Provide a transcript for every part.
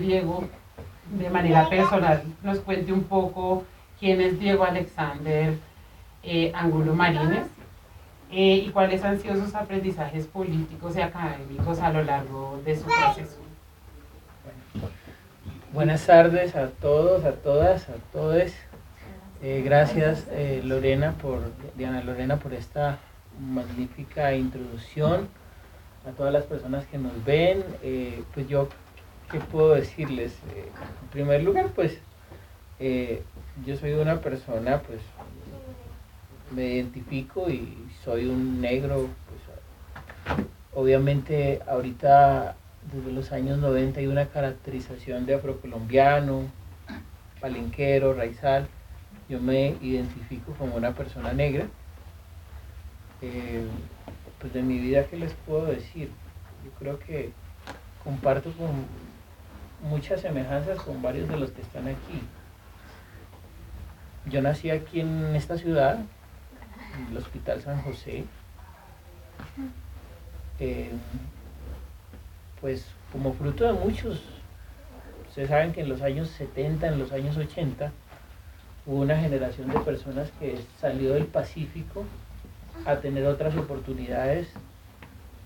Diego, de manera personal, nos cuente un poco quién es Diego Alexander eh, Angulo Marínez eh, y cuáles han sido sus aprendizajes políticos y académicos a lo largo de su proceso. buenas tardes a todos, a todas, a todos. Eh, gracias Lorena por Diana Lorena por esta magnífica introducción a todas las personas que nos ven. pues yo ¿qué puedo decirles? Eh, en primer lugar, pues eh, yo soy una persona, pues me identifico y soy un negro, pues, obviamente ahorita desde los años 90 hay una caracterización de afrocolombiano, palenquero, raizal, yo me identifico como una persona negra. Eh, pues de mi vida, ¿qué les puedo decir? Yo creo que comparto con muchas semejanzas con varios de los que están aquí. Yo nací aquí en esta ciudad, en el Hospital San José. Eh, pues como fruto de muchos, ustedes saben que en los años 70, en los años 80, hubo una generación de personas que salió del Pacífico a tener otras oportunidades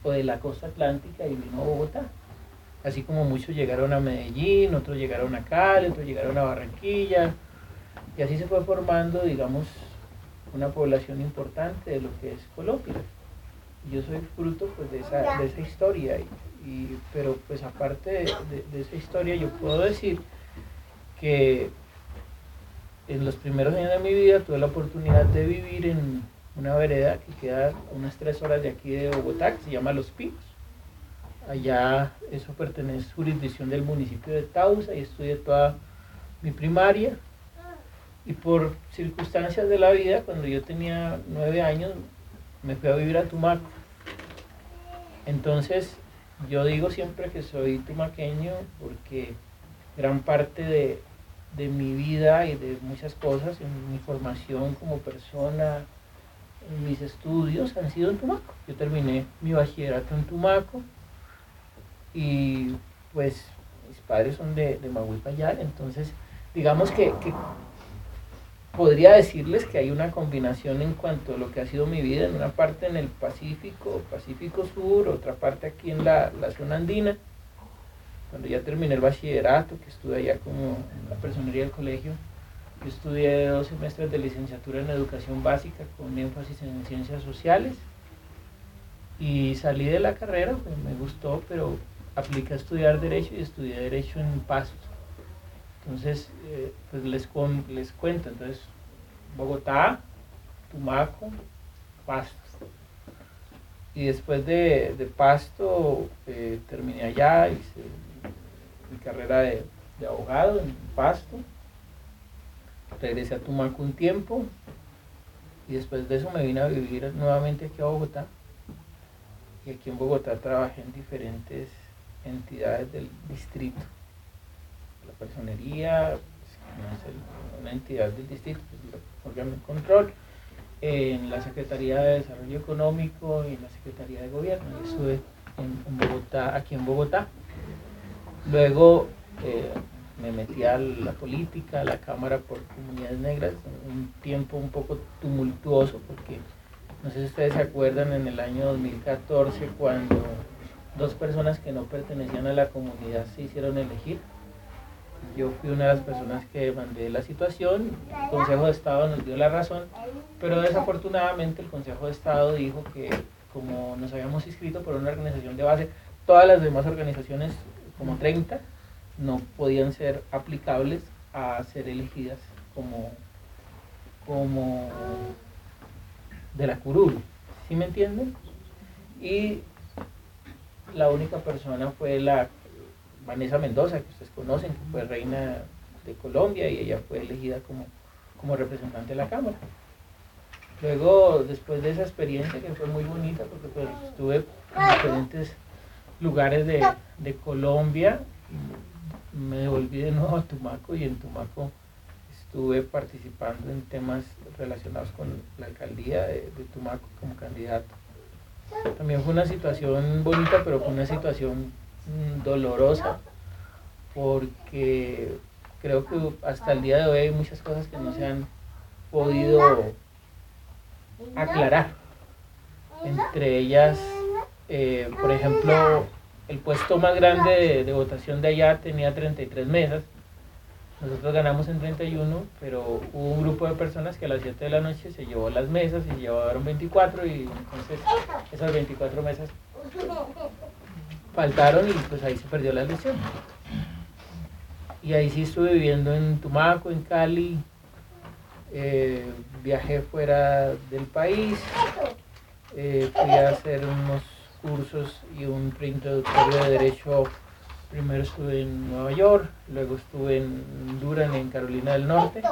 o de la costa atlántica y vino a Bogotá así como muchos llegaron a Medellín, otros llegaron a Cali, otros llegaron a Barranquilla, y así se fue formando, digamos, una población importante de lo que es Colombia. Yo soy fruto pues, de, esa, de esa historia, y, pero pues aparte de, esa historia yo puedo decir que en los primeros años de mi vida tuve la oportunidad de vivir en una vereda que queda unas tres horas de aquí de Bogotá, que se llama Los Picos. Allá eso pertenece a jurisdicción del municipio de Tausa y estudié toda mi primaria. Y por circunstancias de la vida, cuando yo tenía nueve años, me fui a vivir a Tumaco. Entonces, yo digo siempre que soy tumaqueño porque gran parte de, de mi vida y de muchas cosas, en mi formación como persona, en mis estudios han sido en Tumaco. Yo terminé mi bachillerato en Tumaco, y pues mis padres son de, de Mahuipayal, entonces digamos que, podría decirles que hay una combinación en cuanto a lo que ha sido mi vida, en una parte en el Pacífico, Pacífico Sur, otra parte aquí en la, zona andina, cuando ya terminé el bachillerato, que estuve allá como la personería del colegio, yo estudié dos semestres de licenciatura en educación básica con énfasis en ciencias sociales y salí de la carrera, pues me gustó, pero apliqué a estudiar Derecho y estudié Derecho en Pasto. Entonces, eh, pues les, les cuento, entonces, Bogotá, Tumaco, Pasto. Y después de, Pasto eh, terminé allá, hice mi carrera de, de abogado en Pasto. Regresé a Tumaco un tiempo y después de eso me vine a vivir nuevamente aquí a Bogotá. Y aquí en Bogotá trabajé en diferentes entidades del distrito. La personería, pues, una entidad del distrito, pues, órgano de control, en la Secretaría de Desarrollo Económico y en la Secretaría de Gobierno. Y estuve en, Bogotá, aquí en Bogotá. Luego eh, me metí a la política, a la Cámara por Comunidades Negras, un tiempo un poco tumultuoso porque no sé si ustedes se acuerdan en el año 2014 cuando dos personas que no pertenecían a la comunidad se hicieron elegir. Yo fui una de las personas que mandé la situación, el Consejo de Estado nos dio la razón, pero desafortunadamente el Consejo de Estado dijo que como nos habíamos inscrito por una organización de base, todas las demás organizaciones, como 30, no podían ser aplicables a ser elegidas como, como de la curul. ¿Sí me entienden? Y la única persona fue la Vanessa Mendoza, que ustedes conocen, que fue reina de Colombia y ella fue elegida como, como representante de la Cámara. Luego, después de esa experiencia que fue muy bonita, porque pues, estuve en diferentes lugares de, de Colombia, me devolví de nuevo a Tumaco y en Tumaco estuve participando en temas relacionados con la alcaldía de Tumaco como candidato. También fue una situación bonita, pero fue una situación mm, dolorosa, porque creo que hasta el día de hoy hay muchas cosas que no se han podido aclarar. Entre ellas, eh, por ejemplo, el puesto más grande de, de, votación de allá tenía 33 mesas. Nosotros ganamos en 31, pero hubo un grupo de personas que a las 7 de la noche se llevó las mesas y llevaron 24 y entonces esas 24 mesas faltaron y pues ahí se perdió la elección. Y ahí sí estuve viviendo en Tumaco, en Cali, eh, viajé fuera del país, eh, fui a hacer unos cursos y un preintroductorio de Derecho. Primero estuve en Nueva York, luego estuve en Durham, en Carolina del Norte.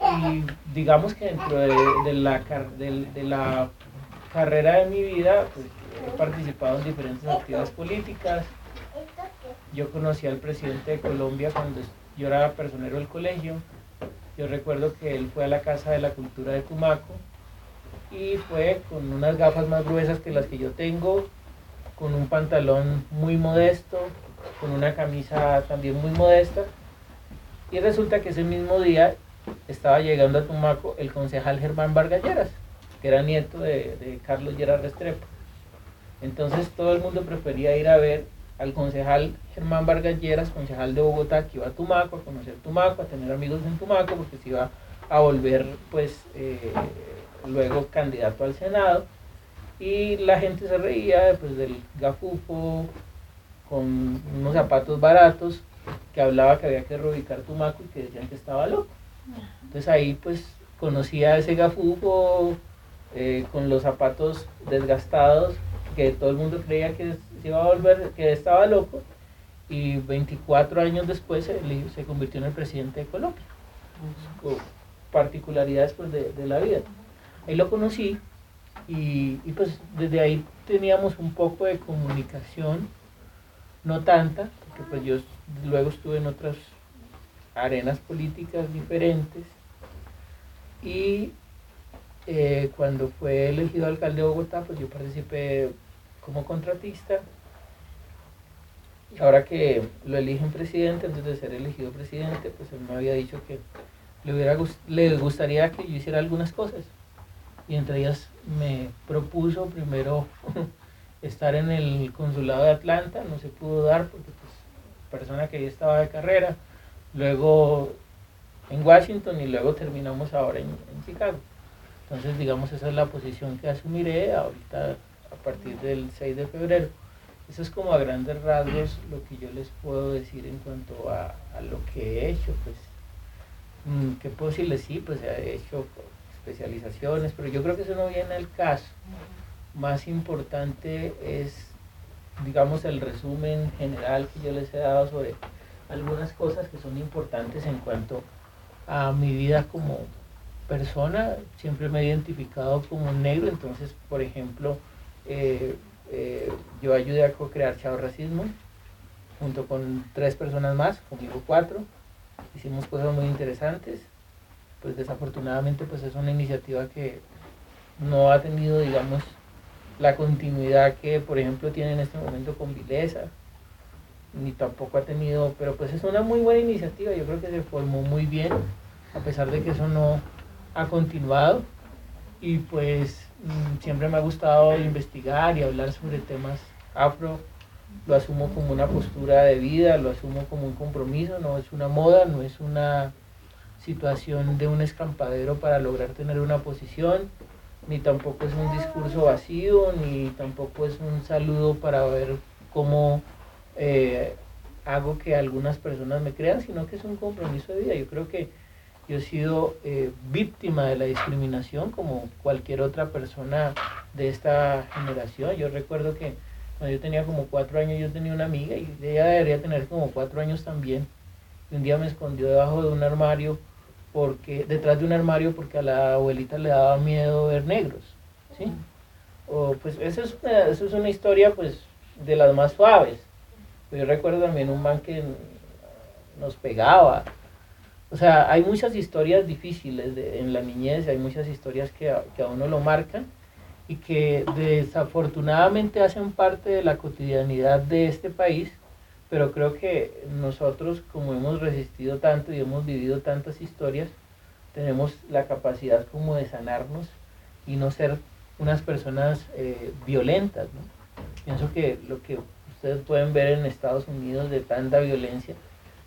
Y digamos que dentro de, la, de, la carrera de mi vida, pues, he participado en diferentes actividades políticas. Yo conocí al presidente de Colombia cuando yo era personero del colegio. Yo recuerdo que él fue a la Casa de la Cultura de Tumaco y fue con unas gafas más gruesas que las que yo tengo, con un pantalón muy modesto, con una camisa también muy modesta. Y resulta que ese mismo día estaba llegando a Tumaco el concejal Germán Vargas Lleras, que era nieto de, de Carlos Lleras Restrepo. Entonces todo el mundo prefería ir a ver al concejal Germán Vargas Lleras, concejal de Bogotá, que iba a Tumaco, a conocer Tumaco, a tener amigos en Tumaco, porque se iba a volver pues eh, luego candidato al Senado, y la gente se reía pues, del gafufo con unos zapatos baratos que hablaba que había que reubicar Tumaco y que decían que estaba loco. Entonces ahí pues conocía a ese gafufo eh, con los zapatos desgastados, que todo el mundo creía que se iba a volver, que estaba loco, y 24 años después se, se convirtió en el presidente de Colombia. Particularidades pues, de, de la vida. Ahí lo conocí y, pues desde ahí teníamos un poco de comunicación, no tanta, porque pues yo luego estuve en otras arenas políticas diferentes. Y eh, cuando fue elegido alcalde de Bogotá, pues yo participé como contratista. Y ahora que lo eligen presidente, antes de ser elegido presidente, pues él me había dicho que le, hubiera, le gustaría que yo hiciera algunas cosas. Y entre ellas me propuso primero estar en el consulado de Atlanta, no se pudo dar porque pues persona que ya estaba de carrera, luego en Washington y luego terminamos ahora en, Chicago. Entonces digamos esa es la posición que asumiré ahorita a partir del 6 de febrero. Eso es como a grandes rasgos lo que yo les puedo decir en cuanto a, a lo que he hecho. Pues, mm, ¿Qué puedo decirles? Sí, pues he hecho especializaciones, pero yo creo que eso no viene al caso. Más importante es, digamos, el resumen general que yo les he dado sobre algunas cosas que son importantes en cuanto a mi vida como persona. Siempre me he identificado como negro, entonces, por ejemplo, eh, eh, yo ayudé a co-crear Chao Racismo junto con tres personas más, conmigo cuatro. Hicimos cosas muy interesantes pues desafortunadamente pues es una iniciativa que no ha tenido, digamos, la continuidad que, por ejemplo, tiene en este momento con Vilesa, ni tampoco ha tenido, pero pues es una muy buena iniciativa, yo creo que se formó muy bien, a pesar de que eso no ha continuado, y pues mm, siempre me ha gustado investigar y hablar sobre temas afro, lo asumo como una postura de vida, lo asumo como un compromiso, no es una moda, no es una situación de un escampadero para lograr tener una posición, ni tampoco es un discurso vacío, ni tampoco es un saludo para ver cómo eh, hago que algunas personas me crean, sino que es un compromiso de vida. Yo creo que yo he sido eh, víctima de la discriminación como cualquier otra persona de esta generación. Yo recuerdo que cuando yo tenía como cuatro años yo tenía una amiga y ella debería tener como cuatro años también. Y un día me escondió debajo de un armario porque detrás de un armario porque a la abuelita le daba miedo ver negros, ¿sí? O, pues eso es, una, eso es una historia pues de las más suaves. Yo recuerdo también un man que nos pegaba. O sea, hay muchas historias difíciles en la niñez, hay muchas historias que que a uno lo marcan y que desafortunadamente hacen parte de la cotidianidad de este país, pero creo que nosotros como hemos resistido tanto y hemos vivido tantas historias, tenemos la capacidad como de sanarnos y no ser unas personas eh, violentas. ¿no? Pienso que lo que ustedes pueden ver en Estados Unidos de tanta violencia,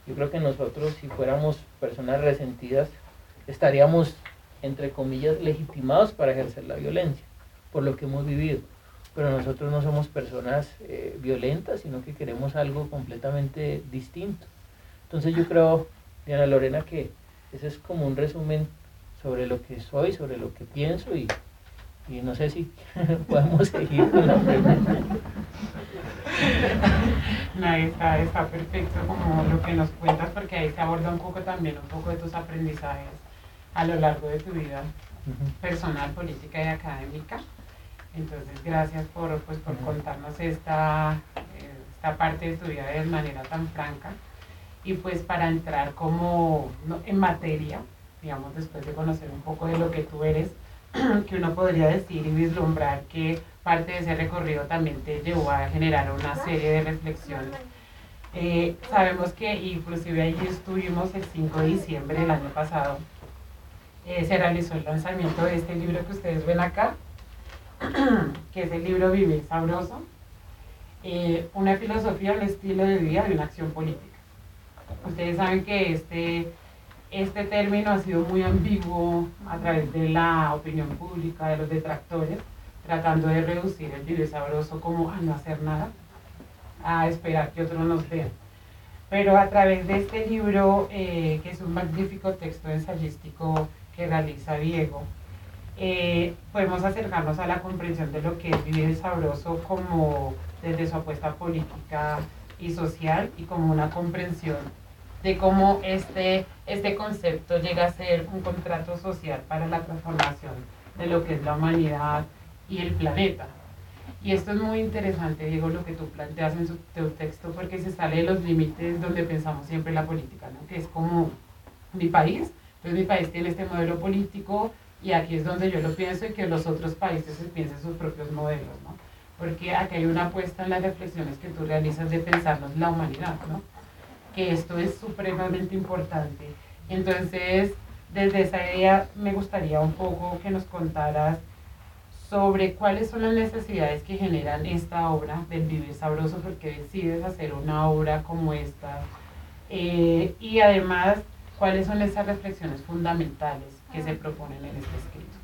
yo creo que nosotros si fuéramos personas resentidas, estaríamos, entre comillas, legitimados para ejercer la violencia, por lo que hemos vivido. Pero nosotros no somos personas eh, violentas, sino que queremos algo completamente distinto. Entonces yo creo, Diana Lorena, que ese es como un resumen sobre lo que soy, sobre lo que pienso y, y no sé si podemos seguir con la pregunta. No, está, está perfecto como lo que nos cuentas porque ahí se aborda un poco también un poco de tus aprendizajes a lo largo de tu vida personal, política y académica. Entonces, gracias por, pues, por contarnos esta, esta parte de tu vida de manera tan franca. Y pues para entrar como en materia, digamos, después de conocer un poco de lo que tú eres, que uno podría decir y vislumbrar que parte de ese recorrido también te llevó a generar una serie de reflexiones. Eh, sabemos que inclusive allí estuvimos el 5 de diciembre del año pasado, eh, se realizó el lanzamiento de este libro que ustedes ven acá, que es el libro Vivir Sabroso, eh, una filosofía, un estilo de vida y una acción política. Ustedes saben que este este término ha sido muy ambiguo a través de la opinión pública, de los detractores, tratando de reducir el vivir sabroso como a no hacer nada, a esperar que otros nos vean. Pero a través de este libro, eh, que es un magnífico texto ensayístico que realiza Diego, eh, podemos acercarnos a la comprensión de lo que es vivir sabroso como desde su apuesta política y social y como una comprensión de cómo este, este concepto llega a ser un contrato social para la transformación de lo que es la humanidad y el planeta. Y esto es muy interesante, Diego, lo que tú planteas en tu texto, porque se sale de los límites donde pensamos siempre la política, ¿no? que es como mi país, entonces mi país tiene este modelo político y aquí es donde yo lo pienso y que los otros países piensen sus propios modelos, ¿no? porque aquí hay una apuesta en las reflexiones que tú realizas de pensarnos la humanidad, ¿no? que esto es supremamente importante. Entonces, desde esa idea me gustaría un poco que nos contaras sobre cuáles son las necesidades que generan esta obra del Vivir Sabroso, porque decides hacer una obra como esta, eh, y además cuáles son esas reflexiones fundamentales se proponen en este escrito.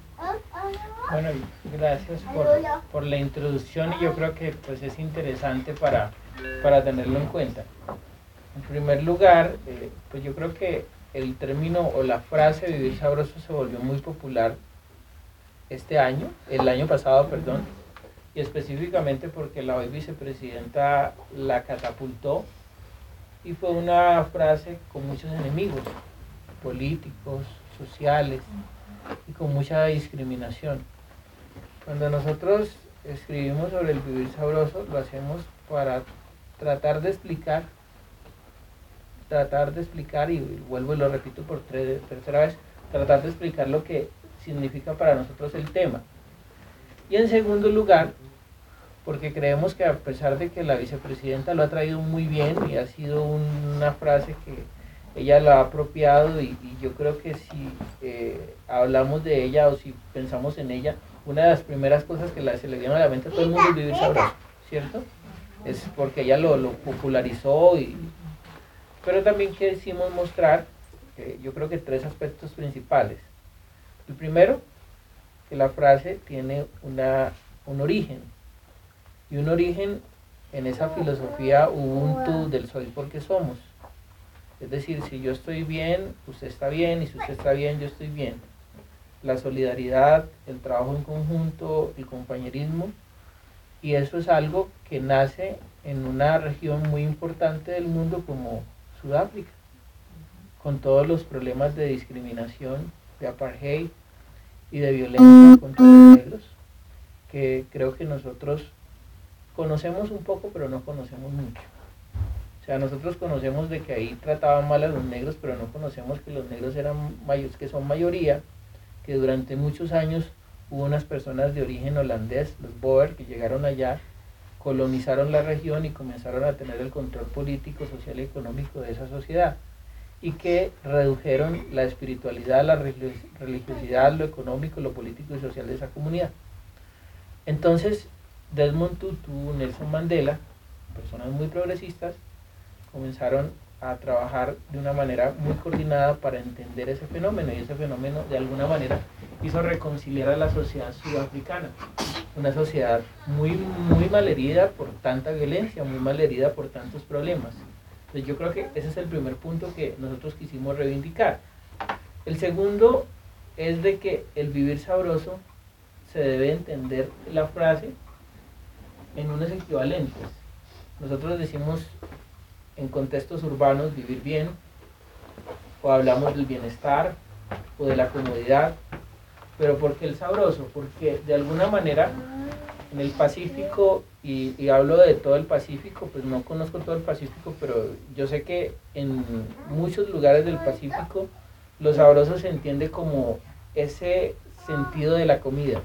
Bueno, gracias por, por la introducción y yo creo que pues es interesante para, para tenerlo en cuenta. En primer lugar, eh, pues yo creo que el término o la frase vivir sabroso se volvió muy popular este año, el año pasado, perdón, y específicamente porque la hoy vicepresidenta la catapultó y fue una frase con muchos enemigos políticos, sociales y con mucha discriminación. Cuando nosotros escribimos sobre el vivir sabroso, lo hacemos para tratar de explicar tratar de explicar, y vuelvo y lo repito por tercera vez, tratar de explicar lo que significa para nosotros el tema. Y en segundo lugar, porque creemos que a pesar de que la vicepresidenta lo ha traído muy bien y ha sido una frase que ella lo ha apropiado y, yo creo que si eh, hablamos de ella o si pensamos en ella, una de las primeras cosas que se le viene a la mente a todo el mundo es vivir sabroso, ¿cierto? Es porque ella lo, lo popularizó y, pero también quisimos mostrar, yo creo que tres aspectos principales. El primero, que la frase tiene una, un origen. Y un origen en esa filosofía Ubuntu del soy porque somos. Es decir, si yo estoy bien, usted está bien, y si usted está bien, yo estoy bien. La solidaridad, el trabajo en conjunto, el compañerismo, y eso es algo que nace en una región muy importante del mundo como Sudáfrica, con todos los problemas de discriminación, de apartheid y de violencia contra los negros, que creo que nosotros conocemos un poco, pero no conocemos mucho. O sea, nosotros conocemos de que ahí trataban mal a los negros, pero no conocemos que los negros eran mayores, que son mayoría, que durante muchos años hubo unas personas de origen holandés, los Boer, que llegaron allá colonizaron la región y comenzaron a tener el control político, social y económico de esa sociedad y que redujeron la espiritualidad, la religiosidad, lo económico, lo político y social de esa comunidad. Entonces, Desmond Tutu, Nelson Mandela, personas muy progresistas, comenzaron a trabajar de una manera muy coordinada para entender ese fenómeno y ese fenómeno de alguna manera hizo reconciliar a la sociedad sudafricana, una sociedad muy, muy malherida por tanta violencia, muy malherida por tantos problemas. Entonces yo creo que ese es el primer punto que nosotros quisimos reivindicar. El segundo es de que el vivir sabroso se debe entender la frase en unos equivalentes. Nosotros decimos en contextos urbanos vivir bien, o hablamos del bienestar, o de la comodidad, pero ¿por qué el sabroso? Porque de alguna manera en el Pacífico, y, y, hablo de todo el Pacífico, pues no conozco todo el Pacífico, pero yo sé que en muchos lugares del Pacífico lo sabroso se entiende como ese sentido de la comida.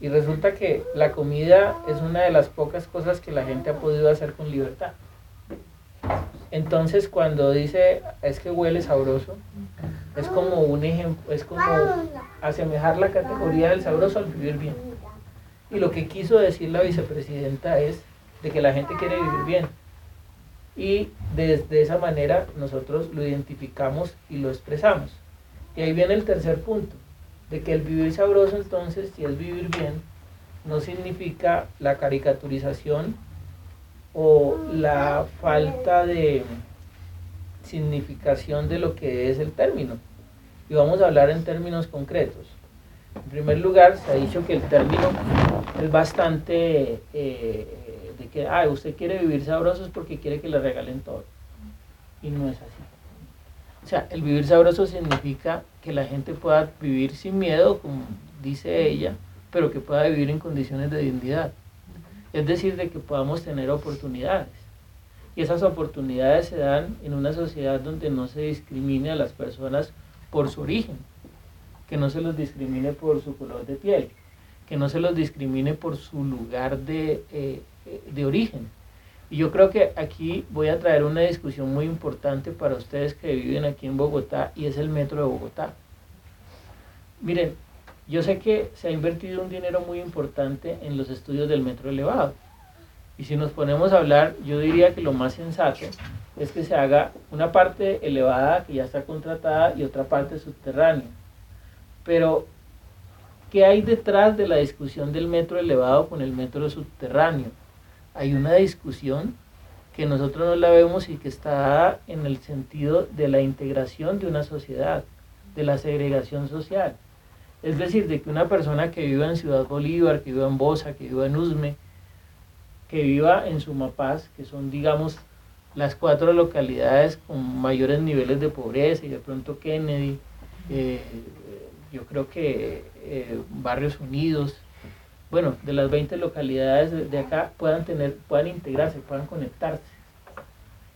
Y resulta que la comida es una de las pocas cosas que la gente ha podido hacer con libertad. Entonces cuando dice es que huele sabroso, es como un ejemplo, es como asemejar la categoría del sabroso al vivir bien. Y lo que quiso decir la vicepresidenta es de que la gente quiere vivir bien. Y de, esa manera nosotros lo identificamos y lo expresamos. Y ahí viene el tercer punto, de que el vivir sabroso entonces, si es vivir bien, no significa la caricaturización o la falta de significación de lo que es el término. Y vamos a hablar en términos concretos. En primer lugar, se ha dicho que el término es bastante eh, de que, ah, usted quiere vivir sabroso es porque quiere que le regalen todo. Y no es así. O sea, el vivir sabroso significa que la gente pueda vivir sin miedo, como dice ella, pero que pueda vivir en condiciones de dignidad. Es decir, de que podamos tener oportunidades. Y esas oportunidades se dan en una sociedad donde no se discrimine a las personas por su origen que no se los discrimine por su color de piel, que no se los discrimine por su lugar de, eh, de origen. Y yo creo que aquí voy a traer una discusión muy importante para ustedes que viven aquí en Bogotá y es el metro de Bogotá. Miren, yo sé que se ha invertido un dinero muy importante en los estudios del metro elevado. Y si nos ponemos a hablar, yo diría que lo más sensato es que se haga una parte elevada que ya está contratada y otra parte subterránea pero, ¿qué hay detrás de la discusión del metro elevado con el metro subterráneo? Hay una discusión que nosotros no la vemos y que está en el sentido de la integración de una sociedad, de la segregación social. Es decir, de que una persona que viva en Ciudad Bolívar, que viva en Bosa, que viva en Usme, que viva en Sumapaz, que son, digamos, las cuatro localidades con mayores niveles de pobreza y de pronto Kennedy, eh, yo creo que eh, Barrios Unidos, bueno, de las 20 localidades de, acá puedan tener, puedan integrarse, puedan conectarse.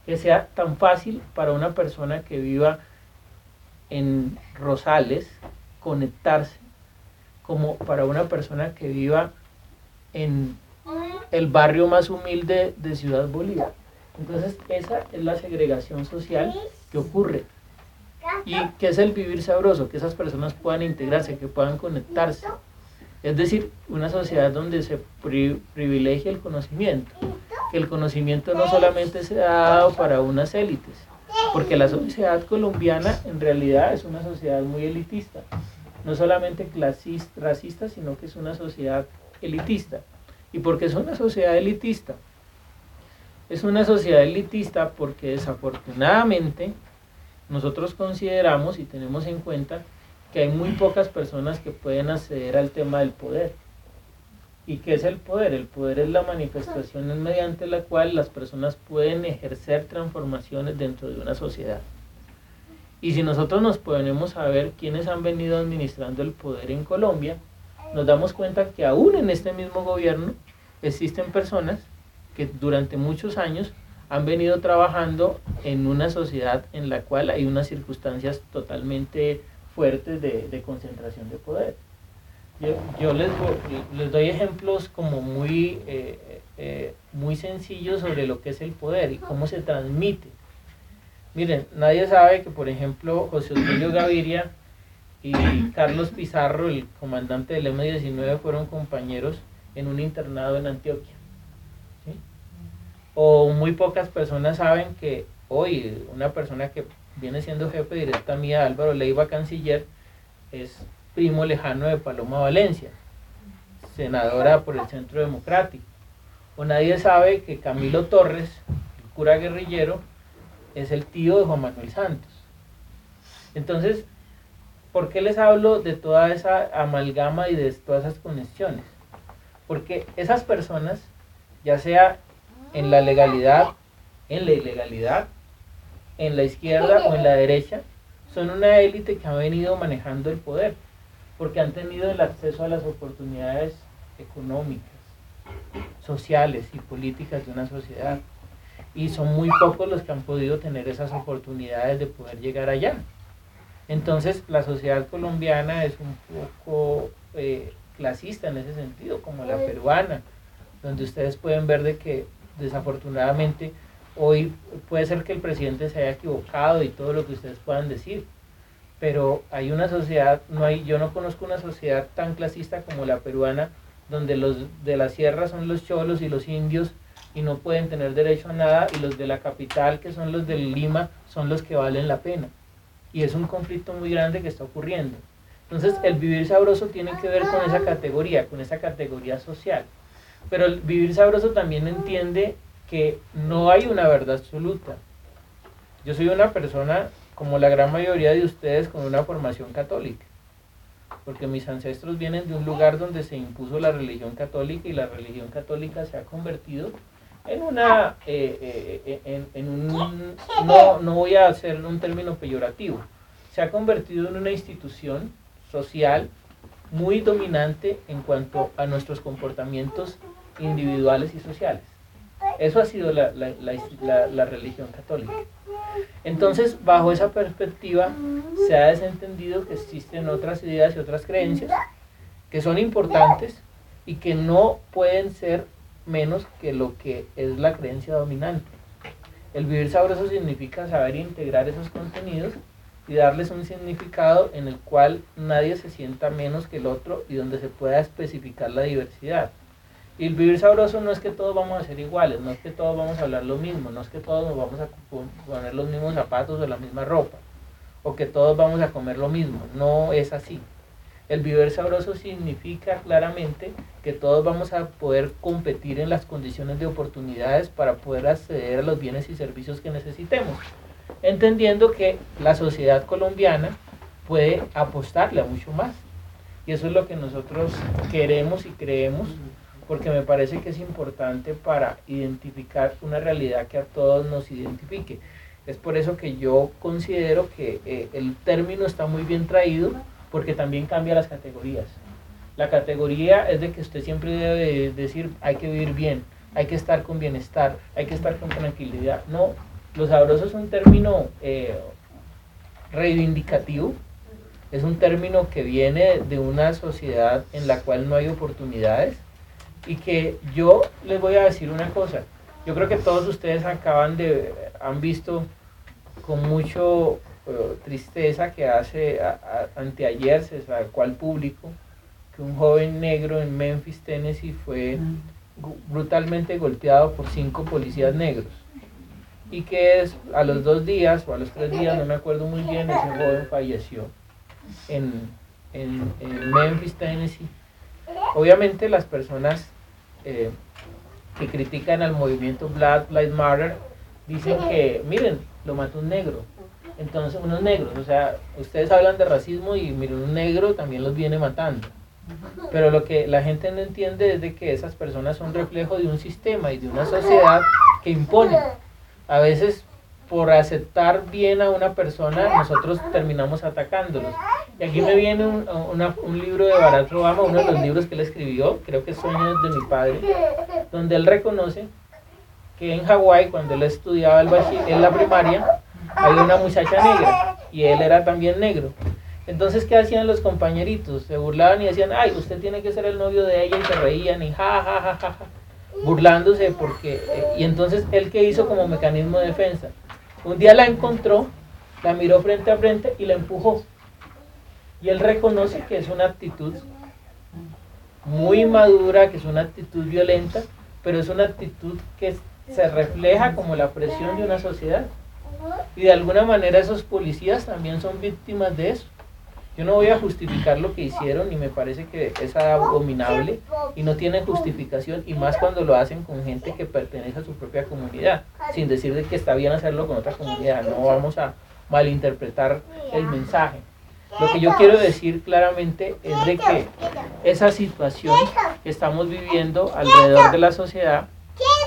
Que sea tan fácil para una persona que viva en Rosales conectarse como para una persona que viva en el barrio más humilde de Ciudad Bolívar. Entonces esa es la segregación social que ocurre. ¿Y qué es el vivir sabroso? Que esas personas puedan integrarse, que puedan conectarse. Es decir, una sociedad donde se privilegia el conocimiento. Que el conocimiento no solamente se ha dado para unas élites, porque la sociedad colombiana en realidad es una sociedad muy elitista. No solamente clasista, racista, sino que es una sociedad elitista. ¿Y por qué es una sociedad elitista? Es una sociedad elitista porque desafortunadamente nosotros consideramos y tenemos en cuenta que hay muy pocas personas que pueden acceder al tema del poder. ¿Y qué es el poder? El poder es la manifestación mediante la cual las personas pueden ejercer transformaciones dentro de una sociedad. Y si nosotros nos ponemos a ver quiénes han venido administrando el poder en Colombia, nos damos cuenta que aún en este mismo gobierno existen personas que durante muchos años han venido trabajando en una sociedad en la cual hay unas circunstancias totalmente fuertes de, concentración de poder. Yo, les, les, doy ejemplos como muy eh, eh, muy sencillos sobre lo que es el poder y cómo se transmite. Miren, nadie sabe que, por ejemplo, José Emilio Gaviria y Carlos Pizarro, el comandante del M-19, fueron compañeros en un internado en Antioquia. O muy pocas personas saben que hoy una persona que viene siendo jefe directa mía, Álvaro Leiva, canciller, es primo lejano de Paloma Valencia, senadora por el Centro Democrático. O nadie sabe que Camilo Torres, el cura guerrillero, es el tío de Juan Manuel Santos. Entonces, ¿por qué les hablo de toda esa amalgama y de todas esas conexiones? Porque esas personas, ya sea en la legalidad, en la ilegalidad, en la izquierda o en la derecha, son una élite que ha venido manejando el poder, porque han tenido el acceso a las oportunidades económicas, sociales y políticas de una sociedad. Y son muy pocos los que han podido tener esas oportunidades de poder llegar allá. Entonces la sociedad colombiana es un poco eh, clasista en ese sentido, como la peruana, donde ustedes pueden ver de que desafortunadamente hoy puede ser que el presidente se haya equivocado y todo lo que ustedes puedan decir, pero hay una sociedad, no hay, yo no conozco una sociedad tan clasista como la peruana, donde los de la sierra son los cholos y los indios y no pueden tener derecho a nada, y los de la capital, que son los de Lima, son los que valen la pena. Y es un conflicto muy grande que está ocurriendo. Entonces, el vivir sabroso tiene que ver con esa categoría, con esa categoría social. Pero el vivir sabroso también entiende que no hay una verdad absoluta. Yo soy una persona, como la gran mayoría de ustedes, con una formación católica. Porque mis ancestros vienen de un lugar donde se impuso la religión católica y la religión católica se ha convertido en una, eh, eh, eh, en, un, no, no voy a hacer un término peyorativo, se ha convertido en una institución social muy dominante en cuanto a nuestros comportamientos individuales y sociales. Eso ha sido la, la, religión católica. Entonces, bajo esa perspectiva, se ha desentendido que existen otras ideas y otras creencias que son importantes y que no pueden ser menos que lo que es la creencia dominante. El vivir sabroso significa saber integrar esos contenidos y darles un significado en el cual nadie se sienta menos que el otro y donde se pueda especificar la diversidad. Y el vivir sabroso no es que todos vamos a ser iguales, no es que todos vamos a hablar lo mismo, no es que todos nos vamos a poner los mismos zapatos o la misma ropa, o que todos vamos a comer lo mismo, no es así. El vivir sabroso significa claramente que todos vamos a poder competir en las condiciones de oportunidades para poder acceder a los bienes y servicios que necesitemos, entendiendo que la sociedad colombiana puede apostarle a mucho más. Y eso es lo que nosotros queremos y creemos porque me parece que es importante para identificar una realidad que a todos nos identifique. Es por eso que yo considero que eh, el término está muy bien traído, porque también cambia las categorías. La categoría es de que usted siempre debe decir, hay que vivir bien, hay que estar con bienestar, hay que estar con tranquilidad. No, lo sabroso es un término eh, reivindicativo, es un término que viene de una sociedad en la cual no hay oportunidades, y que yo les voy a decir una cosa. Yo creo que todos ustedes acaban de, han visto con mucho tristeza que hace anteayer se sacó al público que un joven negro en Memphis, Tennessee fue brutalmente golpeado por cinco policías negros y que es a los dos días o a los tres días, no me acuerdo muy bien, ese joven falleció en, en, en Memphis, Tennessee. Obviamente las personas eh, que critican al movimiento Black Lives Matter dicen que, miren, lo mató un negro. Entonces, unos negros, o sea, ustedes hablan de racismo y miren, un negro también los viene matando. Pero lo que la gente no entiende es de que esas personas son reflejo de un sistema y de una sociedad que impone. A veces por aceptar bien a una persona, nosotros terminamos atacándolos. Y aquí me viene un, un, libro de Barack Obama, uno de los libros que él escribió, creo que es Sueños de mi padre, donde él reconoce que en Hawái, cuando él estudiaba el en la primaria, había una muchacha negra y él era también negro. Entonces, ¿qué hacían los compañeritos? Se burlaban y decían, ay, usted tiene que ser el novio de ella y se reían y ja, ja, ja, ja. ja. burlándose porque... eh, y entonces él que hizo como mecanismo de defensa. Un día la encontró, la miró frente a frente y la empujó. Y él reconoce que es una actitud muy madura, que es una actitud violenta, pero es una actitud que se refleja como la presión de una sociedad. Y de alguna manera esos policías también son víctimas de eso. Yo no voy a justificar lo que hicieron y me parece que es abominable y no tiene justificación y más cuando lo hacen con gente que pertenece a su propia comunidad, sin decir de que está bien hacerlo con otra comunidad. No vamos a malinterpretar el mensaje. Lo que yo quiero decir claramente es de que esa situación que estamos viviendo alrededor de la sociedad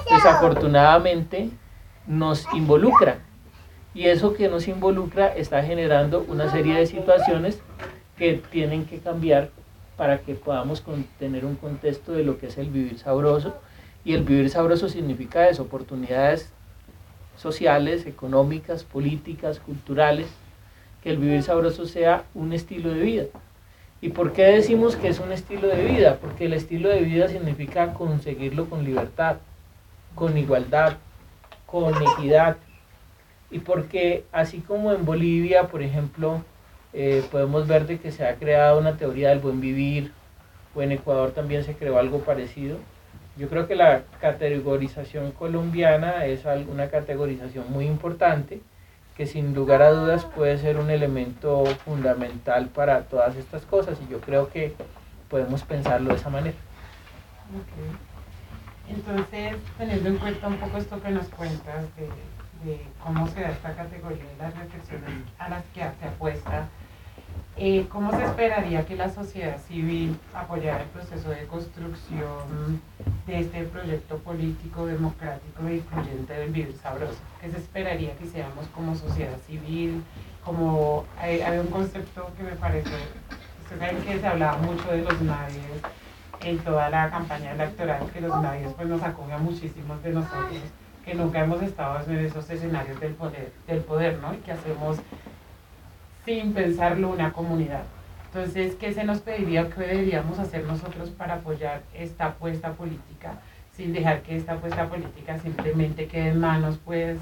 desafortunadamente nos involucra. Y eso que nos involucra está generando una serie de situaciones que tienen que cambiar para que podamos tener un contexto de lo que es el vivir sabroso. Y el vivir sabroso significa eso, oportunidades sociales, económicas, políticas, culturales, que el vivir sabroso sea un estilo de vida. ¿Y por qué decimos que es un estilo de vida? Porque el estilo de vida significa conseguirlo con libertad, con igualdad, con equidad. Y porque así como en Bolivia, por ejemplo, eh, podemos ver de que se ha creado una teoría del buen vivir, o en Ecuador también se creó algo parecido, yo creo que la categorización colombiana es una categorización muy importante que sin lugar a dudas puede ser un elemento fundamental para todas estas cosas y yo creo que podemos pensarlo de esa manera. Ok. Entonces, teniendo en cuenta un poco esto que nos cuentas de, de cómo se da esta categoría y las reflexiones a las que se apuesta, eh, ¿cómo se esperaría que la sociedad civil apoyara el proceso de construcción de este proyecto político, democrático e incluyente del vivir sabroso? ¿Qué se esperaría que hiciéramos como sociedad civil? Como hay, hay un concepto que me parece, ustedes que se hablaba mucho de los nadies en toda la campaña electoral, que los nadies pues nos acoge a muchísimos de nosotros que nunca hemos estado en esos escenarios del poder, del poder ¿no? Y que hacemos sin pensarlo una comunidad. Entonces, ¿qué se nos pediría, qué deberíamos hacer nosotros para apoyar esta apuesta política, sin dejar que esta apuesta política simplemente quede en manos, pues,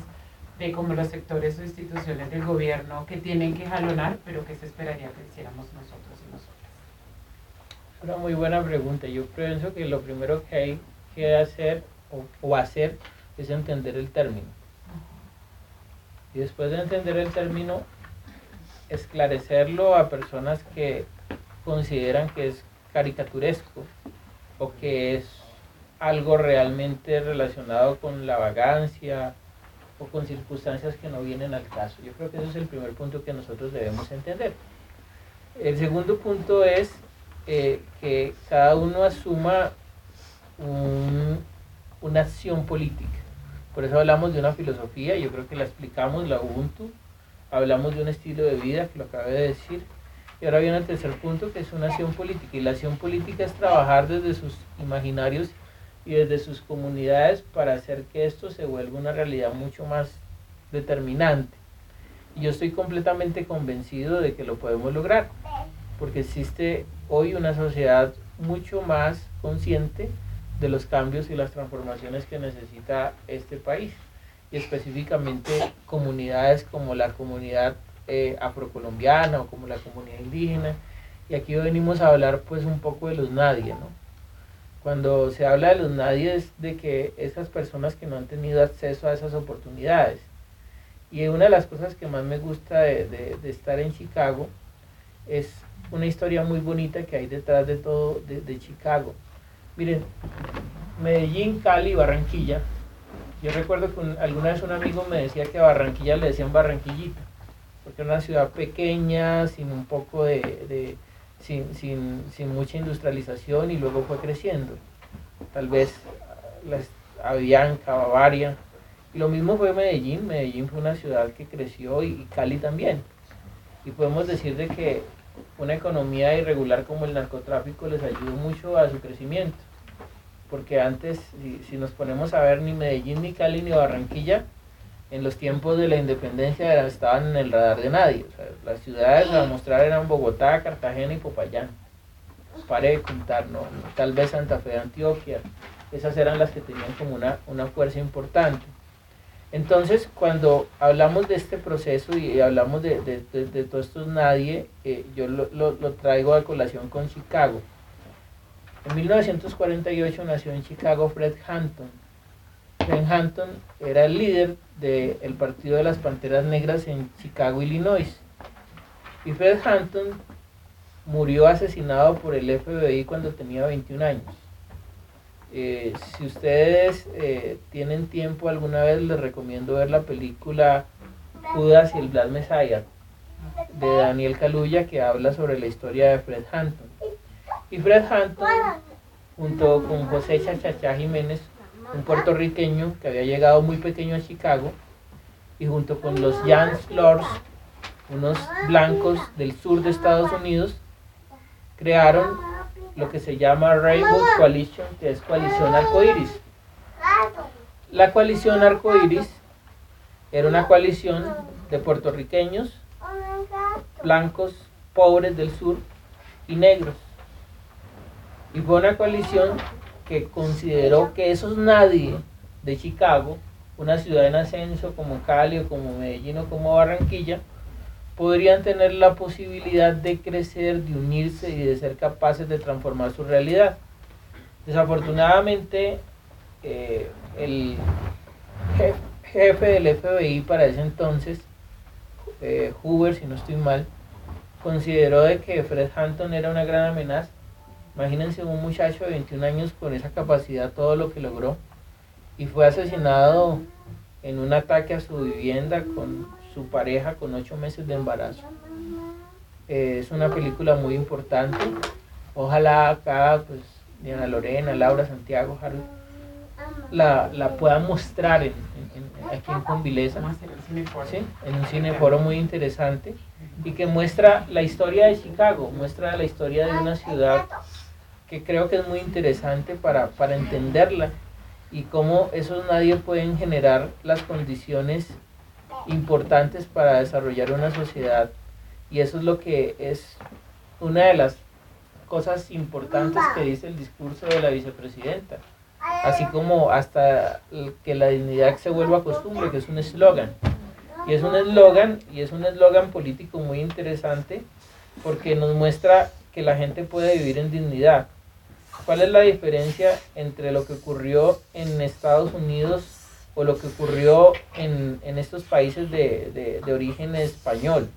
de como los sectores o instituciones del gobierno que tienen que jalonar, pero que se esperaría que hiciéramos nosotros y nosotras? Una muy buena pregunta. Yo pienso que lo primero que hay que hacer o, o hacer es entender el término. Y después de entender el término, esclarecerlo a personas que consideran que es caricaturesco o que es algo realmente relacionado con la vagancia o con circunstancias que no vienen al caso. Yo creo que ese es el primer punto que nosotros debemos entender. El segundo punto es eh, que cada uno asuma un- una acción política. Por eso hablamos de una filosofía, yo creo que la explicamos, la Ubuntu, hablamos de un estilo de vida, que lo acabé de decir, y ahora viene el tercer punto, que es una acción política, y la acción política es trabajar desde sus imaginarios y desde sus comunidades para hacer que esto se vuelva una realidad mucho más determinante. Y yo estoy completamente convencido de que lo podemos lograr, porque existe hoy una sociedad mucho más consciente de los cambios y las transformaciones que necesita este país y específicamente comunidades como la comunidad eh, afrocolombiana o como la comunidad indígena y aquí venimos a hablar pues un poco de los nadie, ¿no? Cuando se habla de los nadie es de que esas personas que no han tenido acceso a esas oportunidades y una de las cosas que más me gusta de, de- de estar en Chicago es una historia muy bonita que hay detrás de todo de, de Chicago. Miren, Medellín, Cali, Barranquilla. Yo recuerdo que un- alguna vez un amigo me decía que a Barranquilla le decían Barranquillita, porque era una ciudad pequeña, sin un poco de, de- sin, sin, sin mucha industrialización y luego fue creciendo. Tal vez ah, las, Avianca, Bavaria. Y lo mismo fue Medellín. Medellín fue una ciudad que creció y, y Cali también. Y podemos decir de que una economía irregular como el narcotráfico les ayudó mucho a su crecimiento. Porque antes, si, si nos ponemos a ver, ni Medellín, ni Cali, ni Barranquilla, en los tiempos de la independencia estaban en el radar de nadie. Las ciudades a mostrar eran Bogotá, Cartagena y Popayán. Pare de contar, ¿no? Tal vez Santa Fe de Antioquia, esas eran las que tenían como una, una fuerza importante. Entonces, cuando hablamos de este proceso y hablamos de, de, de, todos estos nadie, eh, yo lo, lo, lo, traigo a colación con Chicago. En 1948 nació en Chicago Fred Hampton. Fred Hampton era el líder del Partido de las Panteras Negras en Chicago, Illinois. Y Fred Hampton murió asesinado por el FBI cuando tenía 21 años. Eh, si ustedes eh, tienen tiempo alguna vez, les recomiendo ver la película Judas y el Black Messiah de Daniel Kaluuya que habla sobre la historia de Fred Hampton. Y Fred Hampton, junto con José Chachachá Jiménez, un puertorriqueño que había llegado muy pequeño a Chicago, y junto con los Jan Lords, unos blancos del sur de Estados Unidos, crearon lo que se llama Rainbow Coalition, que es coalición arcoíris. La coalición arcoíris era una coalición de puertorriqueños, blancos, pobres del sur y negros. Y fue una coalición que consideró que esos nadie de Chicago, una ciudad en ascenso como Cali o como Medellín o como Barranquilla, podrían tener la posibilidad de crecer, de unirse y de ser capaces de transformar su realidad. Desafortunadamente, eh, el jefe del FBI para ese entonces, eh, Hoover, si no estoy mal, consideró de que Fred Hampton era una gran amenaza. Imagínense un muchacho de 21 años con esa capacidad, todo lo que logró, y fue asesinado en un ataque a su vivienda con su pareja con ocho meses de embarazo. Eh, es una película muy importante. Ojalá acá, pues, Diana Lorena, Laura, Santiago, Harold, la, la puedan mostrar en, aquí en Convileza, ¿sí? en un cineforo muy interesante y que muestra la historia de Chicago, muestra la historia de una ciudad que creo que es muy interesante para, para entenderla y cómo esos nadie pueden generar las condiciones importantes para desarrollar una sociedad y eso es lo que es una de las cosas importantes que dice el discurso de la vicepresidenta, así como hasta que la dignidad se vuelva costumbre, que es un eslogan. Y es un eslogan y es un eslogan político muy interesante porque nos muestra que la gente puede vivir en dignidad. ¿Cuál es la diferencia entre lo que ocurrió en Estados Unidos o lo que ocurrió en, estos países de, origen español.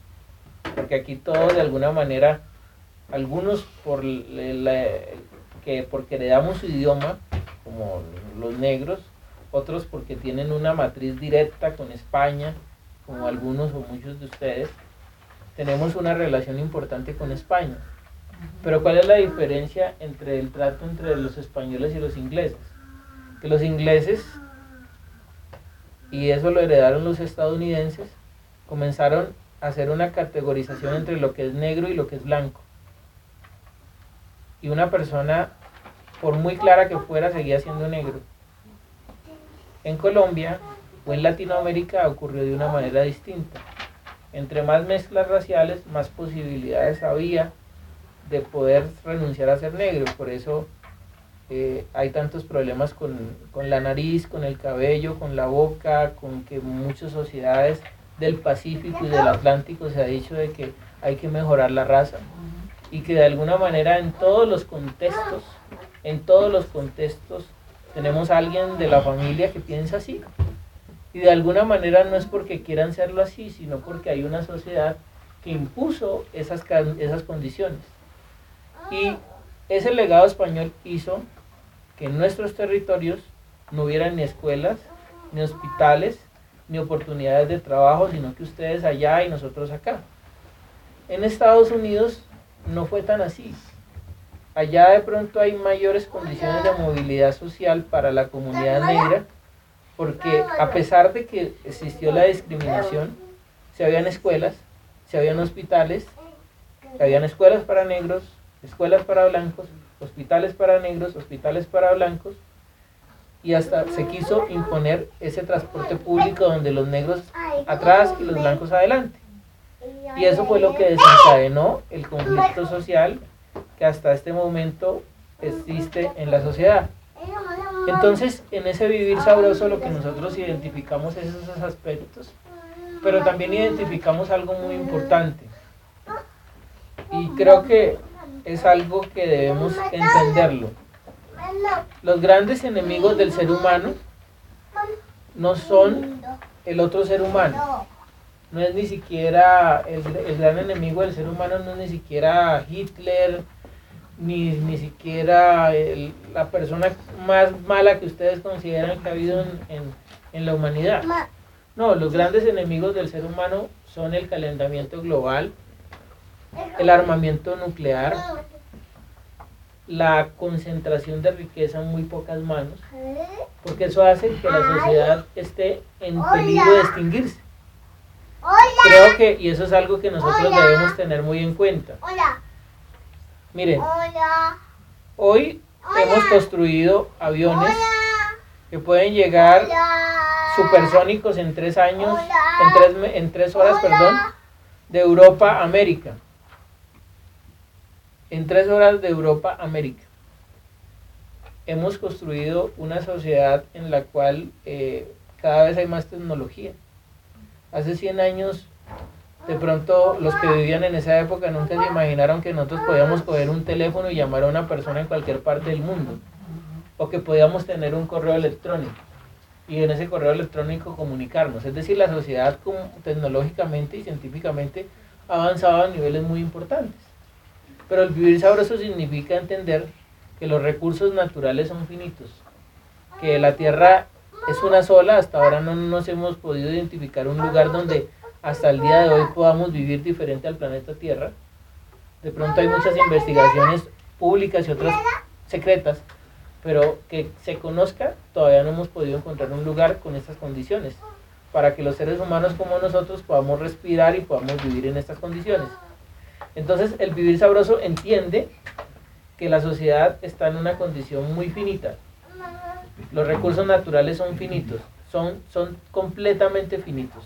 Porque aquí todos de alguna manera, algunos por la, que porque heredamos su idioma, como los negros, otros porque tienen una matriz directa con España, como algunos o muchos de ustedes, tenemos una relación importante con España. Pero ¿cuál es la diferencia entre el trato entre los españoles y los ingleses? Que los ingleses y eso lo heredaron los estadounidenses, comenzaron a hacer una categorización entre lo que es negro y lo que es blanco. Y una persona, por muy clara que fuera, seguía siendo negro. En Colombia o en Latinoamérica ocurrió de una manera distinta. Entre más mezclas raciales, más posibilidades había de poder renunciar a ser negro. Por eso eh, hay tantos problemas con, la nariz, con el cabello, con la boca, con que muchas sociedades del Pacífico y del Atlántico se ha dicho de que hay que mejorar la raza y que de alguna manera en todos los contextos, en todos los contextos tenemos a alguien de la familia que piensa así y de alguna manera no es porque quieran serlo así, sino porque hay una sociedad que impuso esas, esas condiciones. Y ese legado español hizo que en nuestros territorios no hubiera ni escuelas, ni hospitales, ni oportunidades de trabajo, sino que ustedes allá y nosotros acá. En Estados Unidos no fue tan así. Allá de pronto hay mayores condiciones de movilidad social para la comunidad negra, porque a pesar de que existió la discriminación, se habían escuelas, se habían hospitales, se habían escuelas para negros, escuelas para blancos, hospitales para negros, hospitales para blancos, y hasta se quiso imponer ese transporte público donde los negros atrás y los blancos adelante. Y eso fue lo que desencadenó el conflicto social que hasta este momento existe en la sociedad. Entonces, en ese vivir sabroso lo que nosotros identificamos es esos aspectos, pero también identificamos algo muy importante. Y creo que es algo que debemos entenderlo. Los grandes enemigos del ser humano no son el otro ser humano. No es ni siquiera el, gran enemigo del ser humano, no es ni siquiera Hitler, ni, ni siquiera la persona más mala que ustedes consideran que ha habido en, en la humanidad. No, los grandes enemigos del ser humano son el calentamiento global, el armamiento nuclear, la concentración de riqueza en muy pocas manos, porque eso hace que la sociedad esté en peligro de extinguirse. Creo que, y eso es algo que nosotros debemos tener muy en cuenta. Miren, hoy hemos construido aviones que pueden llegar supersónicos en tres años, en tres, en tres horas, perdón, de Europa a América en tres horas de Europa América. Hemos construido una sociedad en la cual eh, cada vez hay más tecnología. Hace 100 años, de pronto los que vivían en esa época nunca se imaginaron que nosotros podíamos coger un teléfono y llamar a una persona en cualquier parte del mundo. O que podíamos tener un correo electrónico y en ese correo electrónico comunicarnos. Es decir, la sociedad tecnológicamente y científicamente ha avanzado a niveles muy importantes. Pero el vivir sabroso significa entender que los recursos naturales son finitos, que la tierra es una sola, hasta ahora no nos hemos podido identificar un lugar donde hasta el día de hoy podamos vivir diferente al planeta Tierra. De pronto hay muchas investigaciones públicas y otras secretas, pero que se conozca, todavía no hemos podido encontrar un lugar con estas condiciones, para que los seres humanos como nosotros podamos respirar y podamos vivir en estas condiciones. Entonces el vivir sabroso entiende que la sociedad está en una condición muy finita. Los recursos naturales son finitos, son, son completamente finitos.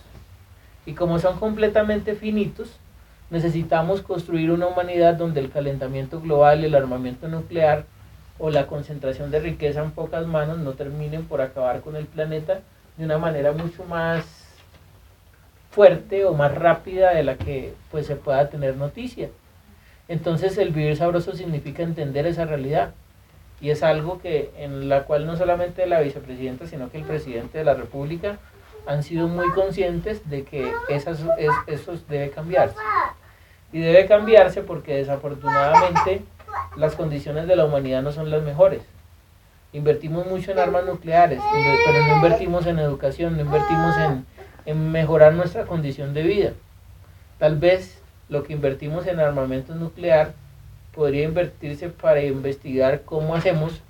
Y como son completamente finitos, necesitamos construir una humanidad donde el calentamiento global, el armamento nuclear o la concentración de riqueza en pocas manos no terminen por acabar con el planeta de una manera mucho más fuerte o más rápida de la que pues se pueda tener noticia. Entonces el vivir sabroso significa entender esa realidad y es algo que en la cual no solamente la vicepresidenta sino que el presidente de la República han sido muy conscientes de que esas, eso debe cambiarse. Y debe cambiarse porque desafortunadamente las condiciones de la humanidad no son las mejores. Invertimos mucho en armas nucleares, pero no invertimos en educación, no invertimos en, en mejorar nuestra condición de vida. Tal vez lo que invertimos en armamento nuclear podría invertirse para investigar cómo hacemos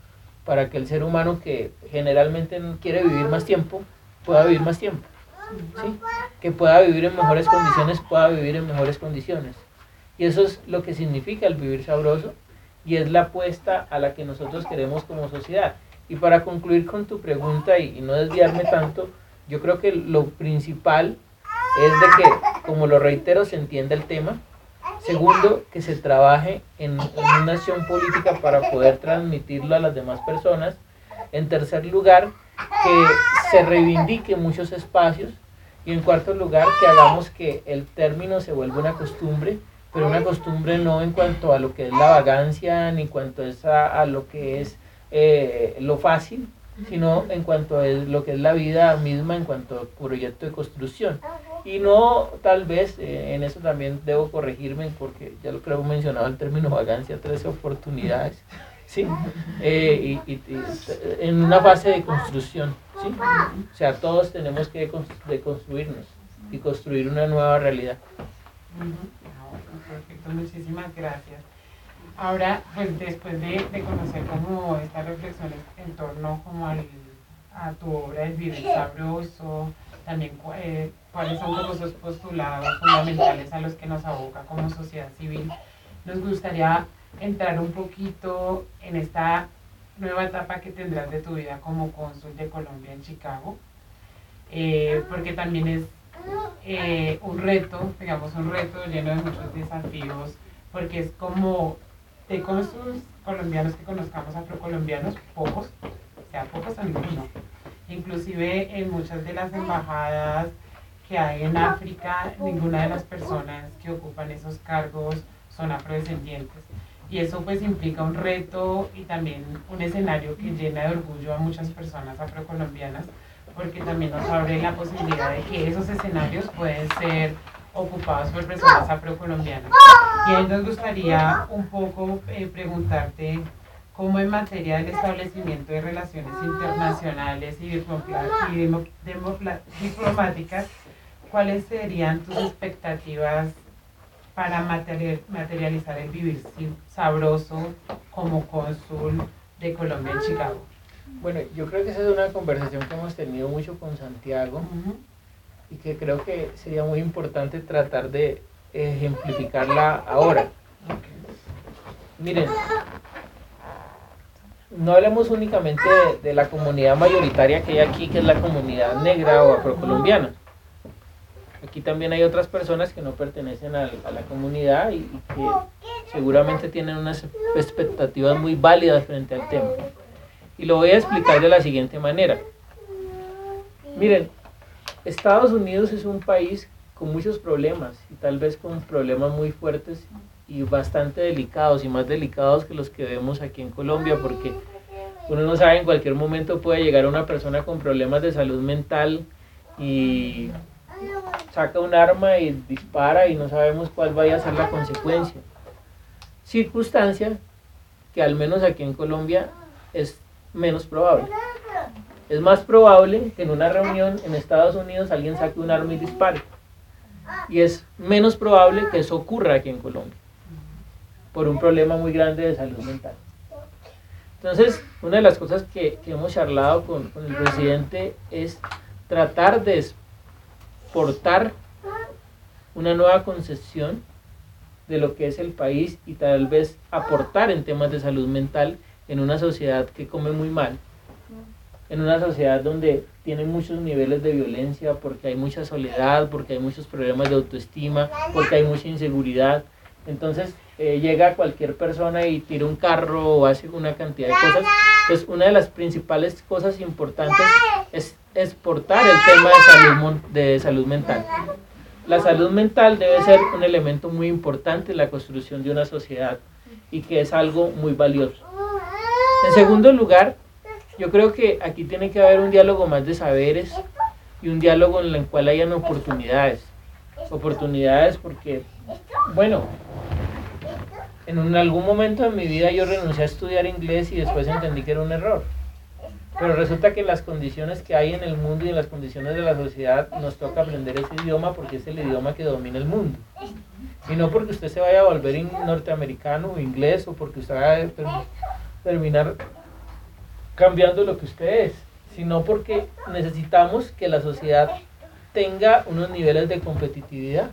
para que el ser humano que generalmente quiere vivir más tiempo, pueda vivir más tiempo. ¿sí? Que pueda vivir en mejores condiciones, pueda vivir en mejores condiciones. Y eso es lo que significa el vivir sabroso y es la apuesta a la que nosotros queremos como sociedad. Y para concluir con tu pregunta y, y no desviarme tanto, yo creo que lo principal es de que, como lo reitero, se entienda el tema. Segundo, que se trabaje en, una acción política para poder transmitirlo a las demás personas. En tercer lugar, que se reivindique muchos espacios. Y en cuarto lugar, que hagamos que el término se vuelva una costumbre, pero una costumbre no en cuanto a lo que es la vagancia, ni en cuanto a, a lo que es eh, lo fácil, sino en cuanto a lo que es la vida misma, en cuanto a proyecto de construcción. Y no, tal vez, eh, en eso también debo corregirme, porque ya lo creo mencionado el término vagancia, tres oportunidades, ¿sí? Eh, y, en una fase de construcción, ¿sí? O sea, todos tenemos que construirnos y construir una nueva realidad. Perfecto, muchísimas gracias. Ahora, pues después de, conocer como estas reflexiones en torno como al, a tu obra El Vivir Sabroso, también eh, cuáles son como esos postulados fundamentales a los que nos aboca como sociedad civil, nos gustaría entrar un poquito en esta nueva etapa que tendrás de tu vida como cónsul de Colombia en Chicago, eh, porque también es eh, un reto, digamos, un reto lleno de muchos desafíos, porque es como de cónsules colombianos que conozcamos afrocolombianos, pocos, queda pocos o ninguno. Inclusive en muchas de las embajadas que hay en África, ninguna de las personas que ocupan esos cargos son afrodescendientes. Y eso pues implica un reto y también un escenario que llena de orgullo a muchas personas afrocolombianas, porque también nos abre la posibilidad de que esos escenarios pueden ser ocupados por personas afrocolombianas. Y ahí nos gustaría un poco eh, preguntarte cómo en materia del establecimiento de relaciones internacionales y, diplomáticas, ¿cuáles serían tus expectativas para materializar el vivir sabroso como cónsul de Colombia en Chicago? Bueno, yo creo que esa es una conversación que hemos tenido mucho con Santiago y que creo que sería muy importante tratar de ejemplificarla ahora. Miren, no hablemos únicamente de, la comunidad mayoritaria que hay aquí, que es la comunidad negra o afrocolombiana. Aquí también hay otras personas que no pertenecen a, la comunidad y, que seguramente tienen unas expectativas muy válidas frente al tema. Y lo voy a explicar de la siguiente manera. Miren, Estados Unidos es un país con muchos problemas y tal vez con problemas muy fuertes y bastante delicados y más delicados que los que vemos aquí en Colombia porque uno no sabe en cualquier momento puede llegar una persona con problemas de salud mental y saca un arma y dispara y no sabemos cuál vaya a ser la consecuencia. Circunstancia que al menos aquí en Colombia es menos probable. Es más probable que en una reunión en Estados Unidos alguien saque un arma y dispare. Y es menos probable que eso ocurra aquí en Colombia por un problema muy grande de salud mental. Entonces, una de las cosas que, hemos charlado con, el presidente es tratar de exportar una nueva concepción de lo que es el país y tal vez aportar en temas de salud mental en una sociedad que come muy mal, en una sociedad donde tiene muchos niveles de violencia, porque hay mucha soledad, porque hay muchos problemas de autoestima, porque hay mucha inseguridad. Entonces, eh, llega cualquier persona y tira un carro o hace una cantidad de cosas. Entonces, una de las principales cosas importantes es exportar el tema de salud, de salud mental. La salud mental debe ser un elemento muy importante en la construcción de una sociedad y que es algo muy valioso. En segundo lugar, yo creo que aquí tiene que haber un diálogo más de saberes y un diálogo en el cual hayan oportunidades. Oportunidades porque, bueno, en algún momento de mi vida yo renuncié a estudiar inglés y después entendí que era un error. Pero resulta que las condiciones que hay en el mundo y en las condiciones de la sociedad nos toca aprender ese idioma porque es el idioma que domina el mundo. Y no porque usted se vaya a volver norteamericano o inglés o porque usted vaya a terminar cambiando lo que usted es, sino porque necesitamos que la sociedad tenga unos niveles de competitividad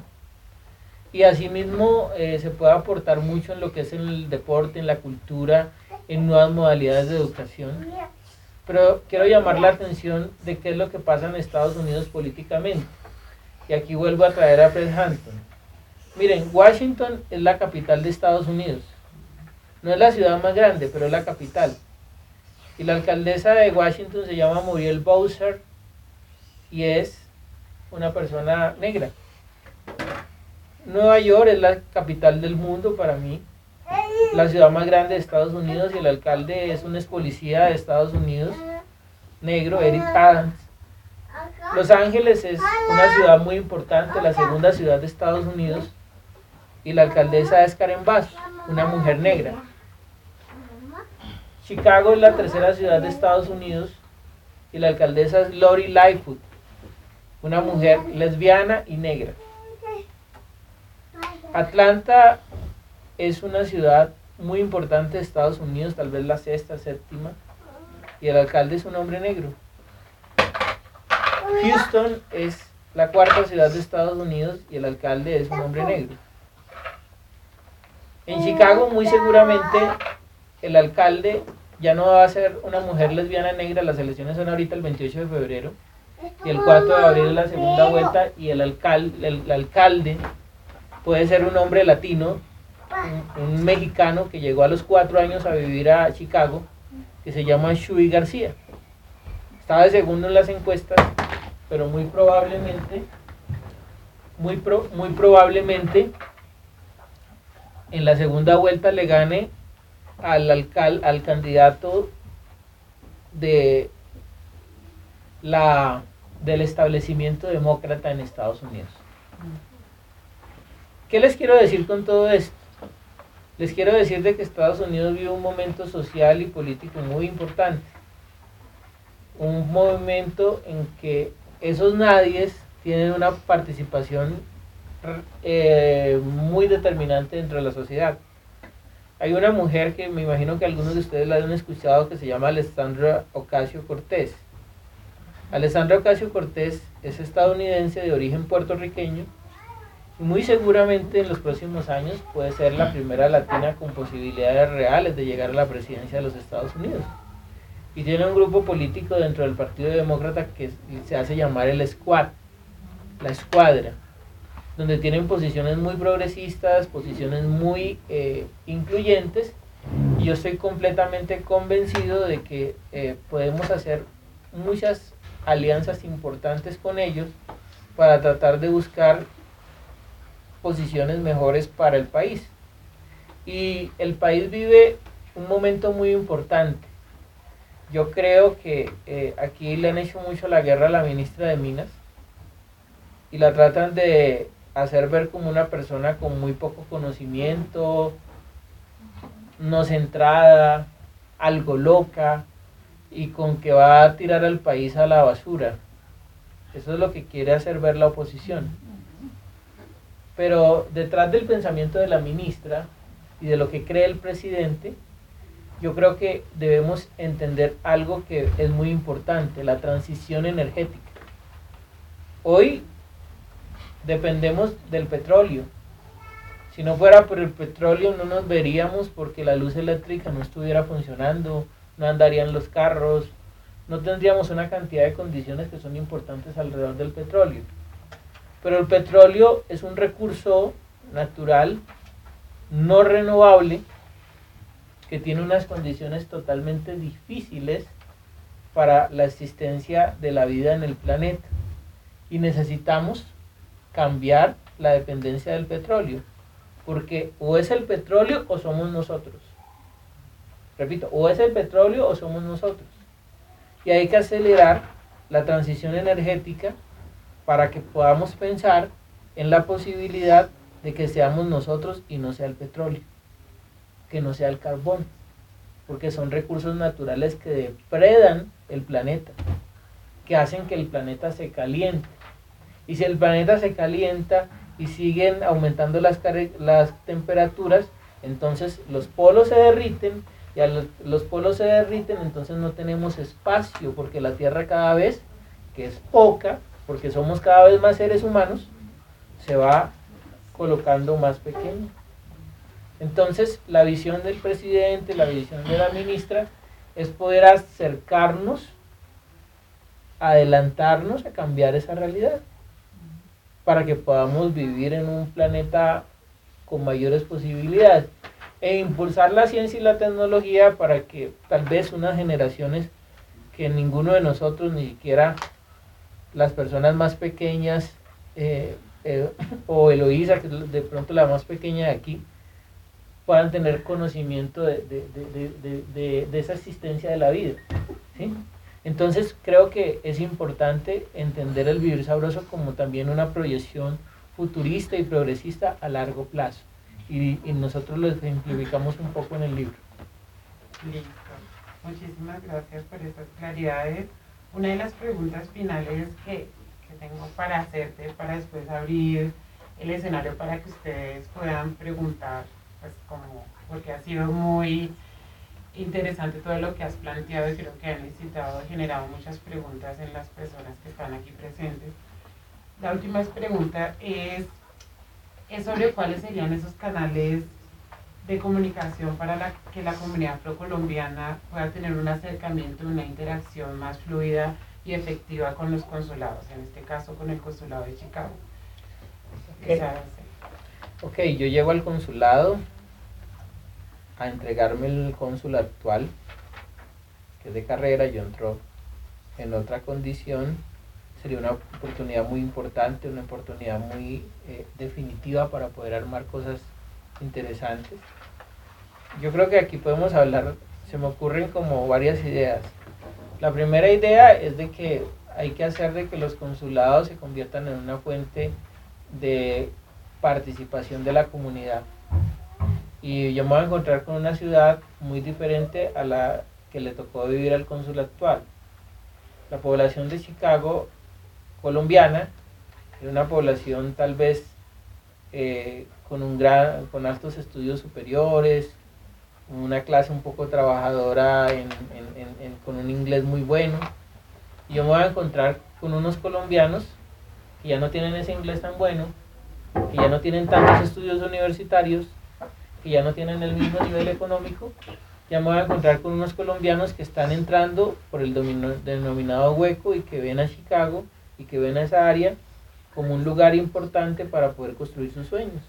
y asimismo eh, se puede aportar mucho en lo que es el deporte, en la cultura, en nuevas modalidades de educación. Pero quiero llamar la atención de qué es lo que pasa en Estados Unidos políticamente. Y aquí vuelvo a traer a Fred Hampton. Miren, Washington es la capital de Estados Unidos. No es la ciudad más grande, pero es la capital. Y la alcaldesa de Washington se llama Muriel Bowser y es una persona negra. Nueva York es la capital del mundo para mí, la ciudad más grande de Estados Unidos y el alcalde es un ex policía de Estados Unidos, negro, Eric Adams. Los Ángeles es una ciudad muy importante, la segunda ciudad de Estados Unidos, y la alcaldesa es Karen Bass, una mujer negra. Chicago es la tercera ciudad de Estados Unidos y la alcaldesa es Lori Lightfoot, una mujer lesbiana y negra. Atlanta es una ciudad muy importante de Estados Unidos, tal vez la sexta, séptima, y el alcalde es un hombre negro. Houston es la cuarta ciudad de Estados Unidos y el alcalde es un hombre negro. En Chicago muy seguramente el alcalde ya no va a ser una mujer lesbiana negra, las elecciones son ahorita el 28 de febrero y el 4 de abril es la segunda vuelta y el alcalde, el alcalde puede ser un hombre latino, un, mexicano que llegó a los cuatro años a vivir a Chicago, que se llama Shui García. está de segundo en las encuestas, pero muy probablemente, muy, muy probablemente en la segunda vuelta le gane al, alcal, al candidato de la, del establecimiento demócrata en Estados Unidos. ¿Qué les quiero decir con todo esto? Les quiero decir de que Estados Unidos vive un momento social y político muy importante. Un momento en que esos nadies tienen una participación eh, muy determinante dentro de la sociedad. Hay una mujer que me imagino que algunos de ustedes la han escuchado que se llama Alessandra Ocasio Cortés. Alessandra Ocasio Cortés es estadounidense de origen puertorriqueño y muy seguramente en los próximos años puede ser la primera latina con posibilidades reales de llegar a la presidencia de los Estados Unidos. Y tiene un grupo político dentro del Partido Demócrata que se hace llamar el Squad, la escuadra donde tienen posiciones muy progresistas, posiciones muy eh, incluyentes, y yo estoy completamente convencido de que eh, podemos hacer muchas alianzas importantes con ellos para tratar de buscar posiciones mejores para el país. Y el país vive un momento muy importante. Yo creo que eh, aquí le han hecho mucho la guerra a la ministra de Minas y la tratan de hacer ver como una persona con muy poco conocimiento, no centrada, algo loca y con que va a tirar al país a la basura. Eso es lo que quiere hacer ver la oposición. Pero detrás del pensamiento de la ministra y de lo que cree el presidente, yo creo que debemos entender algo que es muy importante, la transición energética. Hoy dependemos del petróleo. Si no fuera por el petróleo no nos veríamos porque la luz eléctrica no estuviera funcionando, no andarían los carros, no tendríamos una cantidad de condiciones que son importantes alrededor del petróleo. Pero el petróleo es un recurso natural, no renovable, que tiene unas condiciones totalmente difíciles para la existencia de la vida en el planeta. Y necesitamos cambiar la dependencia del petróleo, porque o es el petróleo o somos nosotros. Repito, o es el petróleo o somos nosotros. Y hay que acelerar la transición energética para que podamos pensar en la posibilidad de que seamos nosotros y no sea el petróleo, que no sea el carbón, porque son recursos naturales que depredan el planeta, que hacen que el planeta se caliente y si el planeta se calienta y siguen aumentando las, las temperaturas, entonces los polos se derriten y a los, los, polos se derriten, entonces no tenemos espacio porque la Tierra cada vez, que es poca, porque somos cada vez más seres humanos, se va colocando más pequeño. Entonces la visión del presidente, la visión de la ministra, es poder acercarnos, adelantarnos a cambiar esa realidad para que podamos vivir en un planeta con mayores posibilidades e impulsar la ciencia y la tecnología para que tal vez unas generaciones que ninguno de nosotros, ni siquiera las personas más pequeñas, eh, eh, o Eloísa, que es de pronto la más pequeña de aquí, puedan tener conocimiento de, de esa existencia de la vida. ¿sí? Entonces creo que es importante entender el vivir sabroso como también una proyección futurista y progresista a largo plazo. Y, nosotros lo simplificamos un poco en el libro. Listo. Muchísimas gracias por estas claridades. Una de las preguntas finales que, que tengo para hacerte, para después abrir el escenario para que ustedes puedan preguntar, pues como, porque ha sido muy interesante todo lo que has planteado y creo que han necesitado, generado muchas preguntas en las personas que están aquí presentes. La última pregunta es, es sobre cuáles serían esos canales de comunicación para la, que la comunidad procolombiana pueda tener un acercamiento, una interacción más fluida y efectiva con los consulados, en este caso con el consulado de Chicago. ok, yo llego al consulado, a entregarme el cónsul actual, que es de carrera, yo entro en otra condición, sería una oportunidad muy importante, una oportunidad muy eh, definitiva para poder armar cosas interesantes. Yo creo que aquí podemos hablar, se me ocurren como varias ideas. La primera idea es de que hay que hacer de que los consulados se conviertan en una fuente de participación de la comunidad. Y yo me voy a encontrar con una ciudad muy diferente a la que le tocó vivir al cónsul actual. La población de Chicago colombiana es una población tal vez eh, con, un gran, con altos estudios superiores, una clase un poco trabajadora con un inglés muy bueno. Y yo me voy a encontrar con unos colombianos que ya no tienen ese inglés tan bueno, que ya no tienen tantos estudios universitarios, que ya no tienen el mismo nivel económico. Ya me voy a encontrar con unos colombianos que están entrando por el denominado hueco y que ven a Chicago y que ven a esa área como un lugar importante para poder construir sus sueños,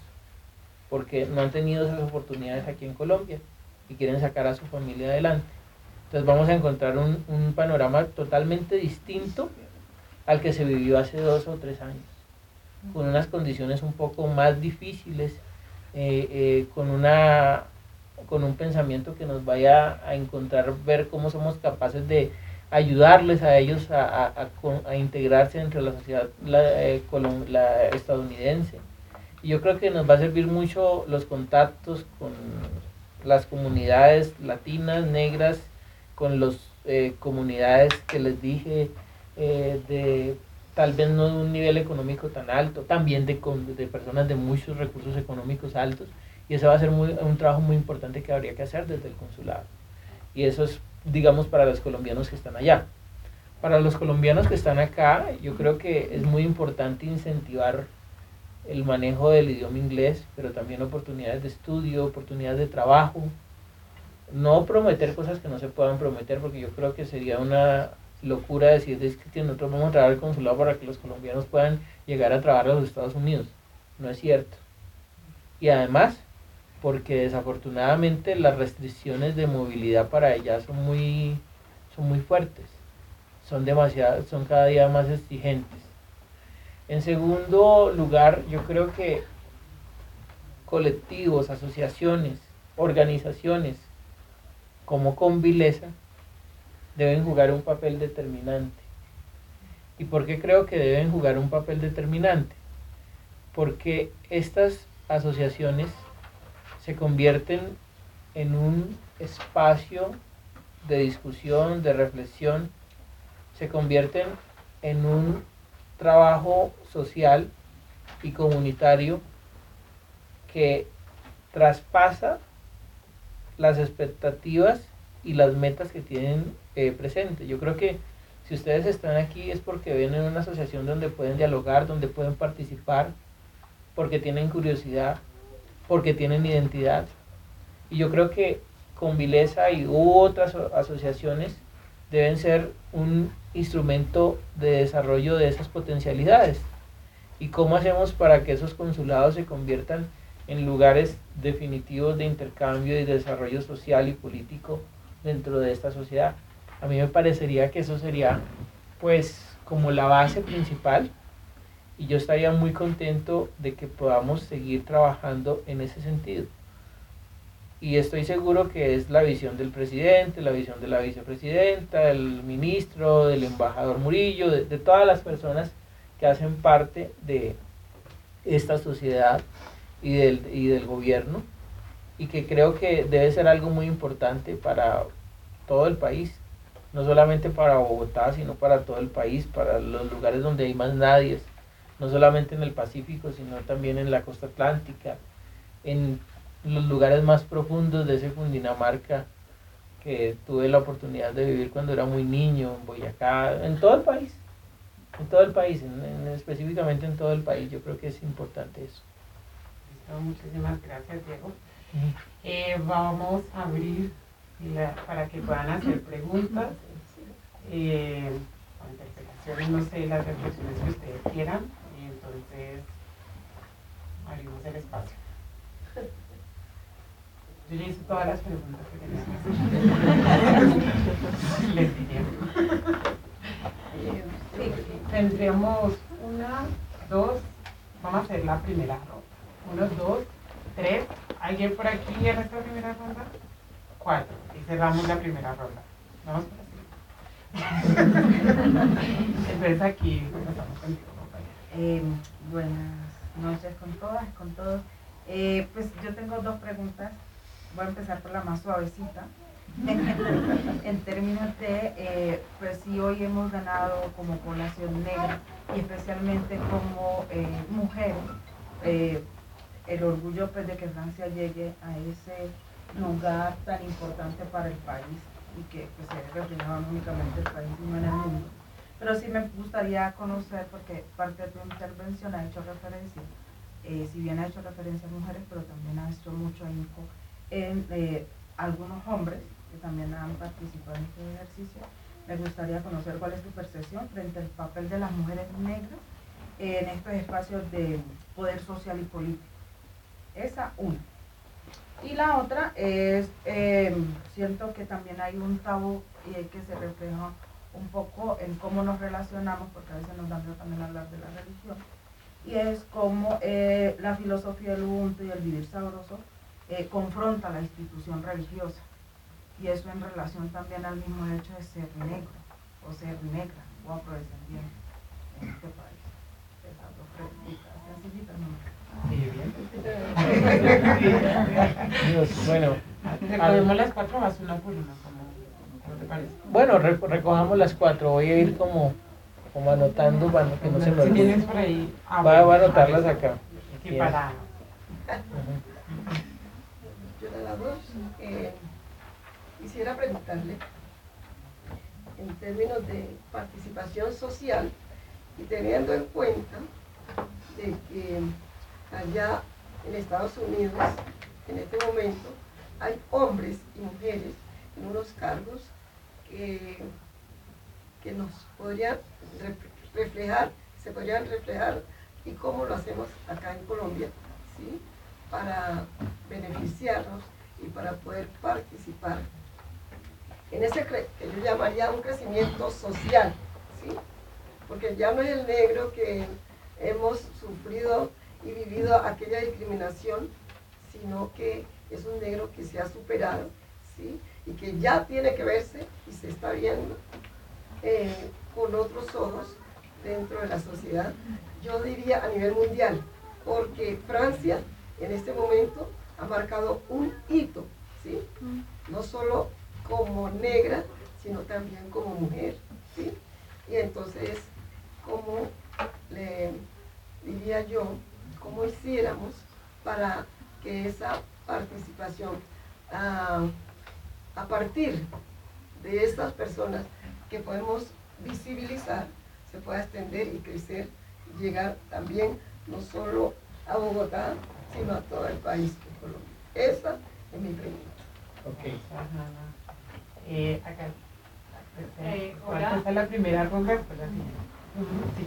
porque no han tenido esas oportunidades aquí en Colombia y quieren sacar a su familia adelante. Entonces vamos a encontrar un, un panorama totalmente distinto al que se vivió hace dos o tres años, con unas condiciones un poco más difíciles, eh, eh, con, una, con un pensamiento que nos vaya a encontrar, ver cómo somos capaces de ayudarles a ellos a, a, a integrarse entre la sociedad la, eh, la estadounidense. Y yo creo que nos va a servir mucho los contactos con las comunidades latinas, negras, con las comunidades que les dije, de tal vez no de un nivel económico tan alto, también de, de personas de muchos recursos económicos altos. Y eso va a ser muy, un trabajo muy importante que habría que hacer desde el consulado. Y eso es digamos, para los colombianos que están allá. Para los colombianos que están acá, yo creo que es muy importante incentivar el manejo del idioma inglés, pero también oportunidades de estudio, oportunidades de trabajo. No prometer cosas que no se puedan prometer, porque yo creo que sería una locura decir es que nosotros vamos a trabajar el consulado para que los colombianos puedan llegar a trabajar a los Estados Unidos. No es cierto. Y además, porque desafortunadamente las restricciones de movilidad para allá son muy, son muy fuertes, son, demasiado, son cada día más exigentes. En segundo lugar, yo creo que colectivos, asociaciones, organizaciones como Convileza deben jugar un papel determinante. ¿Y por qué creo que deben jugar un papel determinante? Porque estas asociaciones se convierten en un espacio de discusión, de reflexión, se convierten en un trabajo social y comunitario que traspasa las expectativas y las metas que tienen eh, presentes. Yo creo que si ustedes están aquí es porque ven en una asociación donde pueden dialogar, donde pueden participar, porque tienen curiosidad, porque tienen identidad. Y yo creo que con Vilesa y otras asociaciones deben ser un instrumento de desarrollo de esas potencialidades. ¿Y cómo hacemos para que esos consulados se conviertan en lugares definitivos de intercambio y desarrollo social y político dentro de esta sociedad? A mí me parecería que eso sería pues como la base principal y yo estaría muy contento de que podamos seguir trabajando en ese sentido. Y estoy seguro que es la visión del presidente, la visión de la vicepresidenta, del ministro, del embajador Murillo, de, de todas las personas que hacen parte de esta sociedad y del, y del gobierno, y que creo que debe ser algo muy importante para todo el país, no solamente para Bogotá, sino para todo el país, para los lugares donde hay más nadie, no solamente en el Pacífico, sino también en la costa atlántica, en los lugares más profundos de ese Cundinamarca que tuve la oportunidad de vivir cuando era muy niño, en Boyacá, en todo el país, en todo el país, en, específicamente en todo el país, yo creo que es importante eso. muchísimas gracias Diego. Eh, vamos a abrir para que puedan hacer preguntas, eh, interpelaciones, no sé, las reflexiones que ustedes quieran. Entonces, abrimos el espacio. Yo ya hice todas las preguntas que tenía. Les diré. Sí, tendríamos una, dos, vamos a hacer la primera ronda. Uno, dos, tres. ¿Alguien por aquí en esta primera ronda? Cuatro. Y cerramos la primera ronda. Vamos por Entonces aquí empezamos contigo, compañera. Eh, buenas noches con todas, con todos. Eh, pues yo tengo dos preguntas. Voy a empezar por la más suavecita. en términos de, eh, pues si hoy hemos ganado como población negra y especialmente como eh, mujeres, el orgullo pues, de que Francia llegue a ese lugar tan importante para el país y que pues, se haya no únicamente el país sino en el mundo. Pero sí me gustaría conocer, porque parte de tu intervención ha hecho referencia, si bien ha hecho referencia a mujeres, pero también ha hecho mucho info en algunos hombres que también han participado en este ejercicio. Me gustaría conocer cuál es tu percepción frente al papel de las mujeres negras en estos espacios de poder social y político. Esa una. Y la otra es, em, siento que también hay un tabú y que se refleja un poco en cómo nos relacionamos, porque a veces nos da miedo también hablar de la religión, y es cómo eh, la filosofía del Ubuntu y el vivir sabroso eh, confronta la institución religiosa y eso en relación también al mismo hecho de ser negro o ser negra o afrodescendiente en este país. Esas dos preguntas sencillitas, ¿no? Bueno, recogemos las cuatro más una por una, ¿cómo te parece? Bueno, recojamos las cuatro, voy a ir como, como anotando para que no se me olvide. tienes por ahí? Ah, voy, a anotarlas acá. Aquí para... Yo de las dos, eh, quisiera preguntarle, en términos de participación social y teniendo en cuenta de que allá en Estados Unidos, en este momento, hay hombres y mujeres en unos cargos que, que nos podrían reflejar, se podrían reflejar y cómo lo hacemos acá en Colombia, ¿sí? para beneficiarnos y para poder participar en ese que yo llamaría un crecimiento social, ¿sí? porque ya no es el negro que hemos sufrido y vivido aquella discriminación, sino que es un negro que se ha superado ¿sí? y que ya tiene que verse y se está viendo eh, con otros ojos dentro de la sociedad, yo diría a nivel mundial, porque Francia en este momento ha marcado un hito, ¿sí? no solo como negra, sino también como mujer. ¿sí? Y entonces, ¿cómo le diría yo, cómo hiciéramos para que esa participación, ah, a partir de estas personas que podemos visibilizar, se pueda extender y crecer y llegar también no solo a Bogotá, sino a todo el país de Colombia. Esa es mi pregunta. Okay. Eh, acá. Eh, hola. Esta es la primera ronda. Pues sí.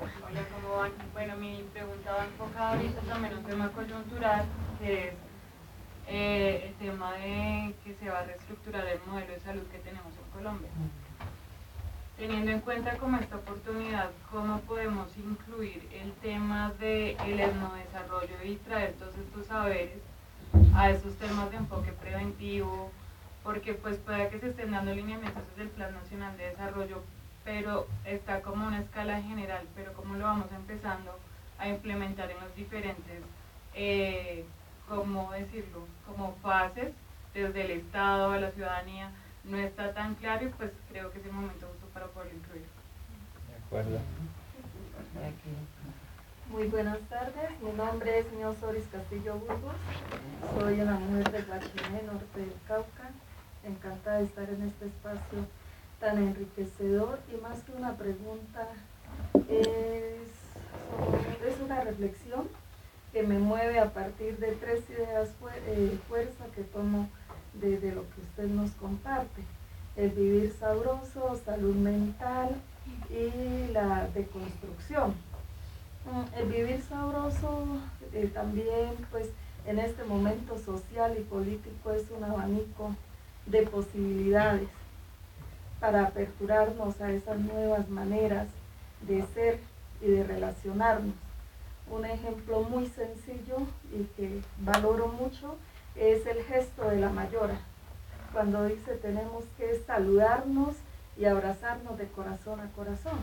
Hola, ¿cómo van? Bueno, mi pregunta va enfocada ahorita también en un tema coyuntural, que es eh, el tema de que se va a reestructurar el modelo de salud que tenemos en Colombia. Teniendo en cuenta como esta oportunidad, ¿cómo podemos incluir el tema del de etnodesarrollo y traer todos estos saberes a esos temas de enfoque preventivo, porque pues puede que se estén dando lineamientos desde el Plan Nacional de Desarrollo, pero está como una escala general, pero cómo lo vamos empezando a implementar en los diferentes, eh, ¿cómo decirlo?, como fases, desde el Estado a la ciudadanía, no está tan claro y pues creo que es el momento justo para poderlo incluir. De acuerdo. Muy buenas tardes, mi nombre es señor Soris Castillo Burgos, soy una mujer de Guachiné, norte del Cauca, encantada de estar en este espacio tan enriquecedor y más que una pregunta, es, una reflexión que me mueve a partir de tres ideas eh, fuerza que tomo de, lo que usted nos comparte. El vivir sabroso, salud mental y la deconstrucción. Mm, el vivir sabroso eh, también pues en este momento social y político es un abanico de posibilidades. Para aperturarnos a esas nuevas maneras de ser y de relacionarnos. Un ejemplo muy sencillo y que valoro mucho es el gesto de la mayora, cuando dice tenemos que saludarnos y abrazarnos de corazón a corazón.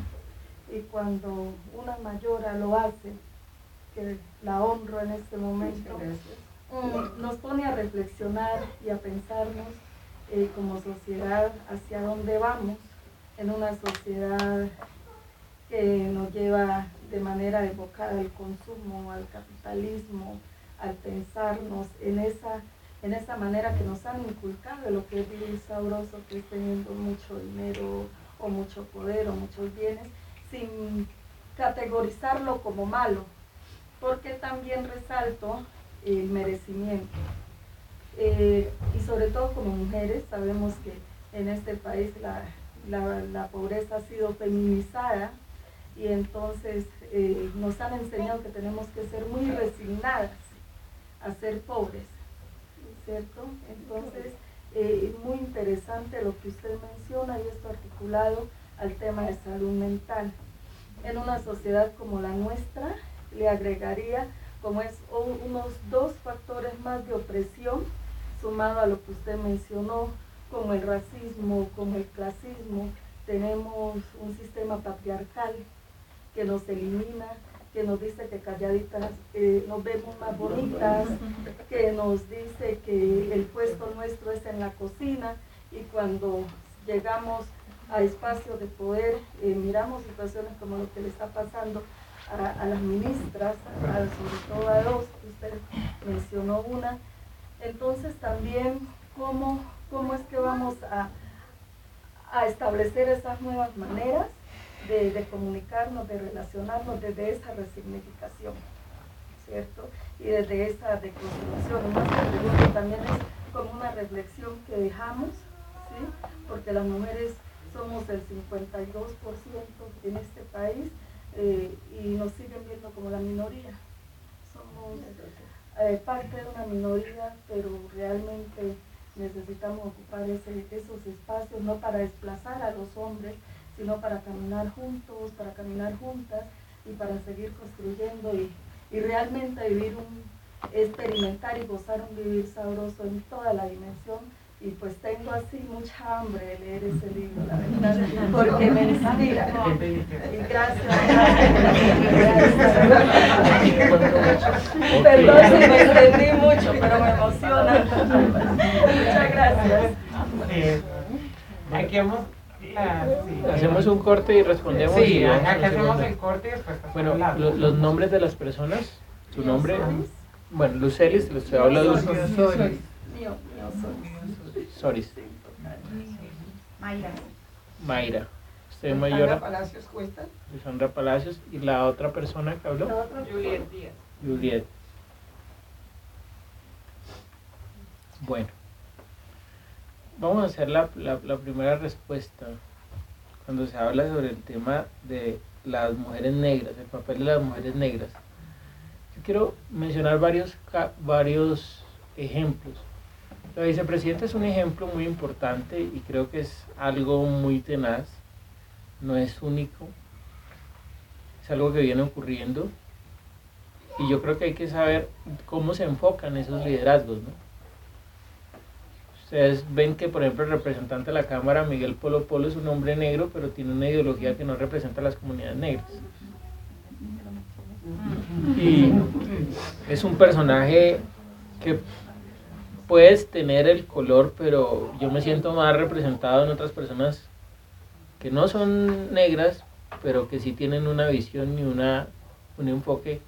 Y cuando una mayora lo hace, que la honro en este momento, mm, nos pone a reflexionar y a pensarnos eh, como sociedad hacia dónde vamos, en una sociedad que nos lleva de manera evocada al consumo, al capitalismo, al pensarnos en esa, en esa manera que nos han inculcado lo que es vivir sabroso, que es teniendo mucho dinero o mucho poder o muchos bienes, sin categorizarlo como malo, porque también resalto el merecimiento. Eh, y sobre todo como mujeres, sabemos que en este país la, la, pobreza ha sido feminizada y entonces eh, nos han enseñado que tenemos que ser muy resignadas a ser pobres, ¿cierto? Entonces, eh, muy interesante lo que usted menciona y esto articulado al tema de salud mental. En una sociedad como la nuestra, le agregaría como es unos dos factores más de opresión sumado a lo que usted mencionó, como el racismo, como el clasismo, tenemos un sistema patriarcal que nos elimina, que nos dice que calladitas eh, nos vemos más bonitas, que nos dice que el puesto nuestro es en la cocina y cuando llegamos a espacios de poder, eh, miramos situaciones como lo que le está pasando a, las ministras, sobre todo a dos, usted mencionó una, entonces también cómo, cómo es que vamos a, a establecer esas nuevas maneras de, comunicarnos, de relacionarnos desde esa resignificación, ¿cierto? Y desde esa deconstrucción. Más que también es como una reflexión que dejamos, ¿sí? Porque las mujeres somos el 52% en este país eh, y nos siguen viendo como la minoría. Somos eh, parte de una minoría, pero realmente necesitamos ocupar esos espacios, no para desplazar a los hombres, sino para caminar juntos, para caminar juntas y para seguir construyendo y, y realmente vivir un, experimentar y gozar un vivir sabroso en toda la dimensión y pues tengo así mucha hambre de leer ese libro, la verdad, porque me inspira. Y gracias. Perdón si me extendí mucho, pero me emociona. Muchas gracias. aquí vamos. Hacemos un corte y respondemos. Sí, aquí hacemos el corte y después. Bueno, los nombres de las personas, su nombre. Bueno, Lucelis, les estoy hablando. Mío, mío, Soris. Mayra. Mayra. Usted es Mayora. Palacios Cuesta. Sandra Palacios. ¿Y la otra persona que habló? Juliet Díaz. Juliet. Bueno. Vamos a hacer la, la, la primera respuesta cuando se habla sobre el tema de las mujeres negras, el papel de las mujeres negras. Yo quiero mencionar varios, varios ejemplos. La vicepresidenta es un ejemplo muy importante y creo que es algo muy tenaz, no es único, es algo que viene ocurriendo y yo creo que hay que saber cómo se enfocan esos liderazgos. ¿no? Ustedes ven que, por ejemplo, el representante de la Cámara, Miguel Polo Polo, es un hombre negro, pero tiene una ideología que no representa a las comunidades negras. Y es un personaje que puedes tener el color, pero yo me siento más representado en otras personas que no son negras, pero que sí tienen una visión y una, un enfoque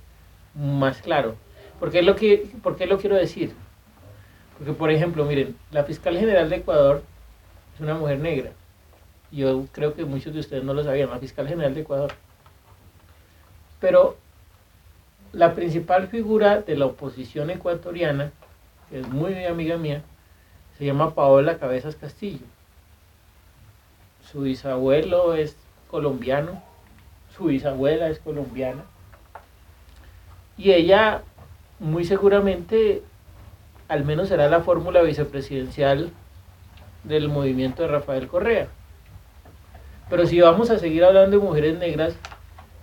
más claro. ¿Por qué, lo que, ¿Por qué lo quiero decir? Porque, por ejemplo, miren, la fiscal general de Ecuador es una mujer negra. Yo creo que muchos de ustedes no lo sabían, la fiscal general de Ecuador. Pero la principal figura de la oposición ecuatoriana es muy amiga mía, se llama Paola Cabezas Castillo. Su bisabuelo es colombiano, su bisabuela es colombiana. Y ella muy seguramente, al menos será la fórmula vicepresidencial del movimiento de Rafael Correa. Pero si vamos a seguir hablando de mujeres negras,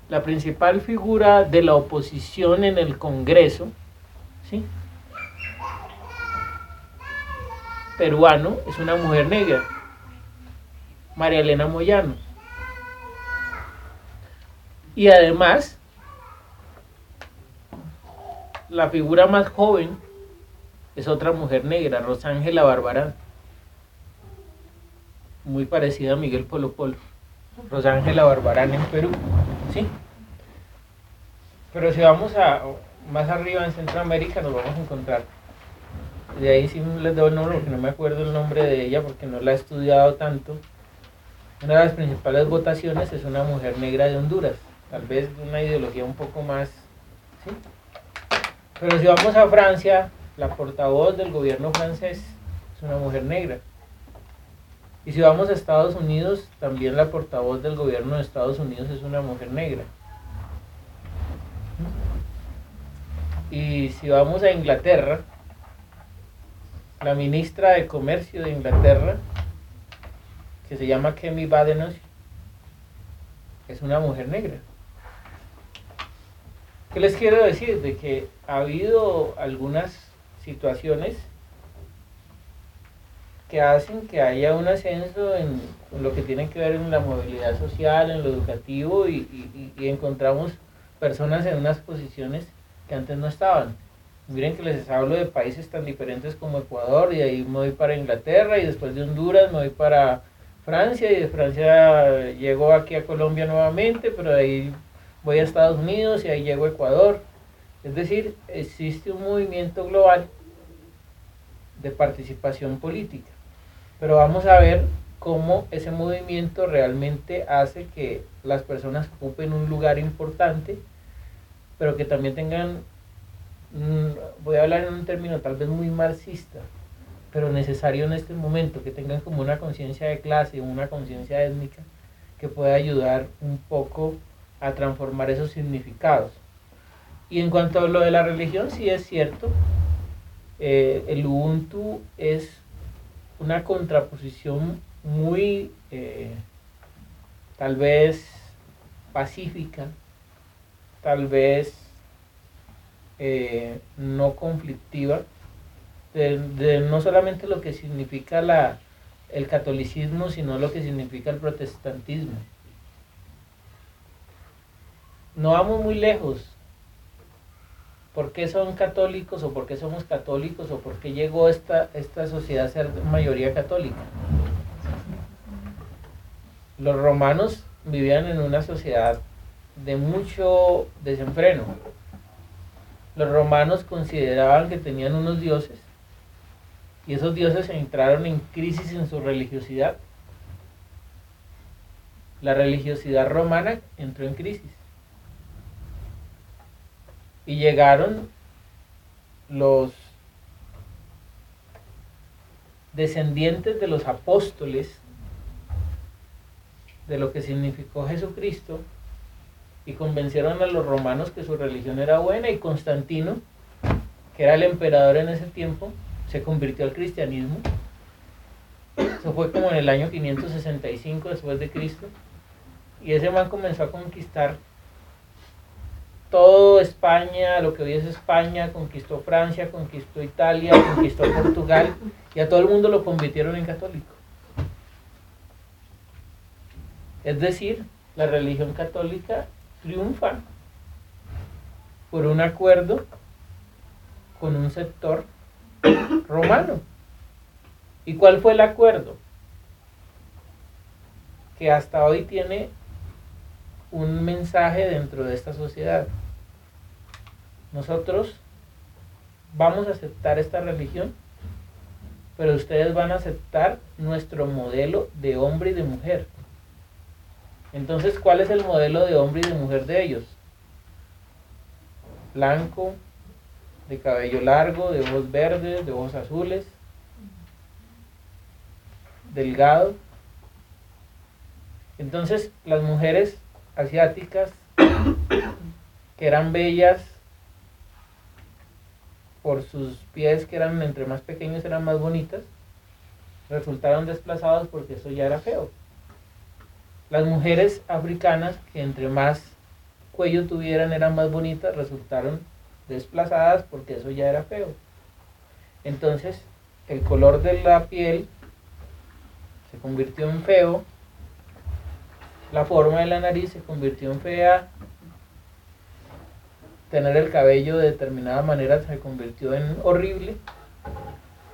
la principal figura de la oposición en el Congreso, ¿sí? Peruano, es una mujer negra, María Elena Moyano. Y además, la figura más joven es otra mujer negra, Rosángela Barbarán. Muy parecida a Miguel Polo Polo. Rosángela Barbarán en Perú. ¿Sí? Pero si vamos a más arriba en Centroamérica nos vamos a encontrar. De ahí sí les doy el nombre porque no me acuerdo el nombre de ella porque no la he estudiado tanto. Una de las principales votaciones es una mujer negra de Honduras, tal vez una ideología un poco más... ¿sí? Pero si vamos a Francia, la portavoz del gobierno francés es una mujer negra. Y si vamos a Estados Unidos, también la portavoz del gobierno de Estados Unidos es una mujer negra. Y si vamos a Inglaterra, la ministra de Comercio de Inglaterra, que se llama Kemi Badenoch, es una mujer negra. ¿Qué les quiero decir? De que ha habido algunas situaciones que hacen que haya un ascenso en, lo que tiene que ver en la movilidad social, en lo educativo y, y encontramos personas en unas posiciones que antes no estaban. Miren que les hablo de países tan diferentes como Ecuador y ahí me voy para Inglaterra y después de Honduras me voy para Francia y de Francia llego aquí a Colombia nuevamente, pero de ahí voy a Estados Unidos y ahí llego a Ecuador. Es decir, existe un movimiento global de participación política. Pero vamos a ver cómo ese movimiento realmente hace que las personas ocupen un lugar importante, pero que también tengan, voy a hablar en un término tal vez muy marxista, pero necesario en este momento, que tengan como una conciencia de clase, una conciencia étnica, que pueda ayudar un poco a transformar esos significados. Y en cuanto a lo de la religión, sí es cierto, eh, el Ubuntu es una contraposición muy, eh, tal vez, pacífica, tal vez eh, no conflictiva, de, no solamente lo que significa la, el catolicismo, sino lo que significa el protestantismo. No vamos muy lejos. ¿Por qué son católicos o por qué somos católicos o por qué llegó esta, esta sociedad a ser mayoría católica? Los romanos vivían en una sociedad de mucho desenfreno. Los romanos consideraban que tenían unos dioses y esos dioses entraron en crisis en su religiosidad. La religiosidad romana entró en crisis. Y llegaron los descendientes de los apóstoles de lo que significó Jesucristo y convencieron a los romanos que su religión era buena y Constantino, que era el emperador en ese tiempo, se convirtió al cristianismo. Eso fue como en el año 565 después de Cristo. Y ese man comenzó a conquistar todo España, lo que hoy es España, conquistó Francia, conquistó Italia, conquistó Portugal y a todo el mundo lo convirtieron en católico. Es decir, la religión católica triunfa por un acuerdo con un sector romano. ¿Y cuál fue el acuerdo? Que hasta hoy tiene un mensaje dentro de esta sociedad. Nosotros vamos a aceptar esta religión, pero ustedes van a aceptar nuestro modelo de hombre y de mujer. Entonces, ¿cuál es el modelo de hombre y de mujer de ellos? Blanco, de cabello largo, de ojos verdes, de ojos azules, delgado. Entonces las mujeres asiáticas que eran bellas por sus pies que eran entre más pequeños eran más bonitas, resultaron desplazados porque eso ya era feo. Las mujeres africanas, que entre más cuello tuvieran eran más bonitas, resultaron desplazadas porque eso ya era feo. Entonces, el color de la piel se convirtió en feo, la forma de la nariz se convirtió en fea, tener el cabello de determinada manera se convirtió en horrible,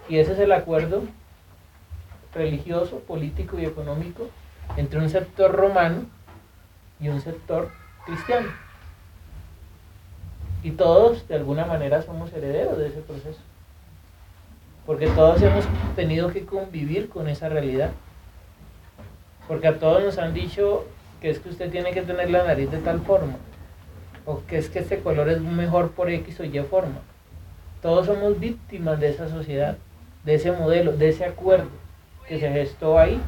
y ese es el acuerdo religioso, político y económico entre un sector romano y un sector cristiano. Y todos de alguna manera somos herederos de ese proceso. Porque todos hemos tenido que convivir con esa realidad. Porque a todos nos han dicho que es que usted tiene que tener la nariz de tal forma. O que es que este color es mejor por X o Y forma. Todos somos víctimas de esa sociedad, de ese modelo, de ese acuerdo que se gestó ahí,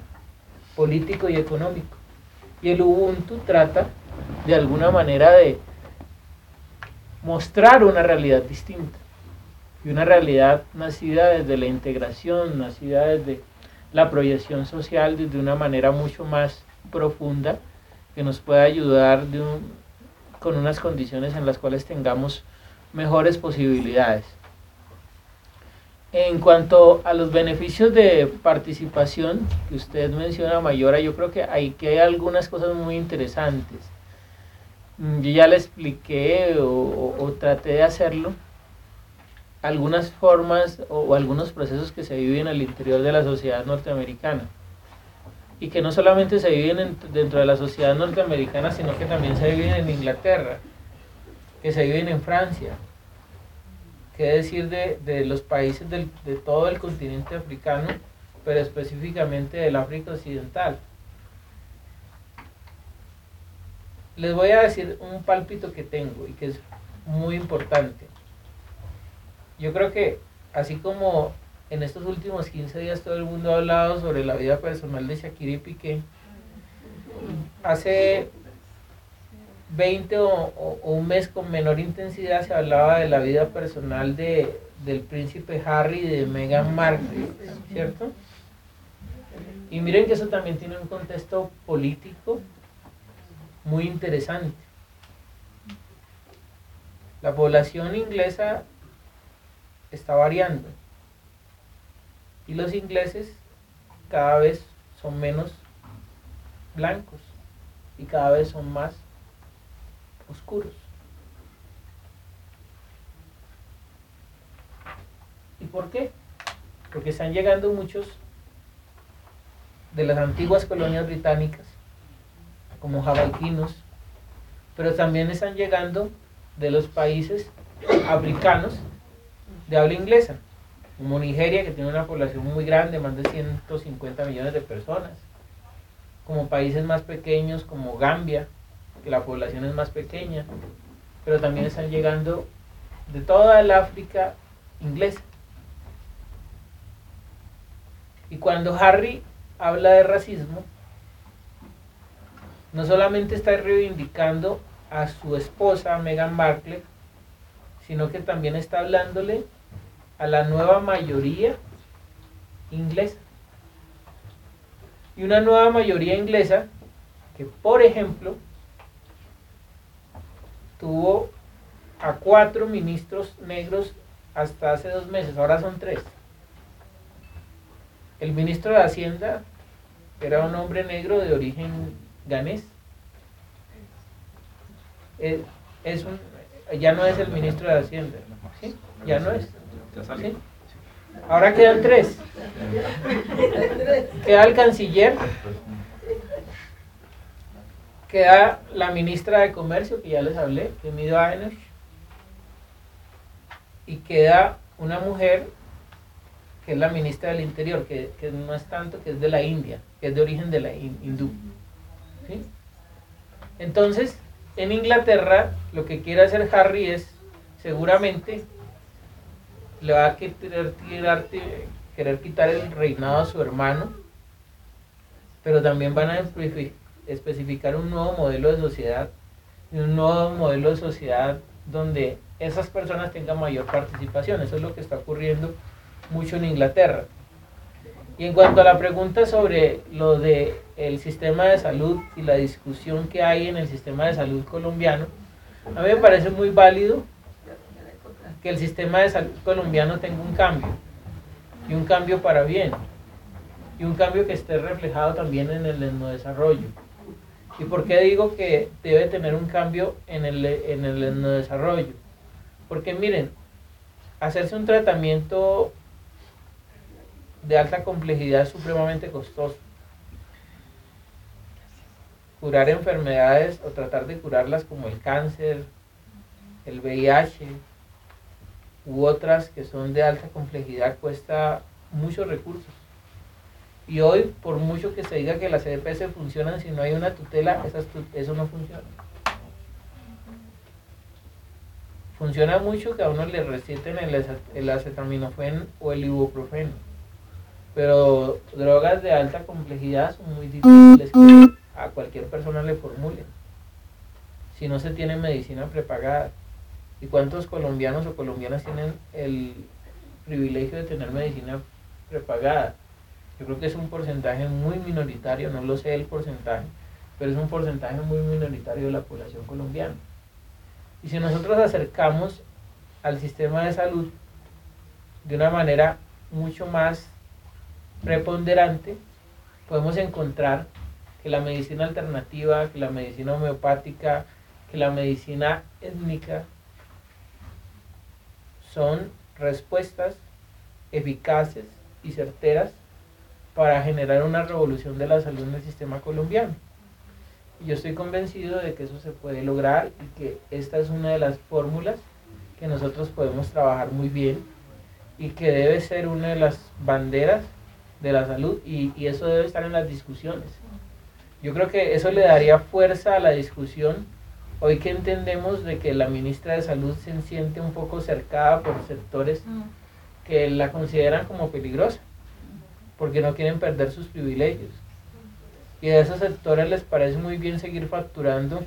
político y económico. Y el Ubuntu trata de alguna manera de mostrar una realidad distinta y una realidad nacida desde la integración, nacida desde la proyección social, desde una manera mucho más profunda que nos pueda ayudar con unas condiciones en las cuales tengamos mejores posibilidades. En cuanto a los beneficios de participación que usted menciona, Mayora, yo creo que hay, que hay algunas cosas muy interesantes. Mm, yo ya le expliqué o, traté de hacerlo, algunas formas o, algunos procesos que se viven al interior de la sociedad norteamericana. Y que no solamente se viven dentro de la sociedad norteamericana, sino que también se viven en Inglaterra, que se viven en Francia, qué decir de, los países de todo el continente africano, pero específicamente del África Occidental. Les voy a decir un pálpito que tengo y que es muy importante. Yo creo que así como en estos últimos 15 días todo el mundo ha hablado sobre la vida personal de Shakira y Piqué, hace 20 o, un mes con menor intensidad se hablaba de la vida personal de, del príncipe Harry y de Meghan Markle, ¿cierto? Y miren que eso también tiene un contexto político muy interesante. La población inglesa está variando y los ingleses cada vez son menos blancos y cada vez son más oscuros. ¿Y por qué? Porque están llegando muchos de las antiguas colonias británicas, como jamaiquinos, pero también están llegando de los países africanos de habla inglesa, como Nigeria, que tiene una población muy grande, más de 150 millones de personas, como países más pequeños como Gambia, que la población es más pequeña, pero también están llegando de toda el África inglesa. Y cuando Harry habla de racismo, no solamente está reivindicando a su esposa Meghan Markle, sino que también está hablándole a la nueva mayoría inglesa. Y una nueva mayoría inglesa que, por ejemplo, tuvo a cuatro ministros negros hasta hace dos meses, ahora son tres. El ministro de Hacienda era un hombre negro de origen ganés. Eh, es un, ya no es el ministro de Hacienda, ¿sí? Ya no es. ¿sí? Ahora quedan tres. Queda el canciller, queda la ministra de Comercio, que ya les hablé, que Mido Aener, y queda una mujer que es la ministra del Interior, que, no es tanto, que es de la India, que es de origen de la hindú. Entonces, en Inglaterra, lo que quiere hacer Harry es, seguramente, le va a querer, querer quitar el reinado a su hermano, pero también van a especificar un nuevo modelo de sociedad, un nuevo modelo de sociedad donde esas personas tengan mayor participación. Eso es lo que está ocurriendo mucho en Inglaterra. Y en cuanto a la pregunta sobre lo de el sistema de salud y la discusión que hay en el sistema de salud colombiano, a mí me parece muy válido que el sistema de salud colombiano tenga un cambio, y un cambio para bien, y un cambio que esté reflejado también en el desarrollo. ¿Y por qué digo que debe tener un cambio en el, en el desarrollo? Porque miren, hacerse un tratamiento de alta complejidad es supremamente costoso. Curar enfermedades o tratar de curarlas como el cáncer, el VIH u otras que son de alta complejidad cuesta muchos recursos. Y hoy, por mucho que se diga que las EPS funcionan, si no hay una tutela, eso no funciona. Funciona mucho que a uno le receten el, el acetaminofén o el ibuprofeno pero drogas de alta complejidad son muy difíciles que a cualquier persona le formulen. Si no se tiene medicina prepagada. ¿Y cuántos colombianos o colombianas tienen el privilegio de tener medicina prepagada? Yo creo que es un porcentaje muy minoritario, no lo sé el porcentaje, pero es un porcentaje muy minoritario de la población colombiana. Y si nosotros acercamos al sistema de salud de una manera mucho más preponderante, podemos encontrar que la medicina alternativa, que la medicina homeopática, que la medicina étnica son respuestas eficaces y certeras para generar una revolución de la salud en el sistema colombiano. Y yo estoy convencido de que eso se puede lograr y que esta es una de las fórmulas que nosotros podemos trabajar muy bien y que debe ser una de las banderas de la salud y, y, eso debe estar en las discusiones. Yo creo que eso le daría fuerza a la discusión hoy que entendemos de que la ministra de Salud se siente un poco cercada por sectores mm. que la consideran como peligrosa porque no quieren perder sus privilegios. Y a esos sectores les parece muy bien seguir facturando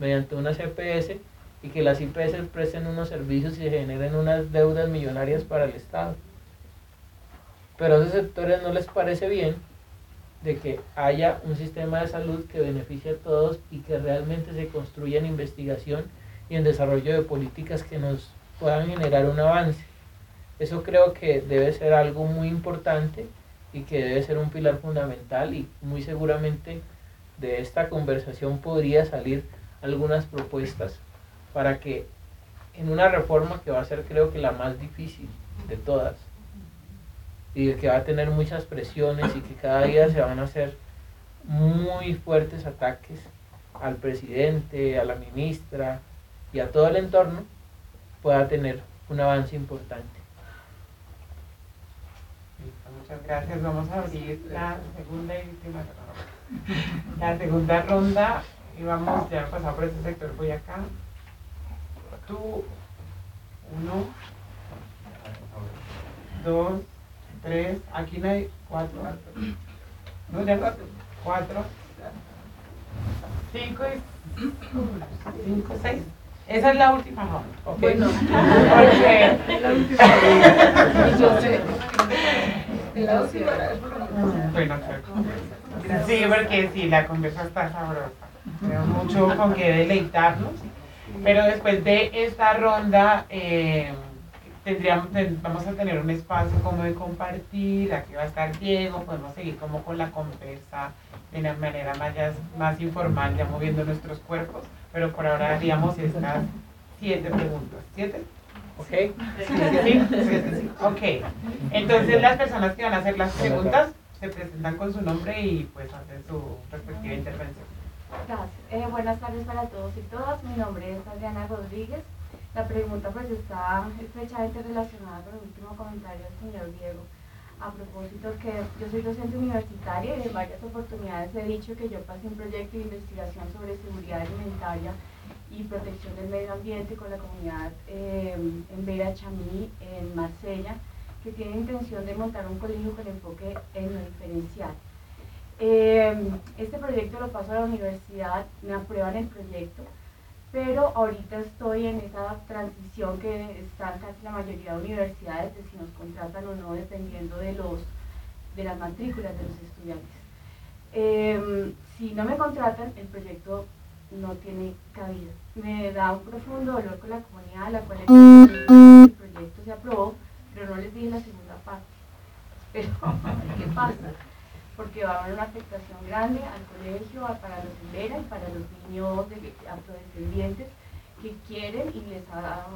mediante una CPS y que las IPS presten unos servicios y generen unas deudas millonarias para el Estado. Pero a esos sectores no les parece bien de que haya un sistema de salud que beneficie a todos y que realmente se construya en investigación y en desarrollo de políticas que nos puedan generar un avance. Eso creo que debe ser algo muy importante y que debe ser un pilar fundamental y muy seguramente de esta conversación podría salir algunas propuestas para que en una reforma que va a ser creo que la más difícil de todas, y que va a tener muchas presiones y que cada día se van a hacer muy fuertes ataques al presidente, a la ministra y a todo el entorno, pueda tener un avance importante. Muchas gracias. Vamos a abrir la segunda y última La segunda ronda y vamos ya a pasar por este sector. Voy acá. Tú, uno, dos, tres, aquí no hay cuatro, no, ya cuatro, cuatro, cinco y cinco, seis. Esa es la última ronda. Okay. Bueno, porque la última La última. Bueno, sí, porque sí, la conversa está sabrosa. Tenemos mucho con que deleitarnos. Pero después de esta ronda, eh, tendríamos, vamos a tener un espacio como de compartir, aquí va a estar Diego, podemos seguir como con la conversa de una manera más, más informal, ya moviendo nuestros cuerpos, pero por ahora haríamos estas siete preguntas. ¿Siete? ¿Ok? ¿Sí? Ok. Entonces las personas que van a hacer las preguntas se presentan con su nombre y pues hacen su respectiva intervención. Gracias. Eh, buenas tardes para todos y todas. Mi nombre es Adriana Rodríguez. La pregunta pues está estrechamente relacionada con el último comentario del señor Diego. A propósito que yo soy docente universitaria y en varias oportunidades he dicho que yo pasé un proyecto de investigación sobre seguridad alimentaria y protección del medio ambiente con la comunidad eh, en Beira Chamí, en Marsella, que tiene intención de montar un colegio con enfoque en lo diferencial. Eh, este proyecto lo paso a la universidad, me aprueban el proyecto, pero ahorita estoy en esa transición que están casi la mayoría de universidades de si nos contratan o no dependiendo de los de las matrículas de los estudiantes. Em, si no me contratan, el proyecto no tiene cabida. Me da un profundo dolor con la comunidad a la cual el proyecto se aprobó, pero no les dije la segunda parte. Pero, ¿qué pasa? Porque va a haber una afectación grande al colegio, para los Hilera y para los niños de, afrodescendientes que quieren y les ha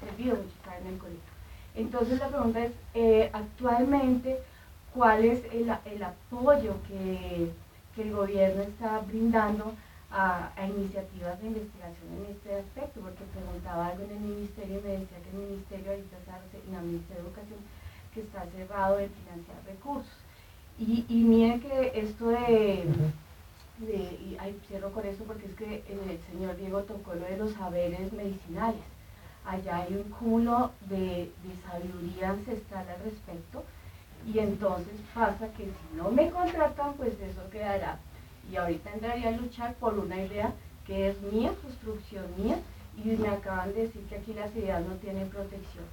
servido mucho en el colegio. Entonces la pregunta es, eh, actualmente, ¿cuál es el, el apoyo que, que, el gobierno está brindando a, a, iniciativas de investigación en este aspecto? Porque preguntaba algo en el ministerio y me decía que el ministerio ahorita está, en la Ministerio de Educación, que está cerrado de financiar recursos. Y, y que esto de, de y ay, cierro con eso porque es que el señor Diego tocó lo de los saberes medicinales allá hay un cúmulo de, sabiduría ancestral al respecto y entonces pasa que si no me contratan, pues eso quedará. Y ahorita entraría a luchar por una idea que es mía, construcción mía, y me acaban de decir que aquí las ideas no tienen protección.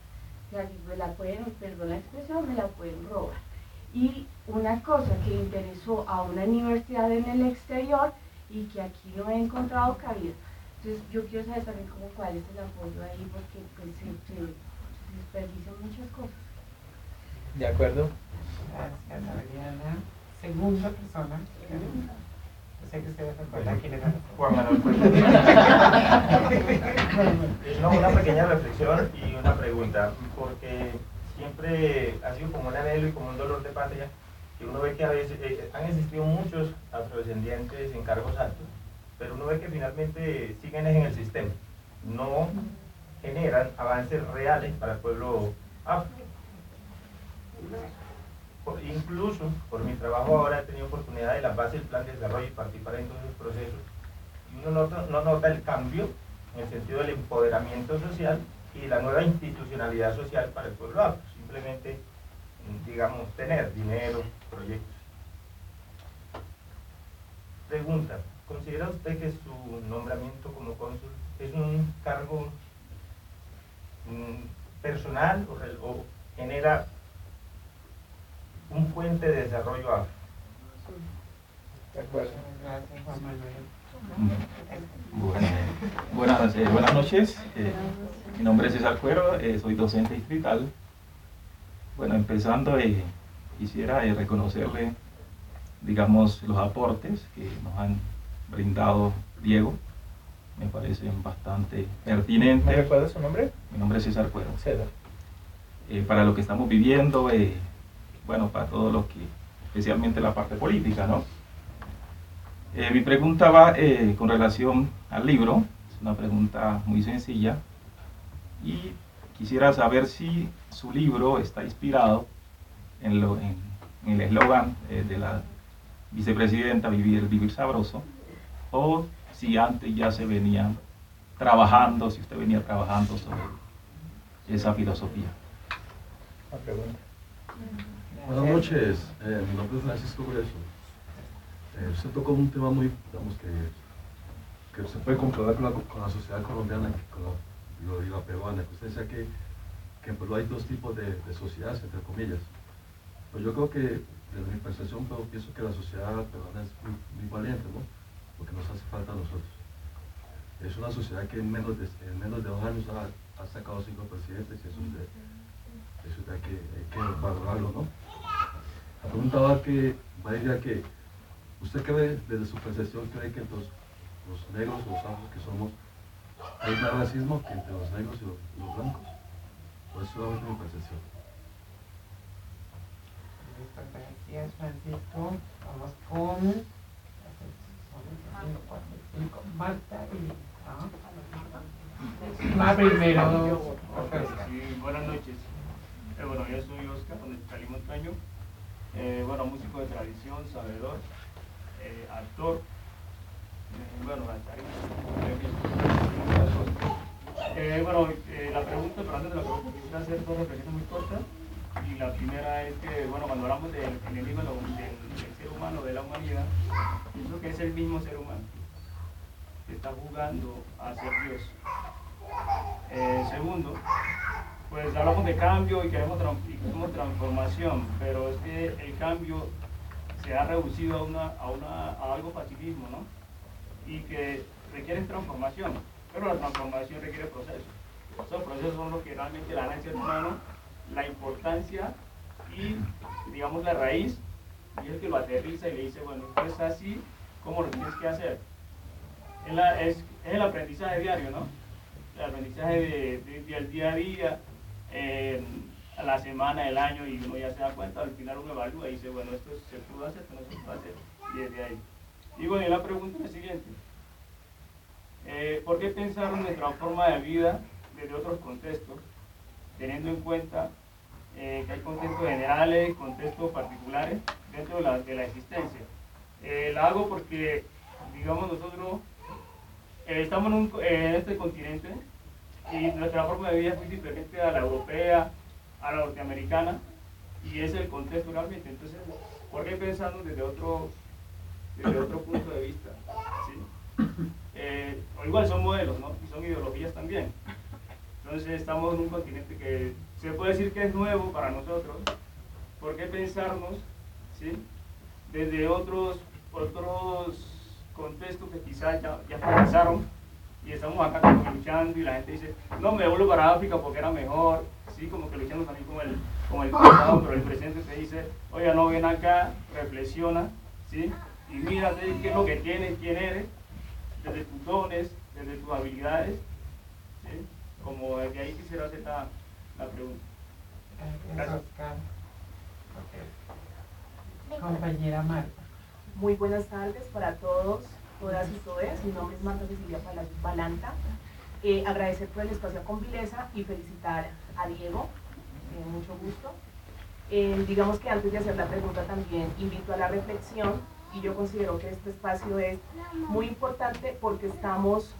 O sea, me la pueden, perdón la expresión, me la pueden robar. Y una cosa que interesó a una universidad en el exterior y que aquí no he encontrado cabida entonces yo quiero saber también cómo, cuál es el apoyo ahí, porque pues, se, desperdician muchas cosas. De acuerdo. Gracias, Adriana. Segunda persona. Yo sé que ustedes recuerdan quién era. Juan Manuel no, Una pequeña reflexión y una pregunta, porque siempre ha sido como un anhelo y como un dolor de patria que uno ve que a veces eh, han existido muchos afrodescendientes en cargos altos pero uno ve que finalmente siguen en el sistema, no generan avances reales para el pueblo afro. Incluso por mi trabajo ahora he tenido oportunidad de las bases del plan de desarrollo y participar en todos esos procesos. Y uno no nota el cambio en el sentido del empoderamiento social y la nueva institucionalidad social para el pueblo afro. Simplemente, digamos, tener dinero, proyectos. Pregunta, ¿Considera usted que su nombramiento como cónsul es un cargo mm, personal o, genera un puente de desarrollo afro? buenas, eh, buenas noches, eh, mi nombre es César Cuero, eh, soy docente distrital. Bueno, empezando, quisiera reconocerle, digamos, los aportes que nos han brindado Diego. Me parecen bastante pertinentes. ¿Me recuerda su nombre? Mi nombre es César Cuero. César. Eh, para lo que estamos viviendo, eh, bueno, para todo lo que, especialmente la parte política, ¿no? Eh, mi pregunta va con relación al libro, es una pregunta muy sencilla, y quisiera saber si su libro está inspirado en, lo, en, en el eslogan de la vicepresidenta Vivir, Vivir Sabroso, o si antes ya se venía trabajando, si usted venía trabajando sobre esa filosofía. Buenas noches, eh, mi nombre es Francisco Greso. Eh, usted tocó un tema muy, digamos, que, que se puede comprobar con la, sociedad colombiana con la, peruana. Usted decía que, que en Perú hay dos tipos de, sociedades, entre comillas. Pues yo creo que, desde mi percepción, pero pienso que la sociedad peruana es muy, valiente, ¿no? lo que nos hace falta a nosotros. Es una sociedad que en menos de, en menos de dos años ha, sacado cinco presidentes y eso, es de, eso hay, que, hay que valorarlo, ¿no? La pregunta va que, va a que, ¿usted cree, desde su percepción, cree que entre los, negros, los afros que somos, hay más racismo que entre los negros y los, blancos? ¿O es solamente mi percepción? Gracias, Francisco. Vamos con Marta y ¿ah? primero. buenas noches. Eh, bueno, yo soy Oscar Cali Montaño. Eh, bueno, músico de tradición, sabedor, eh, actor. Eh, bueno, eh, bueno, la pregunta, pero antes de la pregunta, quisiera hacer dos reflexiones muy cortas. Y la primera es que, bueno, cuando hablamos del enemigo del, del ser humano, de la humanidad, pienso que es el mismo ser humano que está jugando a ser Dios. Eh, segundo, pues hablamos de cambio y queremos, transformación, pero es que el cambio se ha reducido a, una, a, una, a algo facilismo, ¿no? Y que requiere transformación, pero la transformación requiere procesos. Esos procesos son los que realmente le dan al ser la importancia y, digamos, la raíz, y es el que lo aterriza y le dice, bueno, esto es así, ¿cómo lo tienes que hacer? Es, es, el aprendizaje diario, ¿no? El aprendizaje de, del día a día, a la semana, el año, y uno ya se da cuenta, al final uno evalúa y dice, bueno, esto se pudo hacer, esto no se pudo hacer, y desde ahí. Y bueno, y la pregunta es la siguiente. Eh, ¿Por qué pensar en nuestra forma de vida desde otros contextos, teniendo en cuenta eh, que hay contextos generales contextos particulares dentro de la, de la existencia? Eh, la hago porque, digamos, nosotros estamos en, este continente y nuestra forma de vida es muy diferente a la europea, a la norteamericana, y es el contexto realmente. Entonces, ¿por qué pensando desde otro, desde otro punto de vista? Eh, o igual son modelos, ¿no? Y son ideologías también. Entonces, estamos en un continente que se puede decir que es nuevo para nosotros. ¿Por qué pensarnos. Desde otros, otros contextos que quizás ya, ya fracasaron y estamos acá como luchando y la gente dice, no, me vuelvo para África porque era mejor, sí, como que luchando también con el, con el pasado, pero el presente te dice, oye, no, ven acá, reflexiona, sí, y mírate qué es lo que tienes, quién eres, desde tus dones, desde tus habilidades, sí, como desde ahí quisiera hacer la, la pregunta. Gracias. Compañera Marta. Muy buenas tardes para todos todas y todos. Mi nombre es Marta Cecilia Balanta. Eh, agradecer por el espacio con Vilesa y felicitar a Diego. Eh, mucho gusto. Eh, digamos que antes de hacer la pregunta también invito a la reflexión y yo considero que este espacio es muy importante porque estamos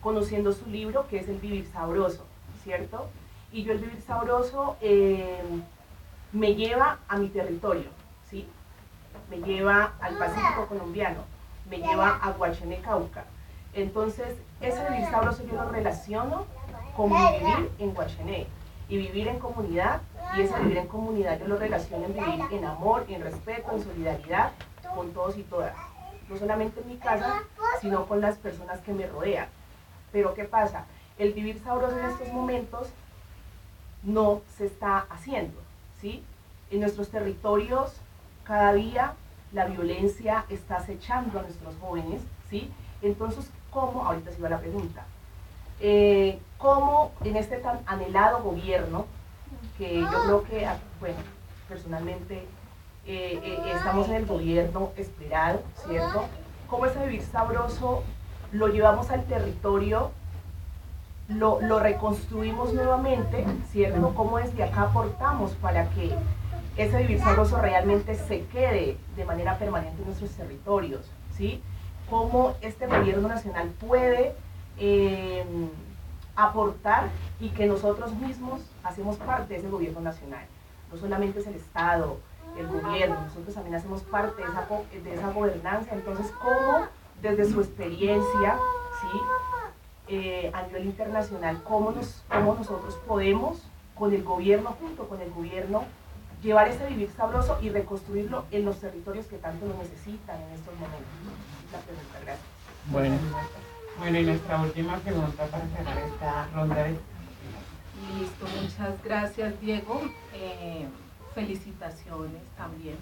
conociendo su libro que es El Vivir Sabroso, ¿cierto? Y yo el Vivir Sabroso me lleva a mi territorio, ¿sí? Me lleva al Pacífico colombiano me lleva a Guachené, Cauca. Entonces, ese vivir sabroso yo lo relaciono con vivir en Guachené y vivir en comunidad. Y ese vivir en comunidad yo lo relaciono en vivir en amor, en respeto, en solidaridad con todos y todas. No solamente en mi casa, sino con las personas que me rodean. Pero ¿qué pasa? El vivir sabroso en estos momentos no se está haciendo. ¿sí? En nuestros territorios cada día la violencia está acechando a nuestros jóvenes, ¿sí? Entonces, ¿cómo, ahorita sí va la pregunta, eh, cómo en este tan anhelado gobierno, que yo creo que, ah, bueno, personalmente eh, eh, estamos en el gobierno esperado, ¿cierto? ¿Cómo ese vivir sabroso lo llevamos al territorio, lo, reconstruimos nuevamente, ¿cierto? ¿Cómo desde acá aportamos para que ese vivir sabroso realmente se quede de manera permanente en nuestros territorios, ¿sí? Cómo este gobierno nacional puede em, aportar y que nosotros mismos hacemos parte de ese gobierno nacional. No solamente es el Estado, el gobierno, nosotros también hacemos parte de esa, de esa gobernanza. Entonces, cómo desde su experiencia, ¿sí? Eh, a nivel internacional, cómo, nos, cómo nosotros podemos, con el gobierno, junto con el gobierno, llevar ese vivir sabroso y reconstruirlo en los territorios que tanto lo necesitan en estos momentos. La pregunta, gracias. Bueno, bueno, y nuestra última pregunta para cerrar esta ronda de... Listo, muchas gracias Diego. Eh, felicitaciones también.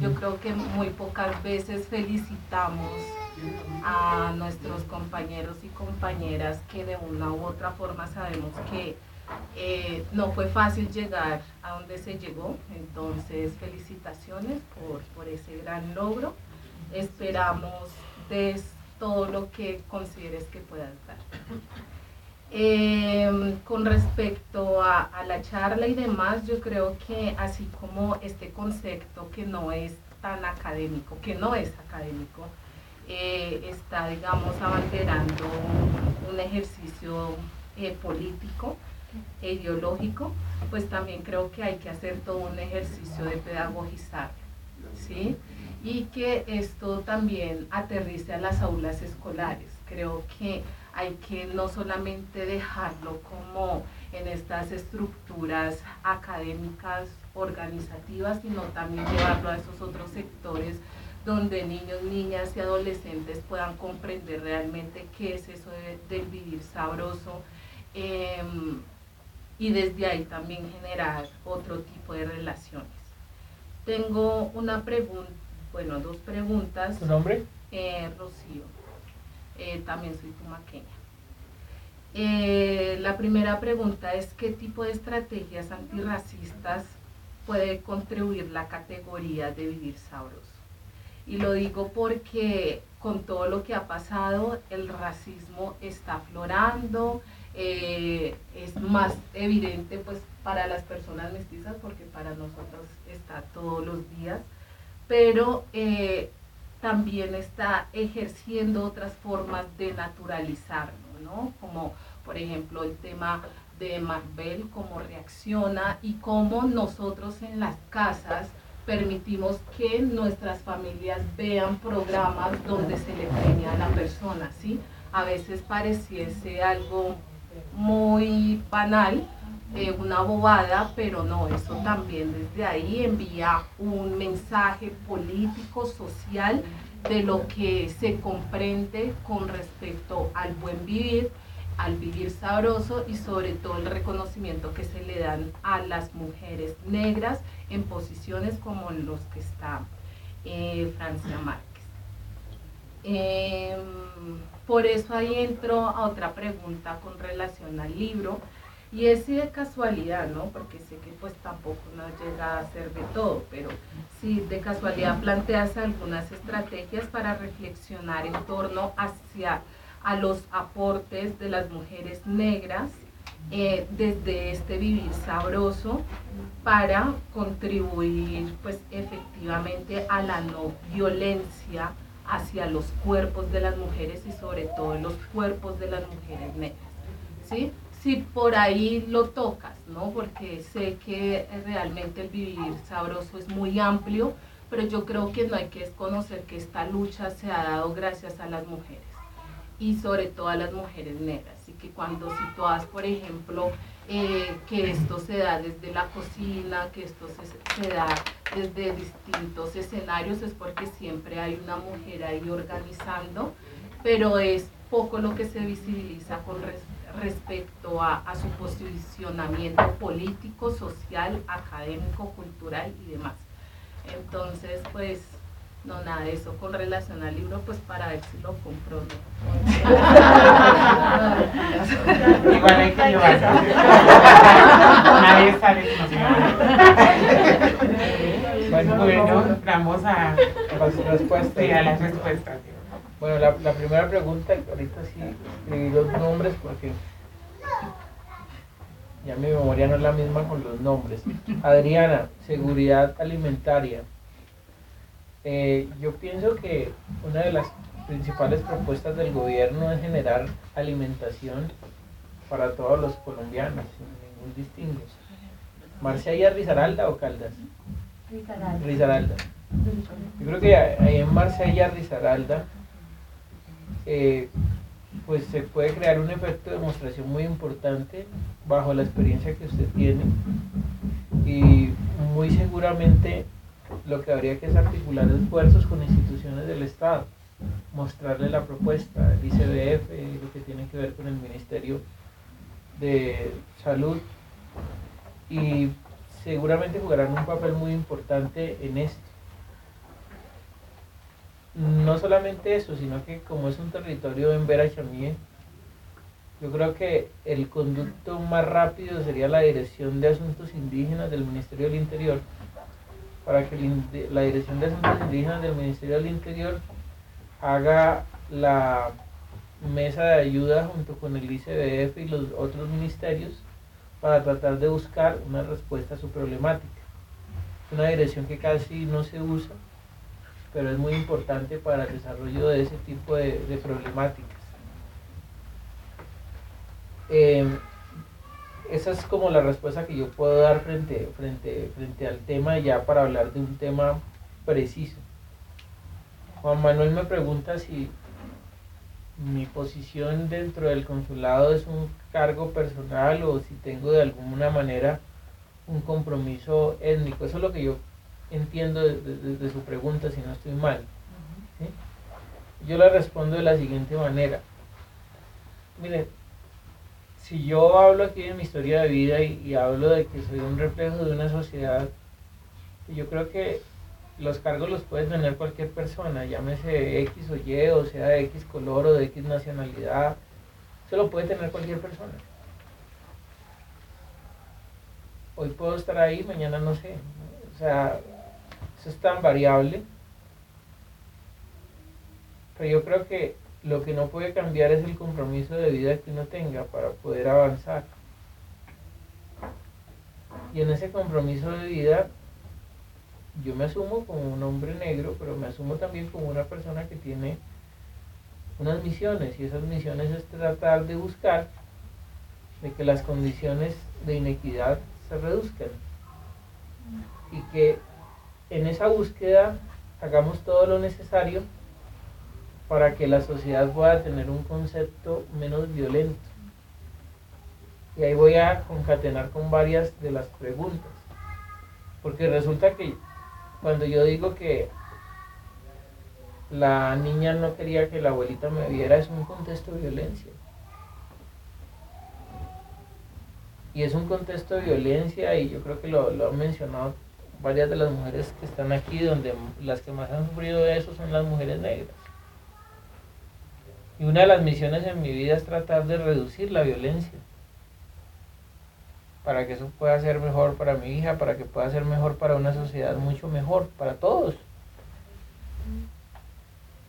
Yo creo que muy pocas veces felicitamos a nuestros compañeros y compañeras que de una u otra forma sabemos que eh, no fue fácil llegar a donde se llegó, entonces felicitaciones por, ese gran logro. Esperamos des todo lo que consideres que puedas dar. Eh, con respecto a, la charla y demás, yo creo que así como este concepto que no es tan académico, que no es académico, eh, está, digamos, abanderando un, ejercicio político, ideológico, pues también creo que hay que hacer todo un ejercicio de pedagogizar, ¿sí? Y que esto también aterrice a las aulas escolares. Creo que hay que no solamente dejarlo como en estas estructuras académicas, organizativas, sino también llevarlo a esos otros sectores donde niños, niñas y adolescentes puedan comprender realmente qué es eso del vivir sabroso em, y desde ahí también generar otro tipo de relaciones. Tengo una pregunta, bueno, dos preguntas. ¿Tu nombre? Eh, Rocío. Eh, también soy tumaqueña. Eh, la primera pregunta es qué tipo de estrategias antirracistas puede contribuir la categoría de vivir sabroso. Y lo digo porque con todo lo que ha pasado, el racismo está aflorando, eh, es más evidente pues para las personas mestizas porque para nosotros está todos los días, pero eh, también está ejerciendo otras formas de naturalizarlo, ¿no? Como por ejemplo el tema de Marvel, cómo reacciona y cómo nosotros en las casas permitimos que nuestras familias vean programas donde se le premia a la persona, ¿sí? A veces pareciese algo muy banal, eh, una bobada, pero no, eso también desde ahí envía un mensaje político, social, de lo que se comprende con respecto al buen vivir, al vivir sabroso y sobre todo el reconocimiento que se le dan a las mujeres negras en posiciones como los que está eh, Francia Márquez. Em, por eso ahí entro a otra pregunta con relación al libro y es de casualidad, ¿no? Porque sé que pues tampoco nos llega a ser de todo, pero si de casualidad planteas algunas estrategias para reflexionar en torno hacia a los aportes de las mujeres negras eh, desde este vivir sabroso para contribuir pues efectivamente a la no violencia hacia los cuerpos de las mujeres y sobre todo los cuerpos de las mujeres negras. ¿sí? Si por ahí lo tocas, ¿no? porque sé que realmente el vivir sabroso es muy amplio, pero yo creo que no hay que desconocer que esta lucha se ha dado gracias a las mujeres y sobre todo a las mujeres negras. Y que cuando situas, por ejemplo, eh, que esto se da desde la cocina, que esto se, se, da desde distintos escenarios, es porque siempre hay una mujer ahí organizando, pero es poco lo que se visibiliza con respecto a, a su posicionamiento político, social, académico, cultural y demás. Entonces, pues no, nada de eso con relación al libro, pues para ver si lo compro. Igual hay que llevarlo. Nadie sale Bueno, bueno, vamos a las respuestas. Sí, a las respuestas. Bueno, la, la primera pregunta, ahorita sí escribí los nombres porque ya mi memoria no es la misma con los nombres. Adriana, seguridad alimentaria. Eh, yo pienso que una de las principales propuestas del gobierno es generar alimentación para todos los colombianos, sin ningún distingo. ¿Marcia Rizaralda o Caldas? Rizaralda. Rizaralda. Yo creo que ahí en Marcia Rizaralda eh, pues se puede crear un efecto de demostración muy importante bajo la experiencia que usted tiene y muy seguramente lo que habría que es articular esfuerzos con instituciones del Estado, mostrarle la propuesta, el ICBF, lo que tiene que ver con el Ministerio de Salud y seguramente jugarán un papel muy importante en esto. No solamente eso, sino que como es un territorio en Vera yo creo que el conducto más rápido sería la Dirección de Asuntos Indígenas del Ministerio del Interior, para que la Dirección de Asuntos Indígenas del Ministerio del Interior haga la mesa de ayuda junto con el ICBF y los otros ministerios para tratar de buscar una respuesta a su problemática. Es una dirección que casi no se usa, pero es muy importante para el desarrollo de ese tipo de, problemáticas. Eh, esa es como la respuesta que yo puedo dar frente, frente, frente al tema ya para hablar de un tema preciso. Juan Manuel me pregunta si, mi posición dentro del consulado es un cargo personal o si tengo de alguna manera un compromiso étnico. Eso es lo que yo entiendo de, su pregunta, si no estoy mal. Yo le respondo de la siguiente manera. Miren, si yo hablo aquí de mi historia de vida y, hablo de que soy un reflejo de una sociedad, yo creo que los cargos los puede tener cualquier persona, llámese X o Y, o sea de X color o de X nacionalidad, eso lo puede tener cualquier persona. Hoy puedo estar ahí, mañana no sé. O sea, eso es tan variable. Pero yo creo que lo que no puede cambiar es el compromiso de vida que uno tenga para poder avanzar. Y en ese compromiso de vida yo me asumo como un hombre negro, pero me asumo también como una persona que tiene unas misiones y esas misiones es tratar de buscar de que las condiciones de inequidad se reduzcan y que en esa búsqueda hagamos todo lo necesario para que la sociedad pueda tener un concepto menos violento. Y ahí voy a concatenar con varias de las preguntas. Porque resulta que cuando yo digo que la niña no quería que la abuelita me viera, es un contexto de violencia. Y es un contexto de violencia y yo creo que lo, lo han mencionado varias de las mujeres que están aquí, donde las que más han sufrido eso son las mujeres negras. Y una de las misiones en mi vida es tratar de reducir la violencia para que eso pueda ser mejor para mi hija, para que pueda ser mejor para una sociedad mucho mejor, para todos.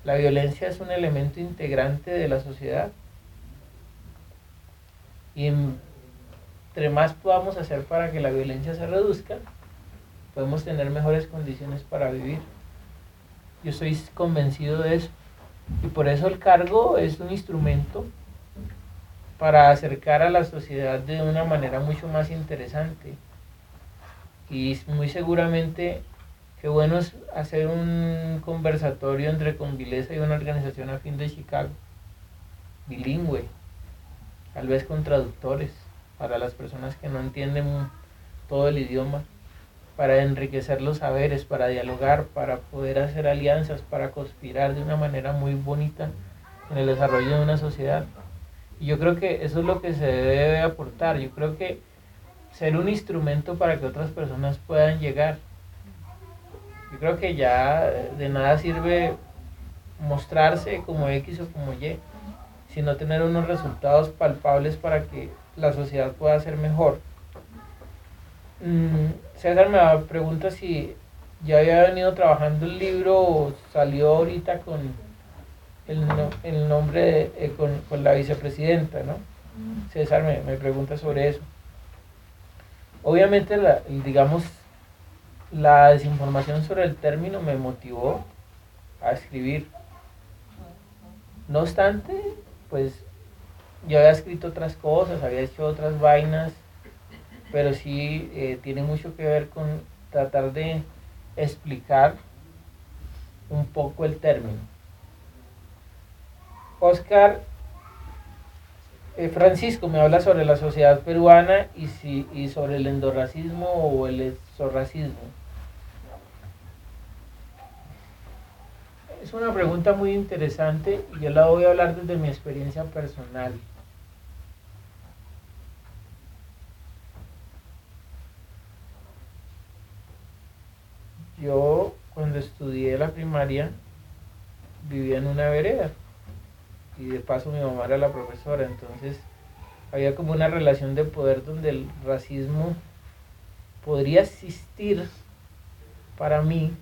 La violencia es un elemento integrante de la sociedad. Y entre más podamos hacer para que la violencia se reduzca, podemos tener mejores condiciones para vivir. Yo estoy convencido de eso. Y por eso el cargo es un instrumento para acercar a la sociedad de una manera mucho más interesante. Y muy seguramente qué bueno es hacer un conversatorio entre Convileza y una organización afín de Chicago, bilingüe, tal vez con traductores, para las personas que no entienden todo el idioma, para enriquecer los saberes, para dialogar, para poder hacer alianzas, para conspirar de una manera muy bonita en el desarrollo de una sociedad. Y yo creo que eso es lo que se debe aportar. Yo creo que ser un instrumento para que otras personas puedan llegar. Yo creo que ya de nada sirve mostrarse como X o como Y, sino tener unos resultados palpables para que la sociedad pueda ser mejor. Mm, César me pregunta si ya había venido trabajando el libro o salió ahorita con el, el nombre eh, con, la vicepresidenta, ¿no? César me, me pregunta sobre eso. Obviamente, la, digamos, la desinformación sobre el término me motivó a escribir. No obstante, pues yo había escrito otras cosas, había hecho otras vainas, pero sí eh, tiene mucho que ver con tratar de explicar un poco el término. Oscar eh, Francisco me habla sobre la sociedad peruana y, si, y sobre el endorracismo o el exorracismo. Es una pregunta muy interesante y yo la voy a hablar desde mi experiencia personal. Yo cuando estudié la primaria vivía en una vereda. Y de paso mi mamá era la profesora, entonces había como una relación de poder donde el racismo podría existir para mí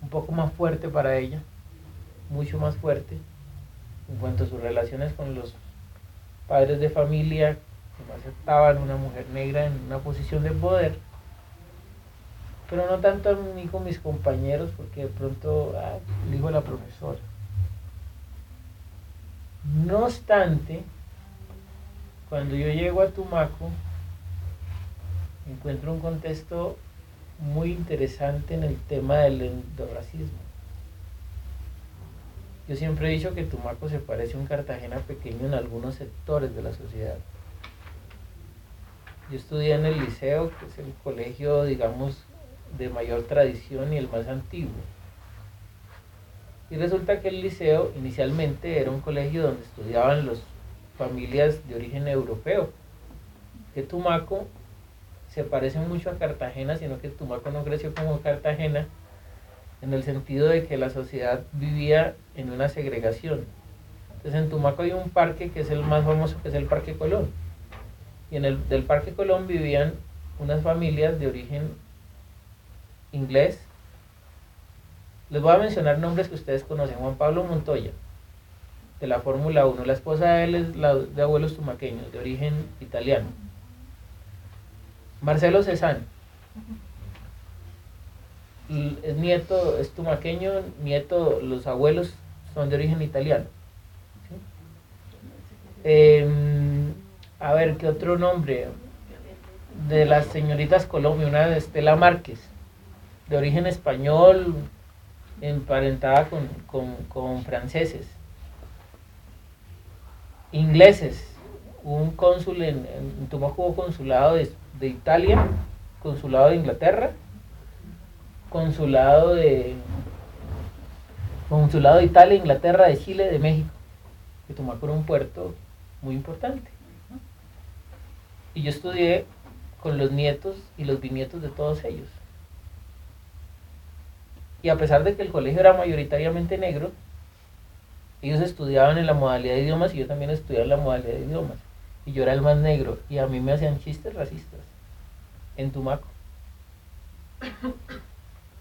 un poco más fuerte para ella, mucho más fuerte, en cuanto a sus relaciones con los padres de familia que no aceptaban una mujer negra en una posición de poder, pero no tanto a mí con mis compañeros, porque de pronto ah, dijo la profesora. No obstante, cuando yo llego a Tumaco, encuentro un contexto muy interesante en el tema del endorracismo. Yo siempre he dicho que Tumaco se parece a un Cartagena pequeño en algunos sectores de la sociedad. Yo estudié en el liceo, que es el colegio, digamos, de mayor tradición y el más antiguo. Y resulta que el liceo inicialmente era un colegio donde estudiaban las familias de origen europeo. Que Tumaco se parece mucho a Cartagena, sino que Tumaco no creció como Cartagena, en el sentido de que la sociedad vivía en una segregación. Entonces en Tumaco hay un parque que es el más famoso, que es el Parque Colón. Y en el del Parque Colón vivían unas familias de origen inglés. Les voy a mencionar nombres que ustedes conocen. Juan Pablo Montoya, de la Fórmula 1. La esposa de él es la de abuelos tumaqueños, de origen italiano. Marcelo Cezanne, es nieto, es tumaqueño, nieto, los abuelos son de origen italiano. Em, a ver, ¿qué otro nombre? De las señoritas Colombia, una de Estela Márquez, de origen español, emparentada con, con, franceses. Ingleses, un cónsul en, en Tumaco, consulado de, de Italia, consulado de Inglaterra, consulado de consulado de Italia, Inglaterra, de Chile, de México, que tomar por un puerto muy importante. Y yo estudié con los nietos y los bisnietos de todos ellos. Y a pesar de que el colegio era mayoritariamente negro, ellos estudiaban en la modalidad de idiomas y yo también estudiaba en la modalidad de idiomas. Y yo era el más negro y a mí me hacían chistes racistas en Tumaco.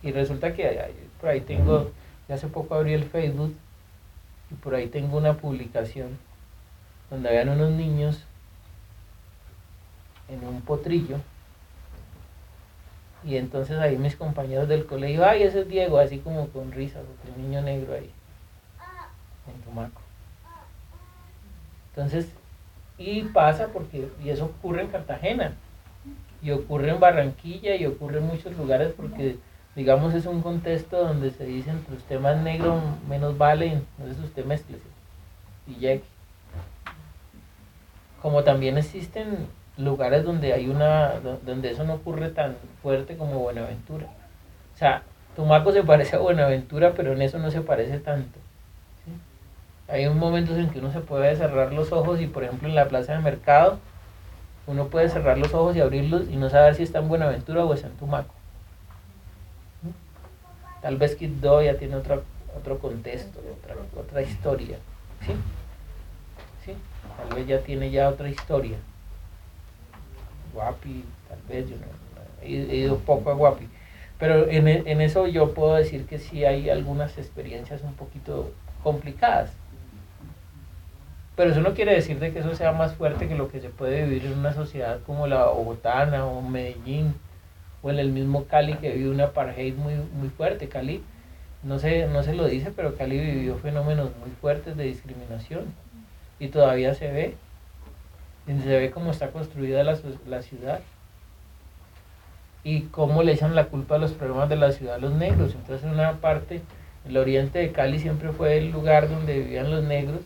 Y resulta que por ahí tengo, hace poco abrí el Facebook y por ahí tengo una publicación donde habían unos niños en un potrillo. Y entonces ahí mis compañeros del colegio, ay, ese es Diego, así como con risa, porque un niño negro ahí, en Tumaco. Entonces, y pasa porque, y eso ocurre en Cartagena, y ocurre en Barranquilla, y ocurre en muchos lugares porque digamos, es un contexto donde se dicen, entre usted más negro, menos vale, entonces usted mezclese y llegue. Como también existen lugares donde hay una, donde eso no ocurre tan fuerte como Buenaventura. O sea, Tumaco se parece a Buenaventura, pero en eso no se parece tanto. Hay un momentos en que uno se puede cerrar los ojos y por ejemplo en la plaza de mercado uno puede cerrar los ojos y abrirlos y no saber si está en Buenaventura o está en Tumaco. Tal vez Quibdó ya tiene otro, otro contexto, otra, otra historia. ¿sí? ¿Sí? Tal vez ya tiene ya otra historia. Guapi, tal vez, yo no, he, ido poco a Guapi. Pero en, en eso yo puedo decir que sí hay algunas experiencias un poquito complicadas. Pero eso no quiere decir de que eso sea más fuerte que lo que se puede vivir en una sociedad como la Bogotana o Medellín o en el mismo Cali que vive una apartheid muy, muy fuerte. Cali, no se, no se lo dice, pero Cali vivió fenómenos muy fuertes de discriminación y todavía se ve. Se ve cómo está construida la, la ciudad y cómo le echan la culpa a los problemas de la ciudad a los negros. Entonces, en una parte, el oriente de Cali siempre fue el lugar donde vivían los negros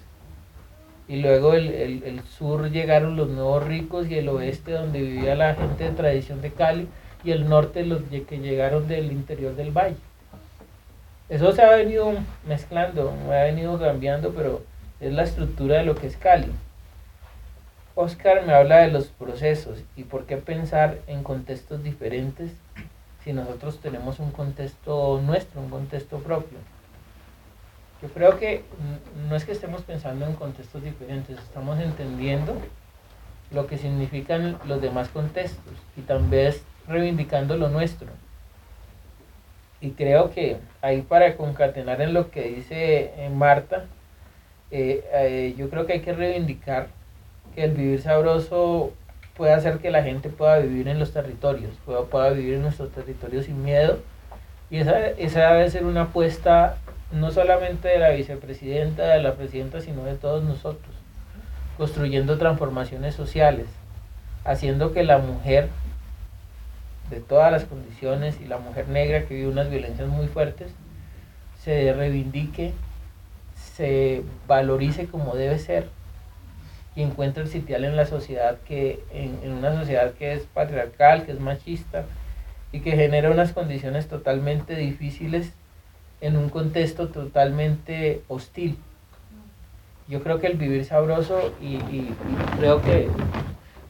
y luego el, el, el, sur llegaron los nuevos ricos y el oeste donde vivía la gente de tradición de Cali y el norte los que llegaron del interior del valle. Eso se ha venido mezclando, ha venido cambiando, pero es la estructura de lo que es Cali. Oscar me habla de los procesos y por qué pensar en contextos diferentes si nosotros tenemos un contexto nuestro, un contexto propio. Yo creo que no es que estemos pensando en contextos diferentes, estamos entendiendo lo que significan los demás contextos y también reivindicando lo nuestro. Y creo que ahí para concatenar en lo que dice eh, Marta, eh, eh, yo creo que hay que reivindicar que el vivir sabroso puede hacer que la gente pueda vivir en los territorios, pueda, pueda vivir en nuestros territorios sin miedo. Y esa, esa debe ser una apuesta no solamente de la vicepresidenta, de la presidenta, sino de todos nosotros, construyendo transformaciones sociales, haciendo que la mujer de todas las condiciones y la mujer negra que vive unas violencias muy fuertes se reivindique, se valorice como debe ser y encuentre el sitial en la sociedad que, en, en una sociedad que es patriarcal, que es machista y que genera unas condiciones totalmente difíciles en un contexto totalmente hostil. Yo creo que el vivir sabroso y, y- creo que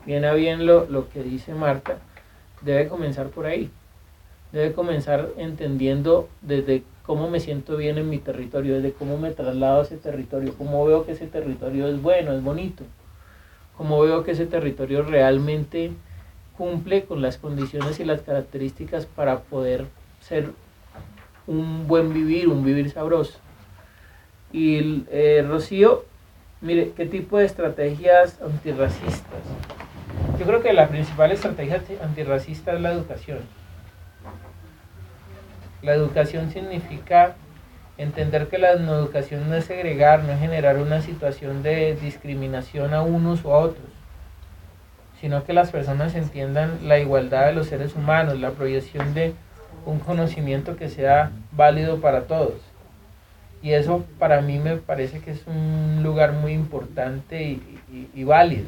viene bien lo, lo que dice Marta, debe comenzar por ahí. Debe comenzar entendiendo desde cómo me siento bien en mi territorio, desde cómo me traslado a ese territorio, cómo veo que ese territorio es bueno, es bonito, cómo veo que ese territorio realmente cumple con las condiciones y las características para poder ser un buen vivir, un vivir sabroso. Y eh, Rocío, mire, ¿qué tipo de estrategias antirracistas? Yo creo que la principal estrategia anti- antirracista es la educación. La educación significa entender que la no educación no es segregar, no es generar una situación de discriminación a unos o a otros, sino que las personas entiendan la igualdad de los seres humanos, la proyección de un conocimiento que sea válido para todos. Y eso para mí me parece que es un lugar muy importante y, y- y válido.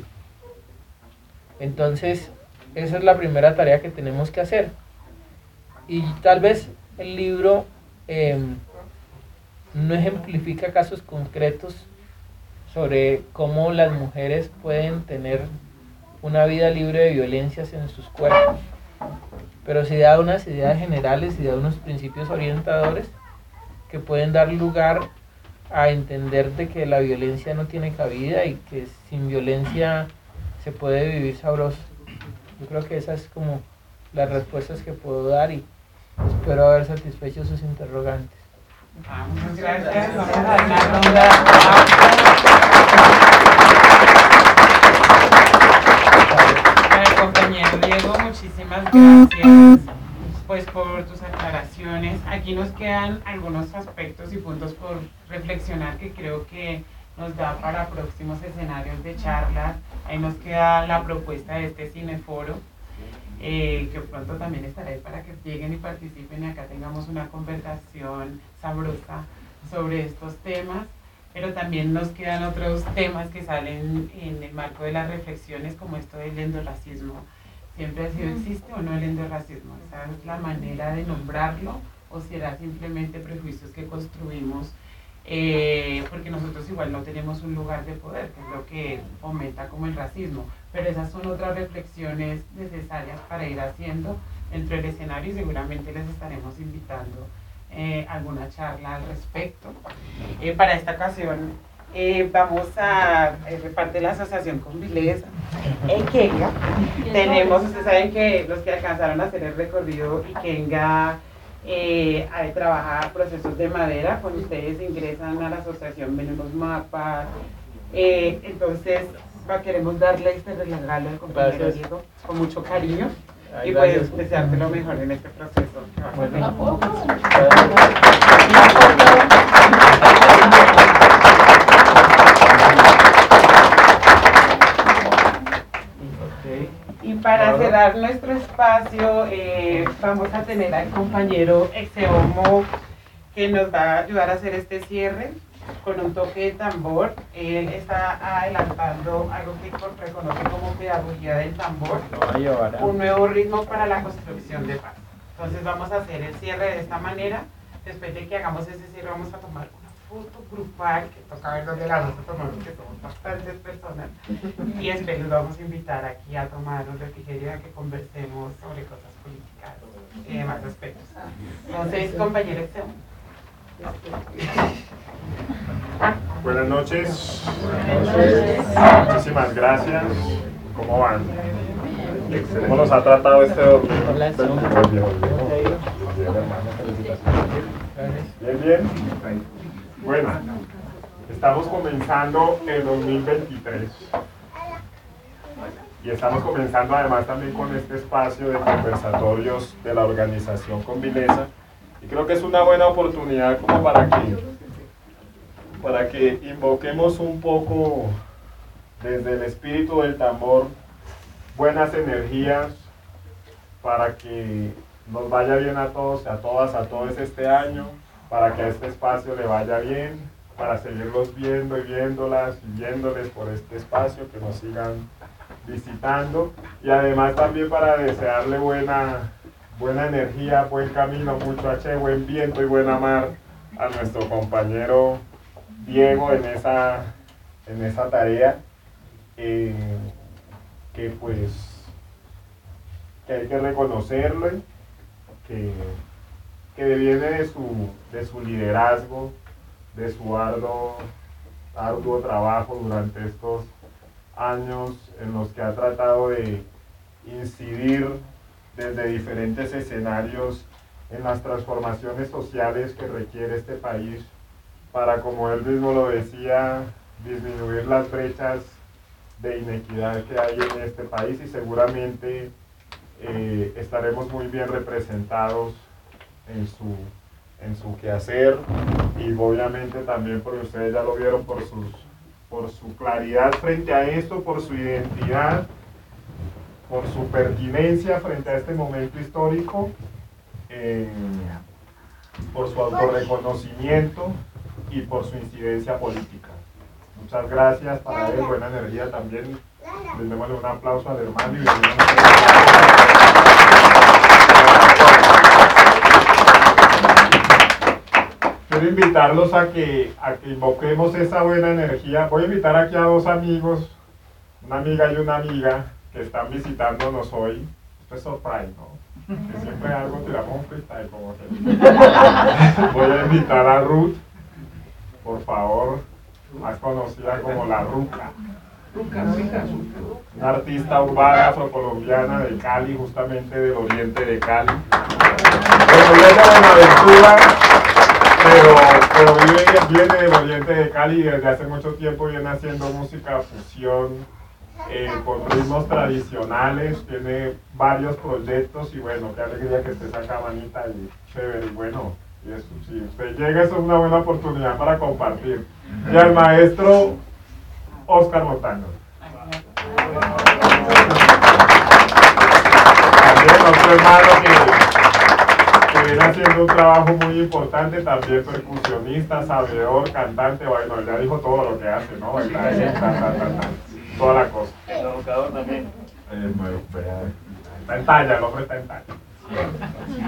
Entonces, esa es la primera tarea que tenemos que hacer. Y tal vez el libro em, no ejemplifica casos concretos sobre cómo las mujeres pueden tener una vida libre de violencias en sus cuerpos, pero sí da unas ideas generales y da unos principios orientadores que pueden dar lugar a entender de que la violencia no tiene cabida y que sin violencia se puede vivir sabroso. Yo creo que esas es como las respuestas que puedo dar y espero haber satisfecho sus interrogantes. Ah, muchas gracias. Vamos a dar una ronda. Para el compañero Diego, muchísimas gracias pues por tus aclaraciones. Aquí nos quedan algunos aspectos y puntos por reflexionar que creo que nos da para próximos escenarios de charlas. Ahí nos queda la propuesta de este cineforo, eh, que pronto también estaré para que lleguen y participen y acá tengamos una conversación sabrosa sobre estos temas. Pero también nos quedan otros temas que salen en el marco de las reflexiones, como esto del endorracismo. ¿Siempre ha sido, existe o no el endorracismo? ¿Esa es la manera de nombrarlo o será simplemente prejuicios que construimos? Eh, porque nosotros igual no tenemos un lugar de poder, que es lo que fomenta como el racismo. Pero esas son otras reflexiones necesarias para ir haciendo dentro del escenario y seguramente les estaremos invitando eh, alguna charla al respecto. Eh, para esta ocasión eh, vamos a, eh, de parte de la Asociación Convilesa, en Kenia, tenemos, ustedes saben que los que alcanzaron a hacer el recorrido y Kenga eh, a trabajar procesos de madera, cuando ustedes ingresan a la asociación ven unos mapas, eh, entonces va, queremos darle este regalo al compañero Gracias. Diego con mucho cariño Ay, y pues desearte lo mejor en este proceso. Bueno. Para Claro. cerrar nuestro espacio, eh, vamos a tener al compañero Exeomo que nos va a ayudar a hacer este cierre con un toque de tambor. Él está adelantando algo que reconoce como pedagogía del tambor, un nuevo ritmo para la construcción de paz. Entonces vamos a hacer el cierre de esta manera. Después de que hagamos ese cierre vamos a tomar foto grupal, que toca ver dónde la vamos a tomar porque somos bastantes personas. Y después los vamos a invitar aquí a tomar un refrigerio a que conversemos sobre cosas políticas y demás aspectos. Entonces, compañero Exeomo. Buenas noches. Muchísimas gracias. ¿Cómo van? ¿Cómo nos ha tratado este doctor? Hola, Sam. Bien, bien, Bueno, estamos comenzando el 2023. Y estamos comenzando además también con este espacio de conversatorios de la organización Convilesa. Y creo que es una buena oportunidad como para que, para que invoquemos un poco desde el espíritu del tambor buenas energías para que nos vaya bien a todos, a todas, a todos este año, para que a este espacio le vaya bien, para seguirlos viendo y viéndolas y viéndoles por este espacio, que nos sigan visitando. Y además también para desearle buena, buena energía, buen camino, mucho H, buen viento y buena mar a nuestro compañero Diego en esa, en esa tarea eh, que pues que hay que reconocerlo, que, que viene de su, de su liderazgo, de su arduo, arduo trabajo durante estos años en los que ha tratado de incidir desde diferentes escenarios en las transformaciones sociales que requiere este país para, como él mismo lo decía, disminuir las brechas de inequidad que hay en este país y seguramente eh, estaremos muy bien representados en su, en su quehacer y obviamente también porque ustedes ya lo vieron por sus por su claridad frente a esto, por su identidad, por su pertinencia frente a este momento histórico, eh, por su autorreconocimiento y por su incidencia política. Muchas gracias para él, buena energía también. Les démosle un aplauso al hermano y quiero invitarlos a que, a que invoquemos esa buena energía. Voy a invitar aquí a dos amigos, una amiga y una amiga, que están visitándonos hoy. Esto es surprise, ¿no? Que siempre algo tiramos un freestyle, como que. Voy a invitar a Ruth, por favor, más conocida como la Ruca. Una artista urbana afrocolombiana de Cali, justamente del oriente de Cali. Bueno, Buenaventura, pero, pero vive, viene del oriente de Cali y desde hace mucho tiempo viene haciendo música fusión eh, con ritmos tradicionales, tiene varios proyectos y bueno, qué alegría que estés acá, manita, y chévere, y bueno, eso, si usted llega, es una buena oportunidad para compartir. Y al maestro Oscar Montaño. También otro hermano que viene haciendo un trabajo muy importante, también percusionista, sabedor, cantante, bueno, ya dijo todo lo que hace, ¿no? Bailar, toda la cosa. El educador también. Eh, bueno, está en talla, el hombre está en talla.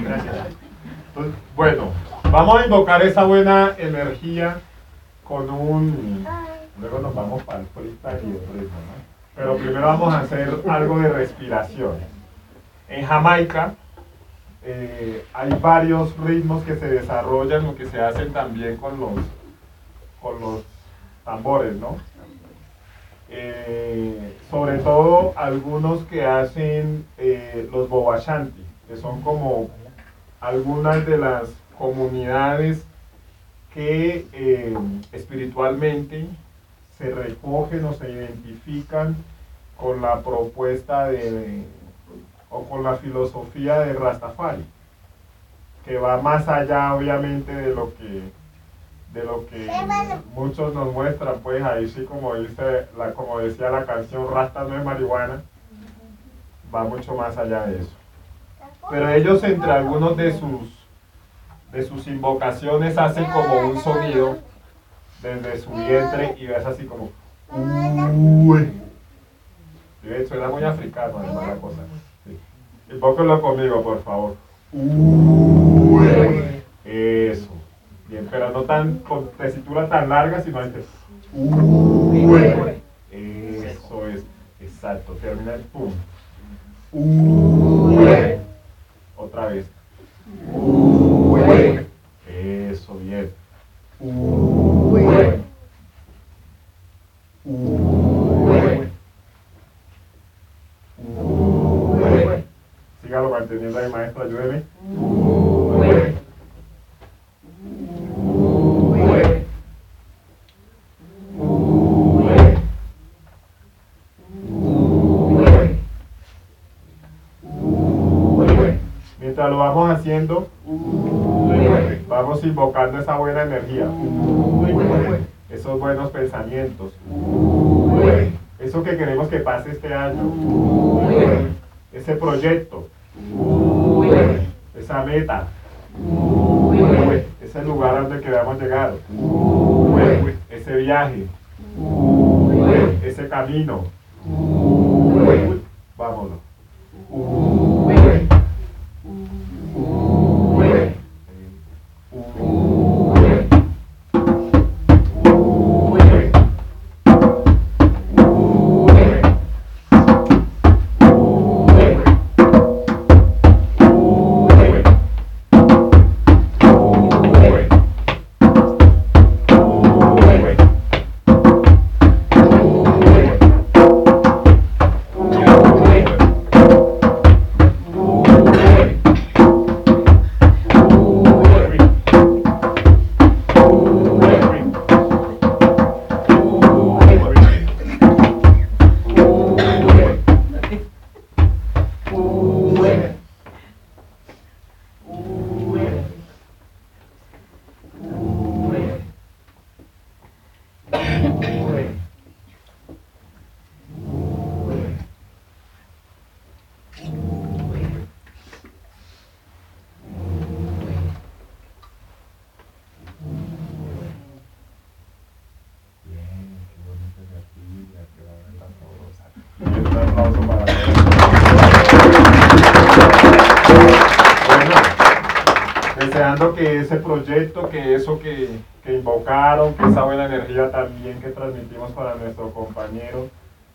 Gracias. Entonces, bueno, vamos a invocar esa buena energía con un... Luego nos vamos para el freestyle y el ritmo, ¿no? Pero primero vamos a hacer algo de respiración. En Jamaica eh, hay varios ritmos que se desarrollan o que se hacen también con los, con los tambores, ¿no? Eh, sobre todo algunos que hacen eh, los bobashanti, que son como algunas de las comunidades que espiritualmente se recogen o se identifican con la propuesta de, o con la filosofía de Rastafari, que va más allá obviamente de lo que de lo que muchos nos muestran, pues ahí sí como dice la, como decía la canción Rasta no es marihuana, va mucho más allá de eso. Pero ellos entre algunos de sus de sus invocaciones hacen como un sonido desde su vientre y es así como uy. Suena muy africano además la cosa. Invóquenlo conmigo, por favor. Uy. Eso. Bien, pero no tan con tesitura tan larga, sino antes. Uy. Eso es. Exacto. Termina el pum. Uy. Otra vez. Uy. Eso, bien. Uy. Uy. Ayúdeme. Uy. Uy. Uy. Uy. Uy. Mientras lo vamos haciendo, vamos invocando esa buena energía, esos buenos pensamientos, eso que queremos que pase este año, ese proyecto, esa meta, ese lugar al que queremos llegar, ese viaje, ese camino. Vámonos. Deseando que ese proyecto, que eso que, que invocaron, que esa buena energía también que transmitimos para nuestro compañero,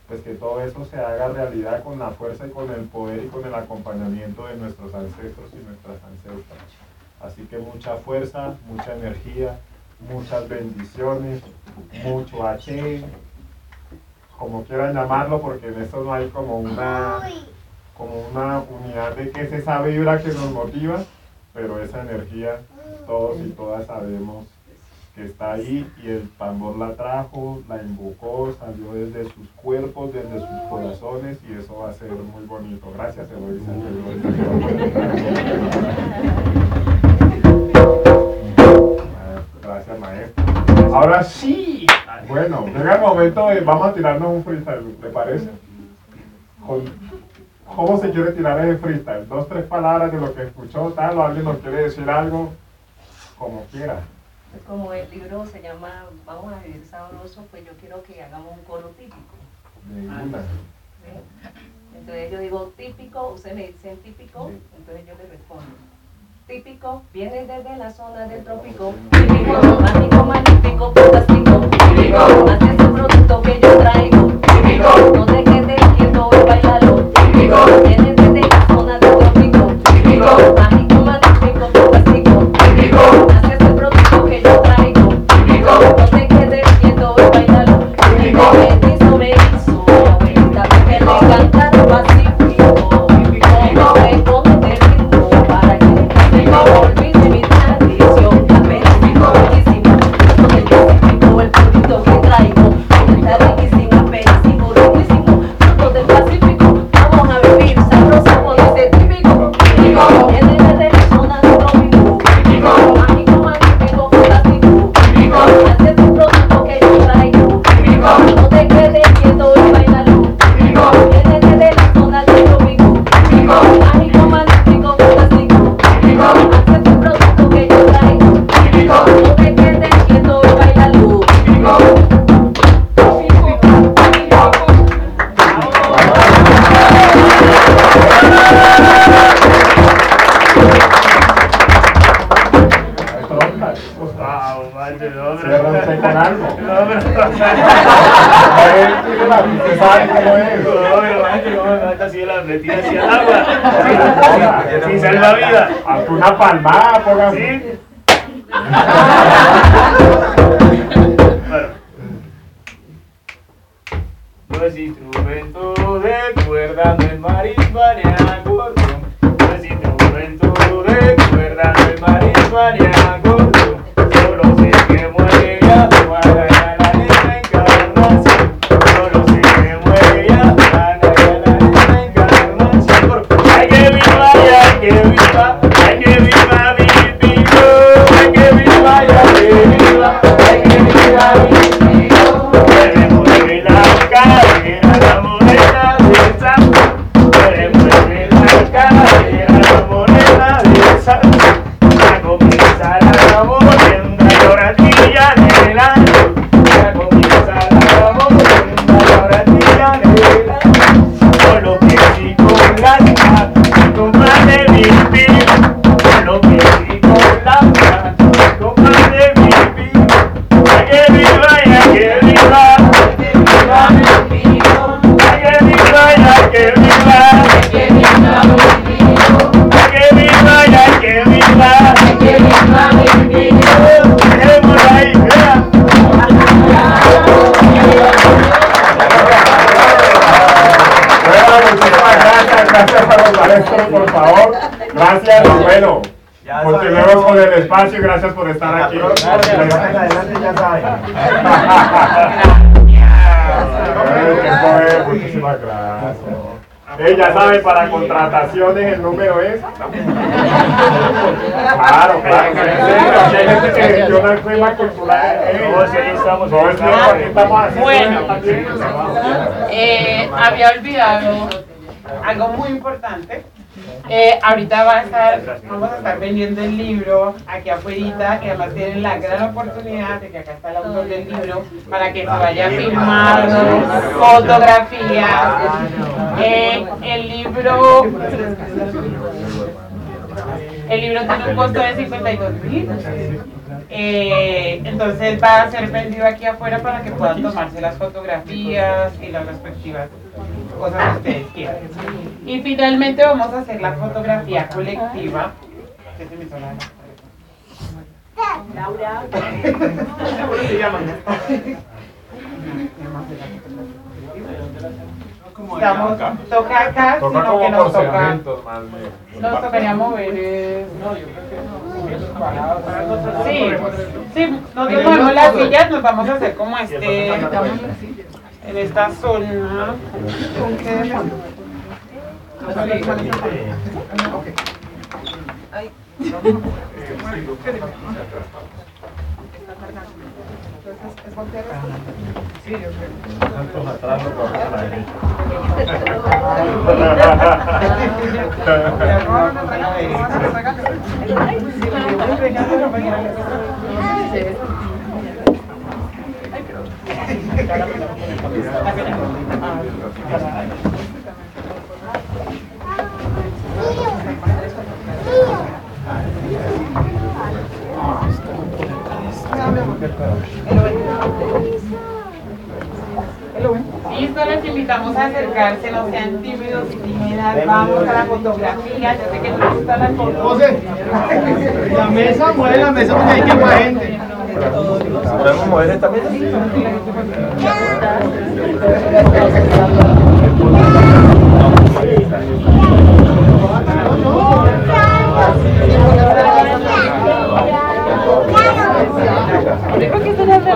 pues que todo eso se haga realidad con la fuerza y con el poder y con el acompañamiento de nuestros ancestros y nuestras ancestras. Así que mucha fuerza, mucha energía, muchas bendiciones, mucho H, como quieran llamarlo, porque en esto no hay como una, como una unidad de que es esa vibra que nos motiva, pero esa energía todos y todas sabemos que está ahí y el tambor la trajo, la invocó, salió desde sus cuerpos, desde sus corazones y eso va a ser muy bonito. Gracias, Eloisa. Gracias, maestro. Ahora sí. Bueno, llega el momento de vamos a tirarnos un freestyle, ¿le parece? ¿Cómo se quiere tirar ese freestyle? Dos, tres palabras de lo que escuchó, tal, o alguien nos quiere decir algo, como quiera. Pues como el libro se llama Vamos a vivir sabroso, pues yo quiero que hagamos un coro típico. De una. ¿sí? Entonces yo digo típico, ustedes me dicen típico, entonces yo les respondo. Típico, viene desde la zona del trópico. Típico, mágico, magnífico, fantástico. Típico, hace ese producto que yo traigo. Típico, no te quedes quieto y bailalo. Típico, viene desde la zona del trópico. Típico, metida así al agua? Sin- Sin salvavidas. Haz una palmada, ponga. Sí. espacio y gracias por estar aquí. Gracias. Adelante, ya saben. Muchísimas gracias. Ella sabe, para contrataciones el número es. Claro, claro. Hay gente que gestiona el tema cultural. Estamos. Bueno. Eh, había olvidado algo muy importante. Eh, ahorita a vamos a estar vendiendo el libro aquí afuera, que además tienen la gran oportunidad de que acá está el autor del libro, para que se vaya filmando, fotografías. Eh, el libro, el libro tiene un costo de 52 mil. Eh, entonces va a ser vendido aquí afuera para que puedan tomarse las fotografías y las respectivas cosas que ustedes quieran. Y finalmente vamos a hacer la fotografía colectiva. ¿Qué se me hizo la- Laura. ¿Cómo se llaman? Estamos, toca acá, Toca sino que nos toca, nos tocaría mover es- Sí, sí, nosotros movemos las sillas, nos vamos a hacer como este, en esta zona. ¿Con qué? Tantos atrás, los dos a la derecha. Listo, les invitamos a acercarse, no sean tímidos y tímidas, vamos a la fotografía, yo que les gusta la foto. José, la mesa, mueve la mesa porque hay que gente. ¿Podemos mover esta mesa?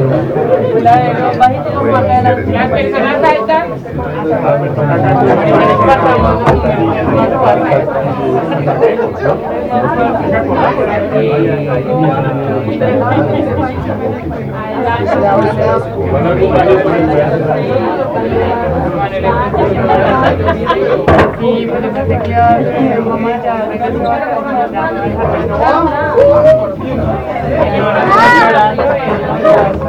veo traigo más pequeño. Aquí, eh, bastante sobre 40. Las personas altas.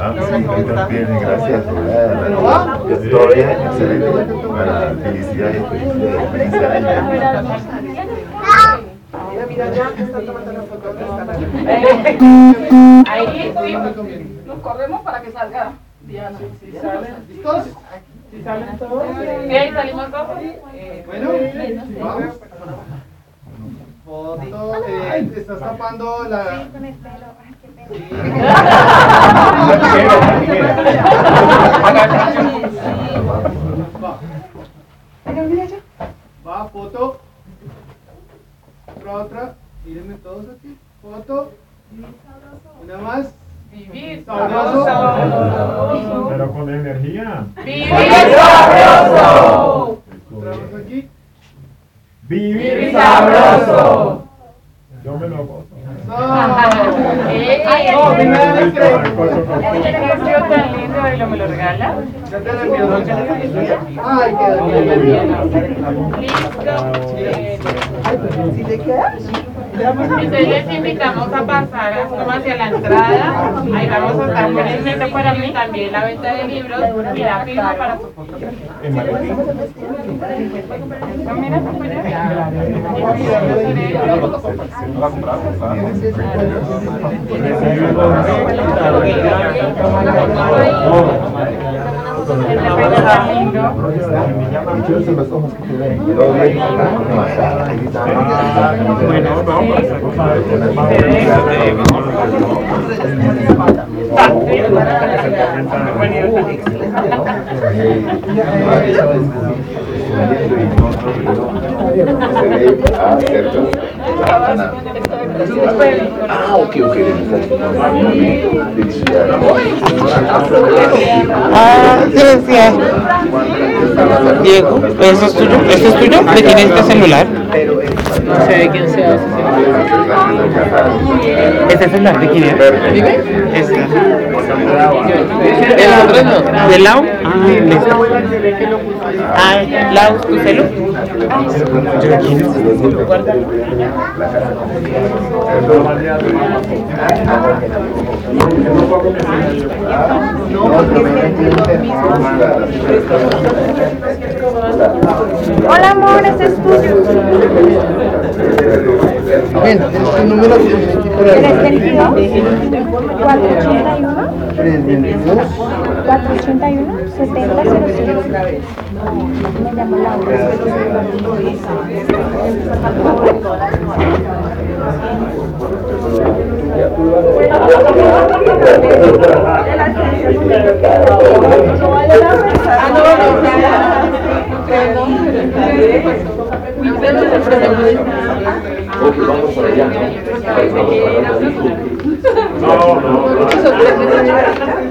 atrás. Un hueco allá, ahí, ahí, arriba, allá. Ah, sí, muy bien, gracias. Todo bien, excelente. Bueno, felicidades, felicidades, feliz año. Ahí, sí. Nos corremos para que salga Diana. ¿Listos? ¿Sí salen todos? ¿Qué? ¿Salimos todos? Bueno, vamos. Foto, eh, estás tapando la... Va. Va, foto. Otra, otra. Mírenme todos aquí. Foto. Una más. Vivir Sabroso. Pero con energía. ¡Vivir sabroso! Otra vez aquí. Vivir sabroso. Yo me lo gozo. Ah. Eh, no, primero Este tan lindo y lo me lo regala. Ay, Entonces les invitamos a pasar como hacia la entrada. Ahí vamos a estar poniendo para mí también la venta de libros y la firma para su fotografía. Dichosos los Ah, ok, ok. Ah, sí. Diego, ¿eso es tuyo? ¿Este es tuyo? ¿De quién es este celular? No sé de quién sea ese ¿Este celular de quién es? Este. ¿El otro no? ¿De Lau? Ah. Ah, Lau, ¿tu celu? ¿Yo de es? Hola amor, este es tuyo. Ven, el número que metí por ahí. 322 481 322 481 7005. Me llamo Laura. Vamos allá, ¿no? No, no, no.